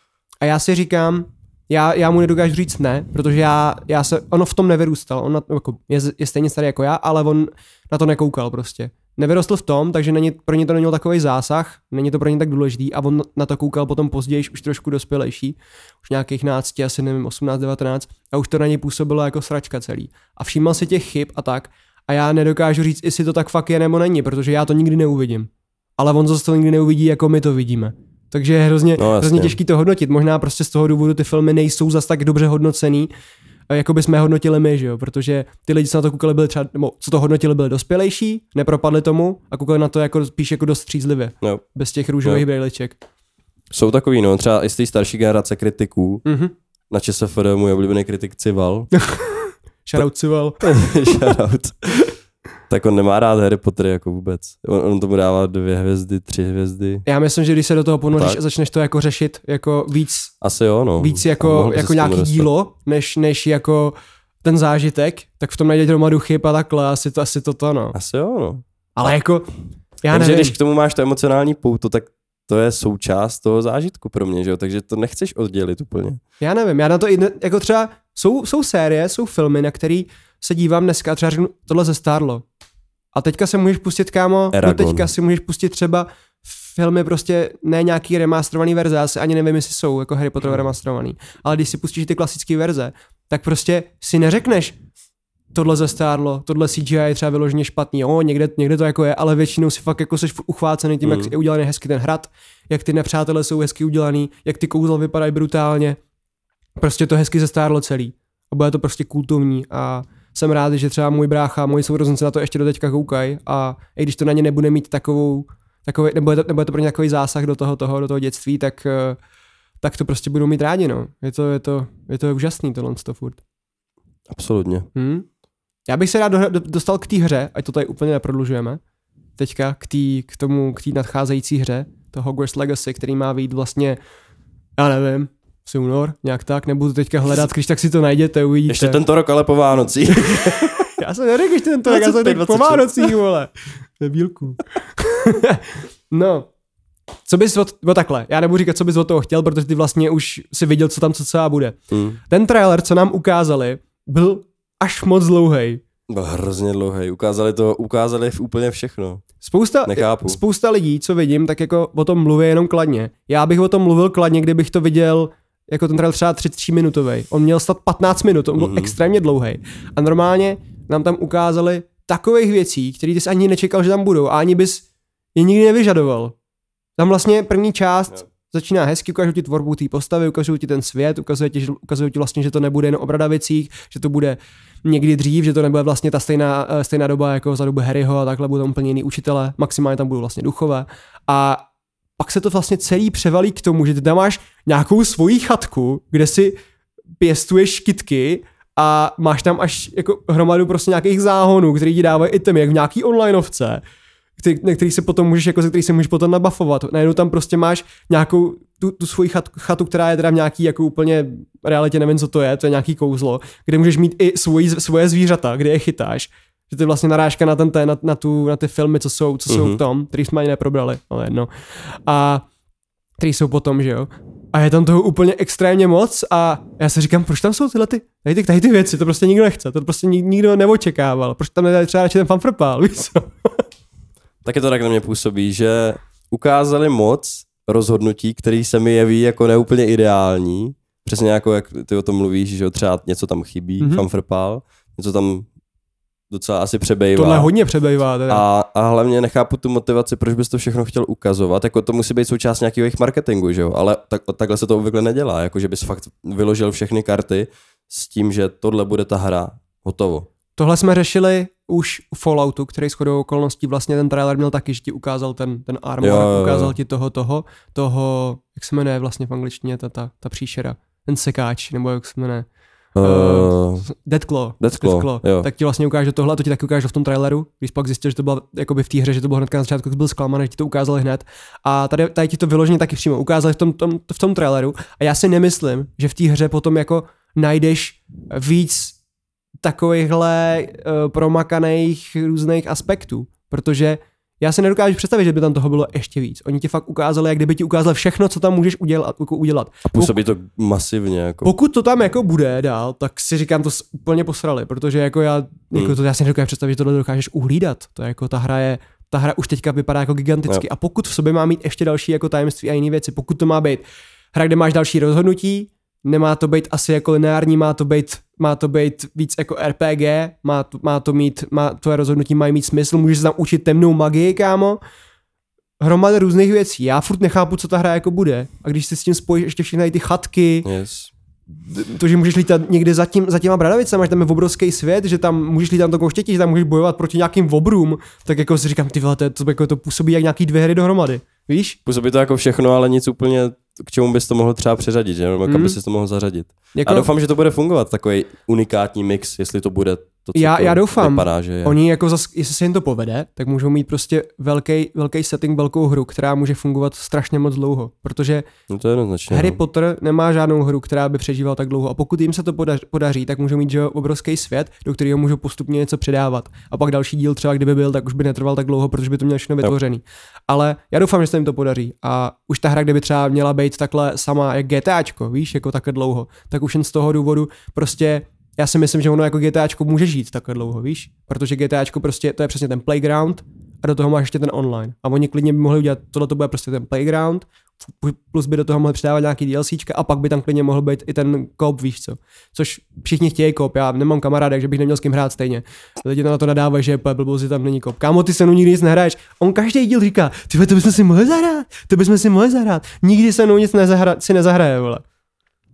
A já si říkám, já, já mu nedokážu říct ne, protože já, já se, ono v tom nevyrůstal, on na, jako, je, je stejně starý jako já, ale on na to nekoukal prostě. Nevyrostl v tom, takže není, pro ně to neměl takový zásah, není to pro ně tak důležitý a on na to koukal potom později, už trošku dospělejší, už nějakých nácti, asi nevím, 18, 19 a už to na něj působilo jako sračka celý. A všímal si těch chyb a tak a já nedokážu říct, jestli to tak fakt je nebo není, protože já to nikdy neuvidím. Ale on zase to nikdy neuvidí, jako my to vidíme. Takže je hrozně, No, jasně. hrozně těžký to hodnotit. Možná prostě z toho důvodu ty filmy nejsou zas tak dobře hodnocený, jako bychom je hodnotili my, že jo? Protože ty lidi, co na to koukali, byli třeba, nebo co to hodnotili, byli dospělejší, nepropadli tomu a koukali na to jako spíš jako dost střízlivě, No. bez těch růžových Jo. brýliček. Jsou takový, no, třeba i z té starší generace kritiků, Mhm. na ČSFD můj oblíbený kritik Cival, Shoutout Cival. shoutout, tak on nemá rád Harry Potter jako vůbec. On, on tomu dává dvě hvězdy, tři hvězdy. Já myslím, že když se do toho ponoříš Tak. a začneš to jako řešit jako víc, Asi jo, no. víc jako, jako nějaký dostat. dílo, než, než jako ten zážitek, tak v tom najdeš hromadu chyb a takhle, asi to, asi to to, no. Asi jo, no. Ale jako, já Takže nevím. když k tomu máš to emocionální pouto, tak to je součást toho zážitku pro mě, že jo? Takže to nechceš oddělit úplně. Já nevím, já na to i ne, jako třeba jsou, jsou série, jsou filmy, na který se dívám dneska a třeba řeknu, tohle zestárlo. A teďka se můžeš pustit, kámo, no Eragon. teďka si můžeš pustit třeba filmy prostě ne nějaký remasterovaný verze, já si ani nevím, jestli jsou jako Harry Potter remasterovaný, ale když si pustíš ty klasické verze, tak prostě si neřekneš, tohle zestárlo, tohle CGI je třeba vyloženě špatný, jo, někde, někde to jako je, ale většinou si fakt jako seš uchvácený tím, Mm. jak je udělaný hezky ten hrad, jak ty nepřátelé jsou hezky udělaný, jak ty kouzla vypadají brutálně, prostě to hezky zestárlo celý. A bude to prostě kultovní a jsem rád, že třeba můj brácha, moji sourozenci na to ještě do teďka koukají a i když to na ně nebude mít takovou, takový, nebo, je to, nebo je to pro ně takový zásah do toho, toho, do toho dětství, tak, eh, tak to prostě budou mít rádi, no. Je to, je to, je to úžasný tohle to furt. Absolutně. Hmm? Já bych se rád do, do, dostal k té hře, ať to tady úplně neprodlužujeme, teďka k, tý, k tomu, k té nadcházející hře, to Hogwarts Legacy, který má vyjít vlastně, já nevím, asi únor, nějak tak, nebudu teďka hledat, když tak si to najděte, uvidíte. Ještě tento rok ale po Vánocí. Já jsem neřekl ještě tento, rok, já jsem 25, teď po 26. Vánocích, vole. Debílku. no, co bys od, o takhle, já nebudu říkat, co bys od toho chtěl, protože ty vlastně už si viděl, co tam co celá bude. hmm. Ten trailer, co nám ukázali, byl až moc dlouhý. Byl hrozně dlouhý. Ukázali to, ukázali úplně všechno. Spousta, Nechápu. spousta lidí, co vidím, tak jako o tom mluví jenom kladně. Já bych o tom mluvil kladně, kdybych to viděl jako ten trailer třeba 33 minutový. On měl stát 15 minut, on byl Mhm. mm-hmm. extrémně dlouhý. A normálně nám tam ukázali takových věcí, které ty jsi ani nečekal, že tam budou a ani bys je nikdy nevyžadoval. Tam vlastně první část Jo. začíná hezky, ukážou ti tvorbu té postavy, ukazují ti ten svět, ukazuje ti, že- ukazují ti vlastně, že to nebude jen o bradavicích, že to bude někdy dřív, že to nebude vlastně ta stejná, eh, stejná doba jako za dobu Harryho a takhle budou tam úplně jiný učitele, maximálně tam budou vlastně duchové. A pak se to vlastně celý převalí k tomu, že ty tam máš nějakou svoji chatku, kde si pěstuješ kytky a máš tam až jako hromadu prostě nějakých záhonů, který ti dávají itemy, jak v nějaký onlineovce, který, na který se potom můžeš, jako který se můžeš potom nabafovat. Najednou tam prostě máš nějakou tu, tu svoji chat, chatu, která je teda v nějaký jako úplně realitě, nevím, co to je, to je nějaký kouzlo, kde můžeš mít i svoji, svoje zvířata, kde je chytáš. Že to je vlastně narážka na, ten, na, na, tu, na ty filmy, co jsou, co jsou Mhm. v tom, který jsme ani neprobrali, ale jedno. A který jsou potom, že jo. A je tam toho úplně extrémně moc a já si říkám, proč tam jsou tyhle ty, tady ty, tady ty věci, to prostě nikdo nechce, to prostě nik- nikdo neočekával, proč tam nedají třeba radši ten fanfrpál, víš co? Taky to tak na mě působí, že ukázali moc rozhodnutí, který se mi jeví jako neúplně ideální. Přesně jako jak ty o tom mluvíš, že jo, třeba něco tam chybí, Mhm. mm-hmm. fanfrpál, něco tam docela asi přebejvá. Tohle hodně přebejvá teda. A, a hlavně nechápu tu motivaci, proč bys to všechno chtěl ukazovat. Jako to musí být součást nějakého jejich marketingu, že jo? Ale tak, takhle se to obvykle nedělá. Jako, že bys fakt vyložil všechny karty s tím, že tohle bude ta hra. Hotovo. Tohle jsme řešili už u Falloutu, který shodou okolností vlastně ten trailer měl taky, že ti ukázal ten, ten armor, Jo, jo, jo. ukázal ti toho, toho, toho, jak se jmenuje vlastně v angličtině ta, ta, ta příšera, ten sekáč, nebo jak se jmenuje, Uh, Deathclaw. Deathclaw, jo. Tak ti vlastně ukáže tohle, a to ti taky ukáže v tom traileru, když pak zjistil, že to bylo jakoby v té hře, že to bylo hned na začátku, byl zklamaný, že ti to ukázali hned. A tady, tady ti to vyloženě taky přímo ukázali v tom, tom, v tom traileru. A já si nemyslím, že v té hře potom jako najdeš víc takovýchhle uh, promakaných různých aspektů, protože já si nedokážu představit, že by tam toho bylo ještě víc. Oni ti fakt ukázali, jak kdyby ti ukázali všechno, co tam můžeš udělat. Jako udělat. a působí to masivně. Jako. Pokud to tam jako bude dál, tak si říkám, to úplně posrali, protože jako já, jako Hmm. to já si nedokážu představit, že tohle dokážeš uhlídat. To je jako ta hra je, ta hra už teďka vypadá jako giganticky. Jo. A pokud v sobě má mít ještě další jako tajemství a jiné věci, pokud to má být hra, kde máš další rozhodnutí, nemá to být asi jako lineární, má to být, má to být víc jako RPG, má to, má to mít, má, tvoje rozhodnutí mají mít smysl, můžeš se tam učit temnou magii, kámo, hromada různých věcí. Já furt nechápu, co ta hra jako bude. A když si s tím spojíš ještě všechny ty chatky, Yes. to, že můžeš lítat někde za, tím, za těma bradavicama, že tam je obrovský svět, že tam můžeš lítat na tom koštěti, že tam můžeš bojovat proti nějakým obrům, tak jako si říkám, ty vole, to, to, jako to působí jak nějaký dvě hry dohromady. Víš? Působí to jako všechno, ale nic úplně, k čemu bys to mohl třeba přeřadit, že? Nebo kam Mhm. bys to mohl zařadit. Jako, A doufám, že to bude fungovat, takový unikátní mix, jestli to bude to, co Já- to já doufám. vypadá, že je. Oni jako zas, jestli se jim to povede, tak můžou mít prostě velký, velký setting, velkou hru, která může fungovat strašně moc dlouho, protože No to je jednoznačně. Harry no. Potter nemá žádnou hru, která by přežívala tak dlouho. A pokud jim se to podaří, podaří tak můžou mít že obrovský svět, do kterého můžou postupně něco předávat. A pak další díl třeba, kdyby byl, tak už by netrval tak dlouho, protože by to měl všechno vytvořený. Ale já doufám, že se jim to podaří. A už ta hra, kdyby třeba měla být takhle sama jak GTAčko, víš, jako takhle dlouho, tak už jen z toho důvodu prostě já si myslím, že ono jako GTAčko může žít takhle dlouho, víš? Protože GTAčko prostě, to je přesně ten playground a do toho máš ještě ten online. A oni klidně by mohli udělat, tohle to bude prostě ten playground, plus by do toho mohli přidávat nějaký DLCčka a pak by tam klidně mohl být i ten kop, víš co. Což všichni chtějí kop, já nemám kamaráda, takže bych neměl s kým hrát stejně. Lidi na to nadávají, že je blbost, že tam není kop. Kámo, ty se mnou nikdy nic nehraješ. On každý díl říká, ty to bychom si mohli zahrát, to bychom si mohli zahrát. Nikdy se mnou nic nezahra, si nezahraje, vole.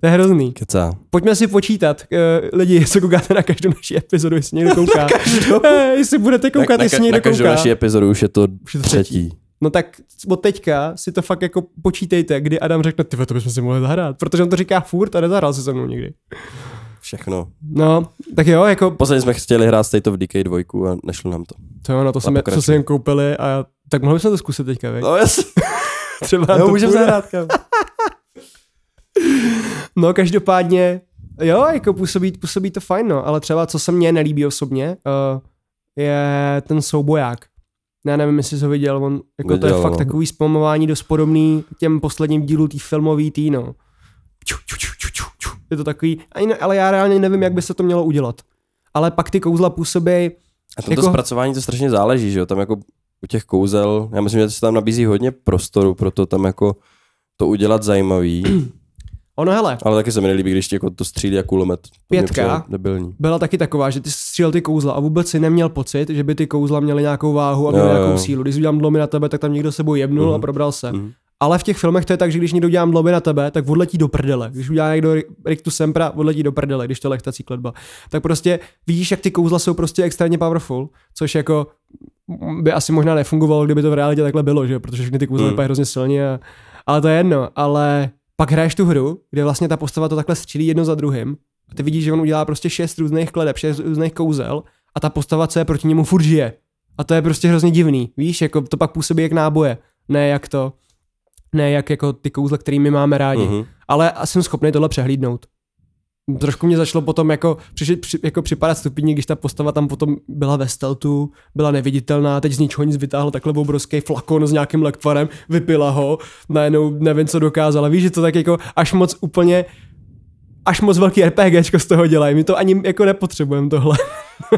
To je hrozný. Kecá. Pojďme si počítat, uh, lidi, jestli koukáte na každou naši epizodu, jestli někdo kouká. Eh, jestli budete koukat, na, jestli na, někdo na každou kouká. naši epizodu už je to Už je to třetí. No tak od teďka si to fakt jako počítejte, kdy Adam řekne, ty to bychom si mohli zahrát, protože on to říká furt a nezahrál si se mnou nikdy. Všechno. No, tak jo, jako Posledně jsme chtěli hrát State of Decay 2 a nešlo nám to. to jo, na to jsme, co si jen koupili a tak mohli jsme to zkusit teďka, vej? No jasně. Třeba to můžeme zahrát, kam. No, každopádně, jo, jako působí, působí to fajn, no, ale třeba, co se mně nelíbí osobně, uh, je ten souboják. Já nevím, jestli jsi ho viděl, on, jako to je Viděl, fakt no. takový zpomování dost podobný těm posledním dílům tý filmový tý, no. Ču, ču, ču, ču, ču, ču. Je to takový, ale já reálně nevím, jak by se to mělo udělat. Ale pak ty kouzla působí, A tomto Jako- jako... zpracování to strašně záleží, že jo? Tam jako u těch kouzel, já myslím, že se tam nabízí hodně prostoru pro to tam jako to udělat zajímavý. Ono hele, Ale taky se mi nelíbí, když ti jako to střílí jako kulomet. To Pětka. Debilní. byla taky taková, že ty střílel ty kouzla a vůbec si neměl pocit, že by ty kouzla měly nějakou váhu a měly nějakou jo. sílu. Když udělám dlomy na tebe, tak tam někdo sebou jebnul Mhm. a probral se. Mhm. Ale v těch filmech to je tak, že když někdo udělám dlomy na tebe, tak odletí do prdele. Když udělá někdo Rictu Sempra, odletí do prdele, když to je lehtací kletba. Tak prostě vidíš, jak ty kouzla jsou prostě extrémně powerful, což jako by asi možná nefungovalo, kdyby to v realitě takhle bylo, že? protože všechny ty kouzla Mm. vypadají hrozně silně. A, ale to je jedno, ale pak hraješ tu hru, kde vlastně ta postava to takhle střílí jedno za druhým a ty vidíš, že on udělá prostě šest různých kledeb, šest různých kouzel a ta postava, co je proti němu, furt žije. A to je prostě hrozně divný, víš, jako to pak působí jak náboje, ne jak to, ne jak jako ty kouzla, kterými máme rádi. Mhm. Ale jsem schopný tohle přehlídnout. Trošku mě začalo potom jako, při, při, jako připadat stupidně, když ta postava tam potom byla ve steltu, byla neviditelná, teď z ničeho nic vytáhla takhle obrovský flakon s nějakým lektvarem, vypila ho, najednou nevím, co dokázala. Víš, že to tak jako až moc úplně, až moc velký RPGčko z toho dělají. My to ani jako nepotřebujeme tohle.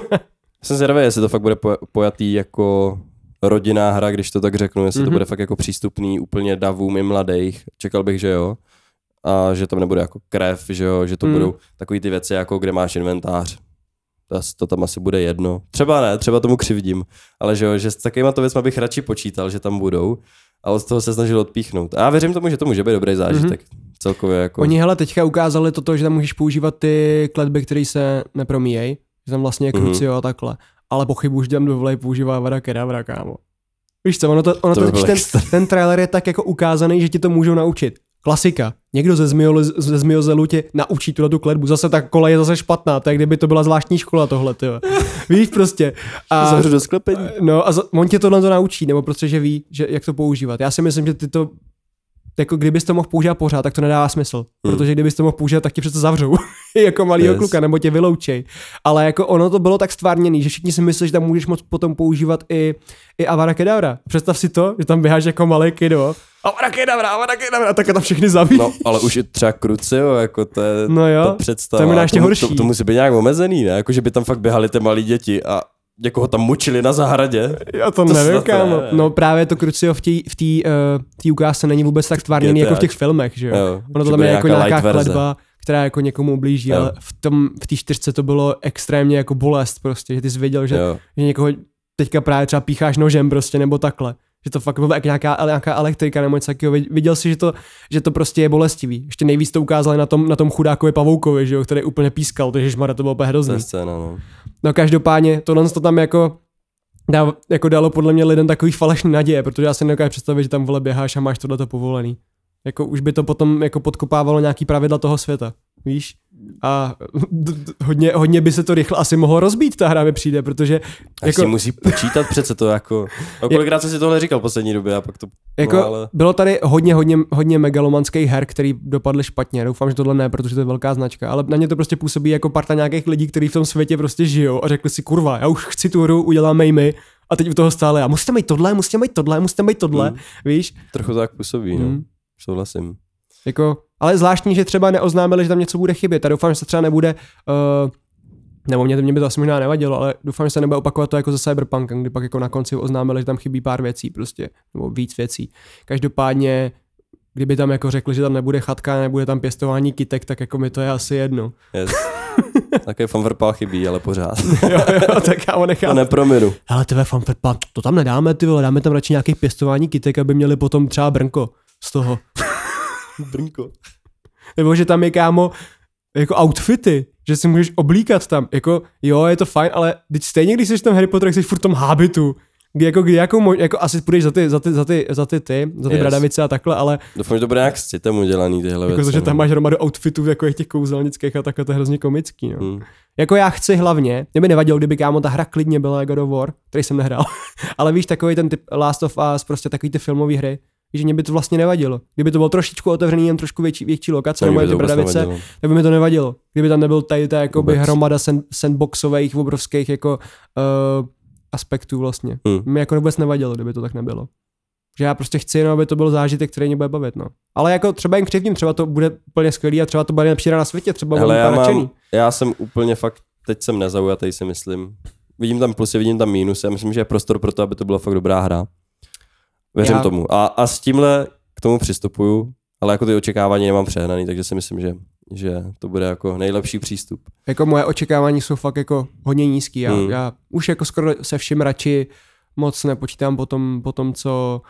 Jsem zvědavý, jestli to fakt bude po- pojatý jako rodinná hra, když to tak řeknu, jestli mm-hmm. to Mhm. bude fakt jako přístupný úplně davům i mladých. Čekal bych, že jo. A že tam nebude jako krev, že jo, že to Mm. budou takový ty věci, jako kde máš inventář. To, to tam asi bude jedno. Třeba ne, třeba tomu křivdím, ale že jo, že s takovýma to věcma bych radši počítal, že tam budou a od toho se snažil odpíchnout. A já věřím tomu, že to může být dobrý zážitek. Mm-hmm. Celkově jako. Oni hele teďka ukázali toto, že tam můžeš používat ty kletby, které se nepromíjejí, že tam vlastně je Mhm. krucio a takhle. Ale pochybuji, že tam dovolej používá Vada Kedavra, kámo. Víš co, ono to, ono To to, ten, ten trailer je tak jako ukázaný, že ti to můžou naučit. Klasika. Někdo ze, zmiole, ze zmiozelu tě naučí tuhle tu kletbu. Zase ta kola je zase špatná, tak kdyby to byla zvláštní škola tohle, ty. Víš prostě. A, Zavřu do sklepení. No a za- on tě tohle to naučí, nebo protože ví, že jak to používat. Já si myslím, že ty to jako kdybys to mohl používat pořád, tak to nedává smysl. Hmm. Protože kdybys to mohl používat, tak tě přece zavřou. jako malýho Yes. kluka, nebo tě vyloučej. Ale jako ono to bylo tak stvárněný, že všichni si myslí, že tam můžeš moc potom používat i, i Avada Kedavra. Představ si to, že tam běháš jako malý kido. Avada Kedavra, Avada Kedavra, tak tam všechny zabíjí. No, ale už i třeba Crucio, jako to je No jo, ta představa. to je ještě to, horší. To, to, musí být nějak omezený, ne? Jako, že by tam fakt běhali ty malí děti a jako ho tam mučili na zahradě. Já to, To nevím, kámo. ne. No právě to Crucio v té v tý, uh, tý ukázce není vůbec tak stvárněný jako v těch filmech, že jo. Jo, Ono to tam je jako nějaká kledba, která jako někomu ublíží, Jo. ale v tom, v té čtyřce to bylo extrémně jako bolest prostě, že ty jsi věděl, že, Jo. že někoho teďka právě třeba pícháš nožem prostě, nebo takhle. Že to fakt bylo jak nějaká, nějaká elektrika nebo něco takového. Viděl si, že to, že to prostě je bolestivý. Ještě nejvíc to ukázali na tom, na tom chudákovi pavoukovi, že jo, který úplně pískal, takže žmara to bylo úplně To hrozný. je scéna, no. No každopádně, tohle to tam jako dá, jako dalo podle mě lidem takový falešný naděje, protože já si nedokážu představit, že tam vole běháš a máš tohleto povolený. Jako už by to potom jako podkopávalo nějaký pravidla toho světa, víš? A hodně, hodně by se to rychle asi mohlo rozbít, ta hra mi přijde, protože A jako, jako, musí počítat přece to jako... No, kolikrát jsem si tohle říkal v poslední době a pak to... jako no, ale... bylo tady hodně, hodně, hodně megalomanských her, který dopadly špatně. Doufám, že tohle ne, protože to je velká značka, ale na ně to prostě působí jako parta nějakých lidí, kteří v tom světě prostě žijou a řekli si, kurva, já už chci tu hru, uděláme ji my. A teď u toho stále a musíte mít tohle, musíte mít tohle, musíte mít tohle, Hmm. víš? Trochu tak působí, no. Hmm. Souhlasím. Jako, ale zvláštní, že třeba neoznámili, že tam něco bude chybět. A doufám, že se třeba nebude, uh, nebo mě, mě by to asi možná nevadilo, ale doufám, že se nebude opakovat to jako ze Cyberpunkem, kdy pak jako na konci oznámili, že tam chybí pár věcí prostě, nebo víc věcí. Každopádně, kdyby tam jako řekli, že tam nebude chatka, nebude tam pěstování kytek, tak jako mi to je asi jedno. Yes. Také fanverpál chybí, ale pořád. jo, jo, tak já ho To nechám. neprominu. Hele, ty fanfetpa, to tam nedáme, ty vole, dáme tam radši nějaký pěstování kytek, aby měli potom třeba brnko z toho. Brnko. Nebo že tam je kámo jako outfity, že si můžeš oblíkat tam, jako jo, je to fajn, ale teď stejně, když jsi v tom Harry Potter, jsi furt v tom hábitu, kdy jako, kdy jako, mo- jako asi půjdeš za ty, za ty, za ty, za ty, ty, za ty Yes. bradavice a takhle, ale Doufám, že to bude nějak s citem udělaný tyhle jako věci. to, že tam no. máš hromadu outfitů jako těch kouzelnických a takhle, to je hrozně komický, no. Hmm. Jako já chci hlavně, mě by nevadilo, kdyby kámo ta hra klidně byla God of War, který jsem nehrál, ale víš, takový ten typ Last of Us, prostě takový ty filmové hry, že mě by to vlastně nevadilo. Kdyby to bylo trošičku otevřený, jen trošku větší, větší lokace, nebo ty bradavice, nevadilo. tak by mi to nevadilo. Kdyby tam nebyl tady ta jakoby Vůbec. hromada sand, sandboxových obrovských jako uh, aspektů vlastně. Hmm. Mi jako vůbec nevadilo, kdyby to tak nebylo. Že já prostě chci jenom, aby to byl zážitek, který mě bude bavit, no. Ale jako třeba jen křivním, třeba to bude úplně skvělý a třeba to bude nejlepší hra na světě, třeba Hele, já, mám, já jsem úplně fakt, teď jsem nezaujatý si myslím. Vidím tam plusy, vidím tam mínusy. Já myslím, že je prostor pro to, aby to byla fakt dobrá hra. Věřím Já- tomu. A, a s tímhle k tomu přistupuju Ale jako ty očekávání nemám přehnaný, takže si myslím, že, že to bude jako nejlepší přístup. Jako moje očekávání jsou fakt jako hodně nízký. Já, Hmm. já už jako skoro se vším radši moc nepočítám po tom, po tom co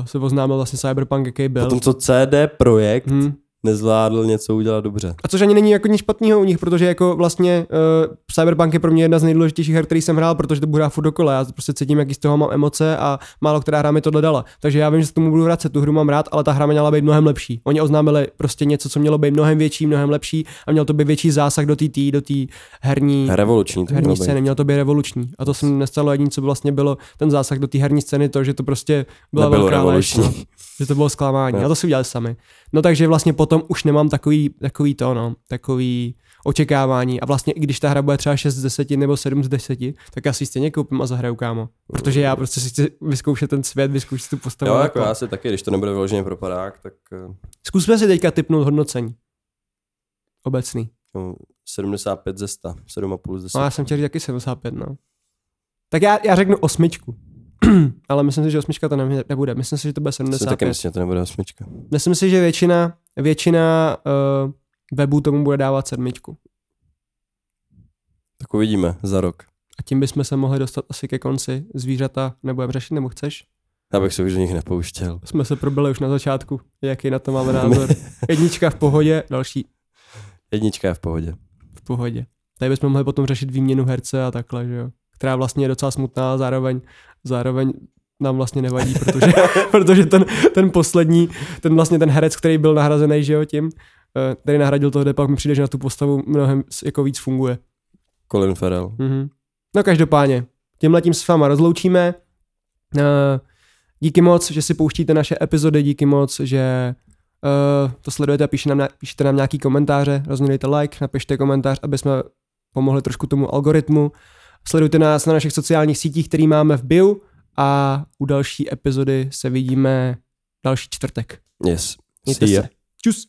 uh, se oznámil vlastně Cyberpunk, jaký byl. Potom co CD Projekt Hmm. Nezvládl něco udělat dobře. A což ani není jako nic špatného u nich, protože jako vlastně uh, Cyberpunk je pro mě jedna z nejdůležitějších her, který jsem hrál, protože to bude hrát furt dokola. Já prostě cítím, jaký z toho mám emoce a málo která hra mi tohle dala. Takže já vím, že se k tomu budu vracet, tu hru mám rád, ale ta hra měla být mnohem lepší. Oni oznámili prostě něco, co mělo být mnohem větší, mnohem lepší a měl to být větší zásah do té tý, do té herní, Revoluční to herní scény, mělo to být revoluční. A to se nestalo jediné, co vlastně bylo ten zásah do té herní scény, to, že to prostě byla Nebylo velká lež, no. že to bylo zklamání. Ne. A to si udělali sami. No takže vlastně potom už nemám takový, takový to, no, takový očekávání. A vlastně i když ta hra bude třeba 6 z 10 nebo 7 z 10, tak já si stejně koupím a zahraju, kámo. Protože já prostě si chci vyzkoušet ten svět, vyzkoušet tu postavu. Jo, jako já si taky, když to nebude vyloženě pro padák, tak eh, Zkusme si teďka typnout hodnocení. Obecný. no, 75 ze 100, 7,5 ze 100. No já jsem chtěl říct taky 75, no. Tak já, já řeknu osmičku. Ale myslím si, že osmička to ne, nebude. Myslím si, že to bude Si taky 75. myslím, že to nebude osmička. Myslím si, že většina, většina uh, webů tomu bude dávat sedmičku. Tak uvidíme za rok. A tím bychom se mohli dostat asi ke konci. Zvířata nebudeme řešit, nebo chceš? Já bych se už do nich nepouštěl. Jsme se probili už na začátku, jaký na to máme názor. Jednička v pohodě, další Jednička je v pohodě. v pohodě. Tady bychom mohli potom řešit výměnu herce a takhle, že jo. Která vlastně je docela smutná, zároveň, zároveň nám vlastně nevadí, protože, protože ten, ten poslední, ten vlastně ten herec, který byl nahrazený, že jo, tím, eh, který nahradil toho, pak mi přijde, že na tu postavu mnohem jako víc funguje. Colin Farrell. Mhm. No každopádně, tímhle tím s váma rozloučíme. Eh, Díky moc, že si pouštíte naše epizody, díky moc, že uh, to sledujete a píšte nám, píšete nám nějaký komentáře, rozměrejte like, napište komentář, aby jsme pomohli trošku tomu algoritmu. Sledujte nás na našich sociálních sítích, který máme v bio a u další epizody se vidíme další čtvrtek. Yes. Mějte See ya. se. Čus.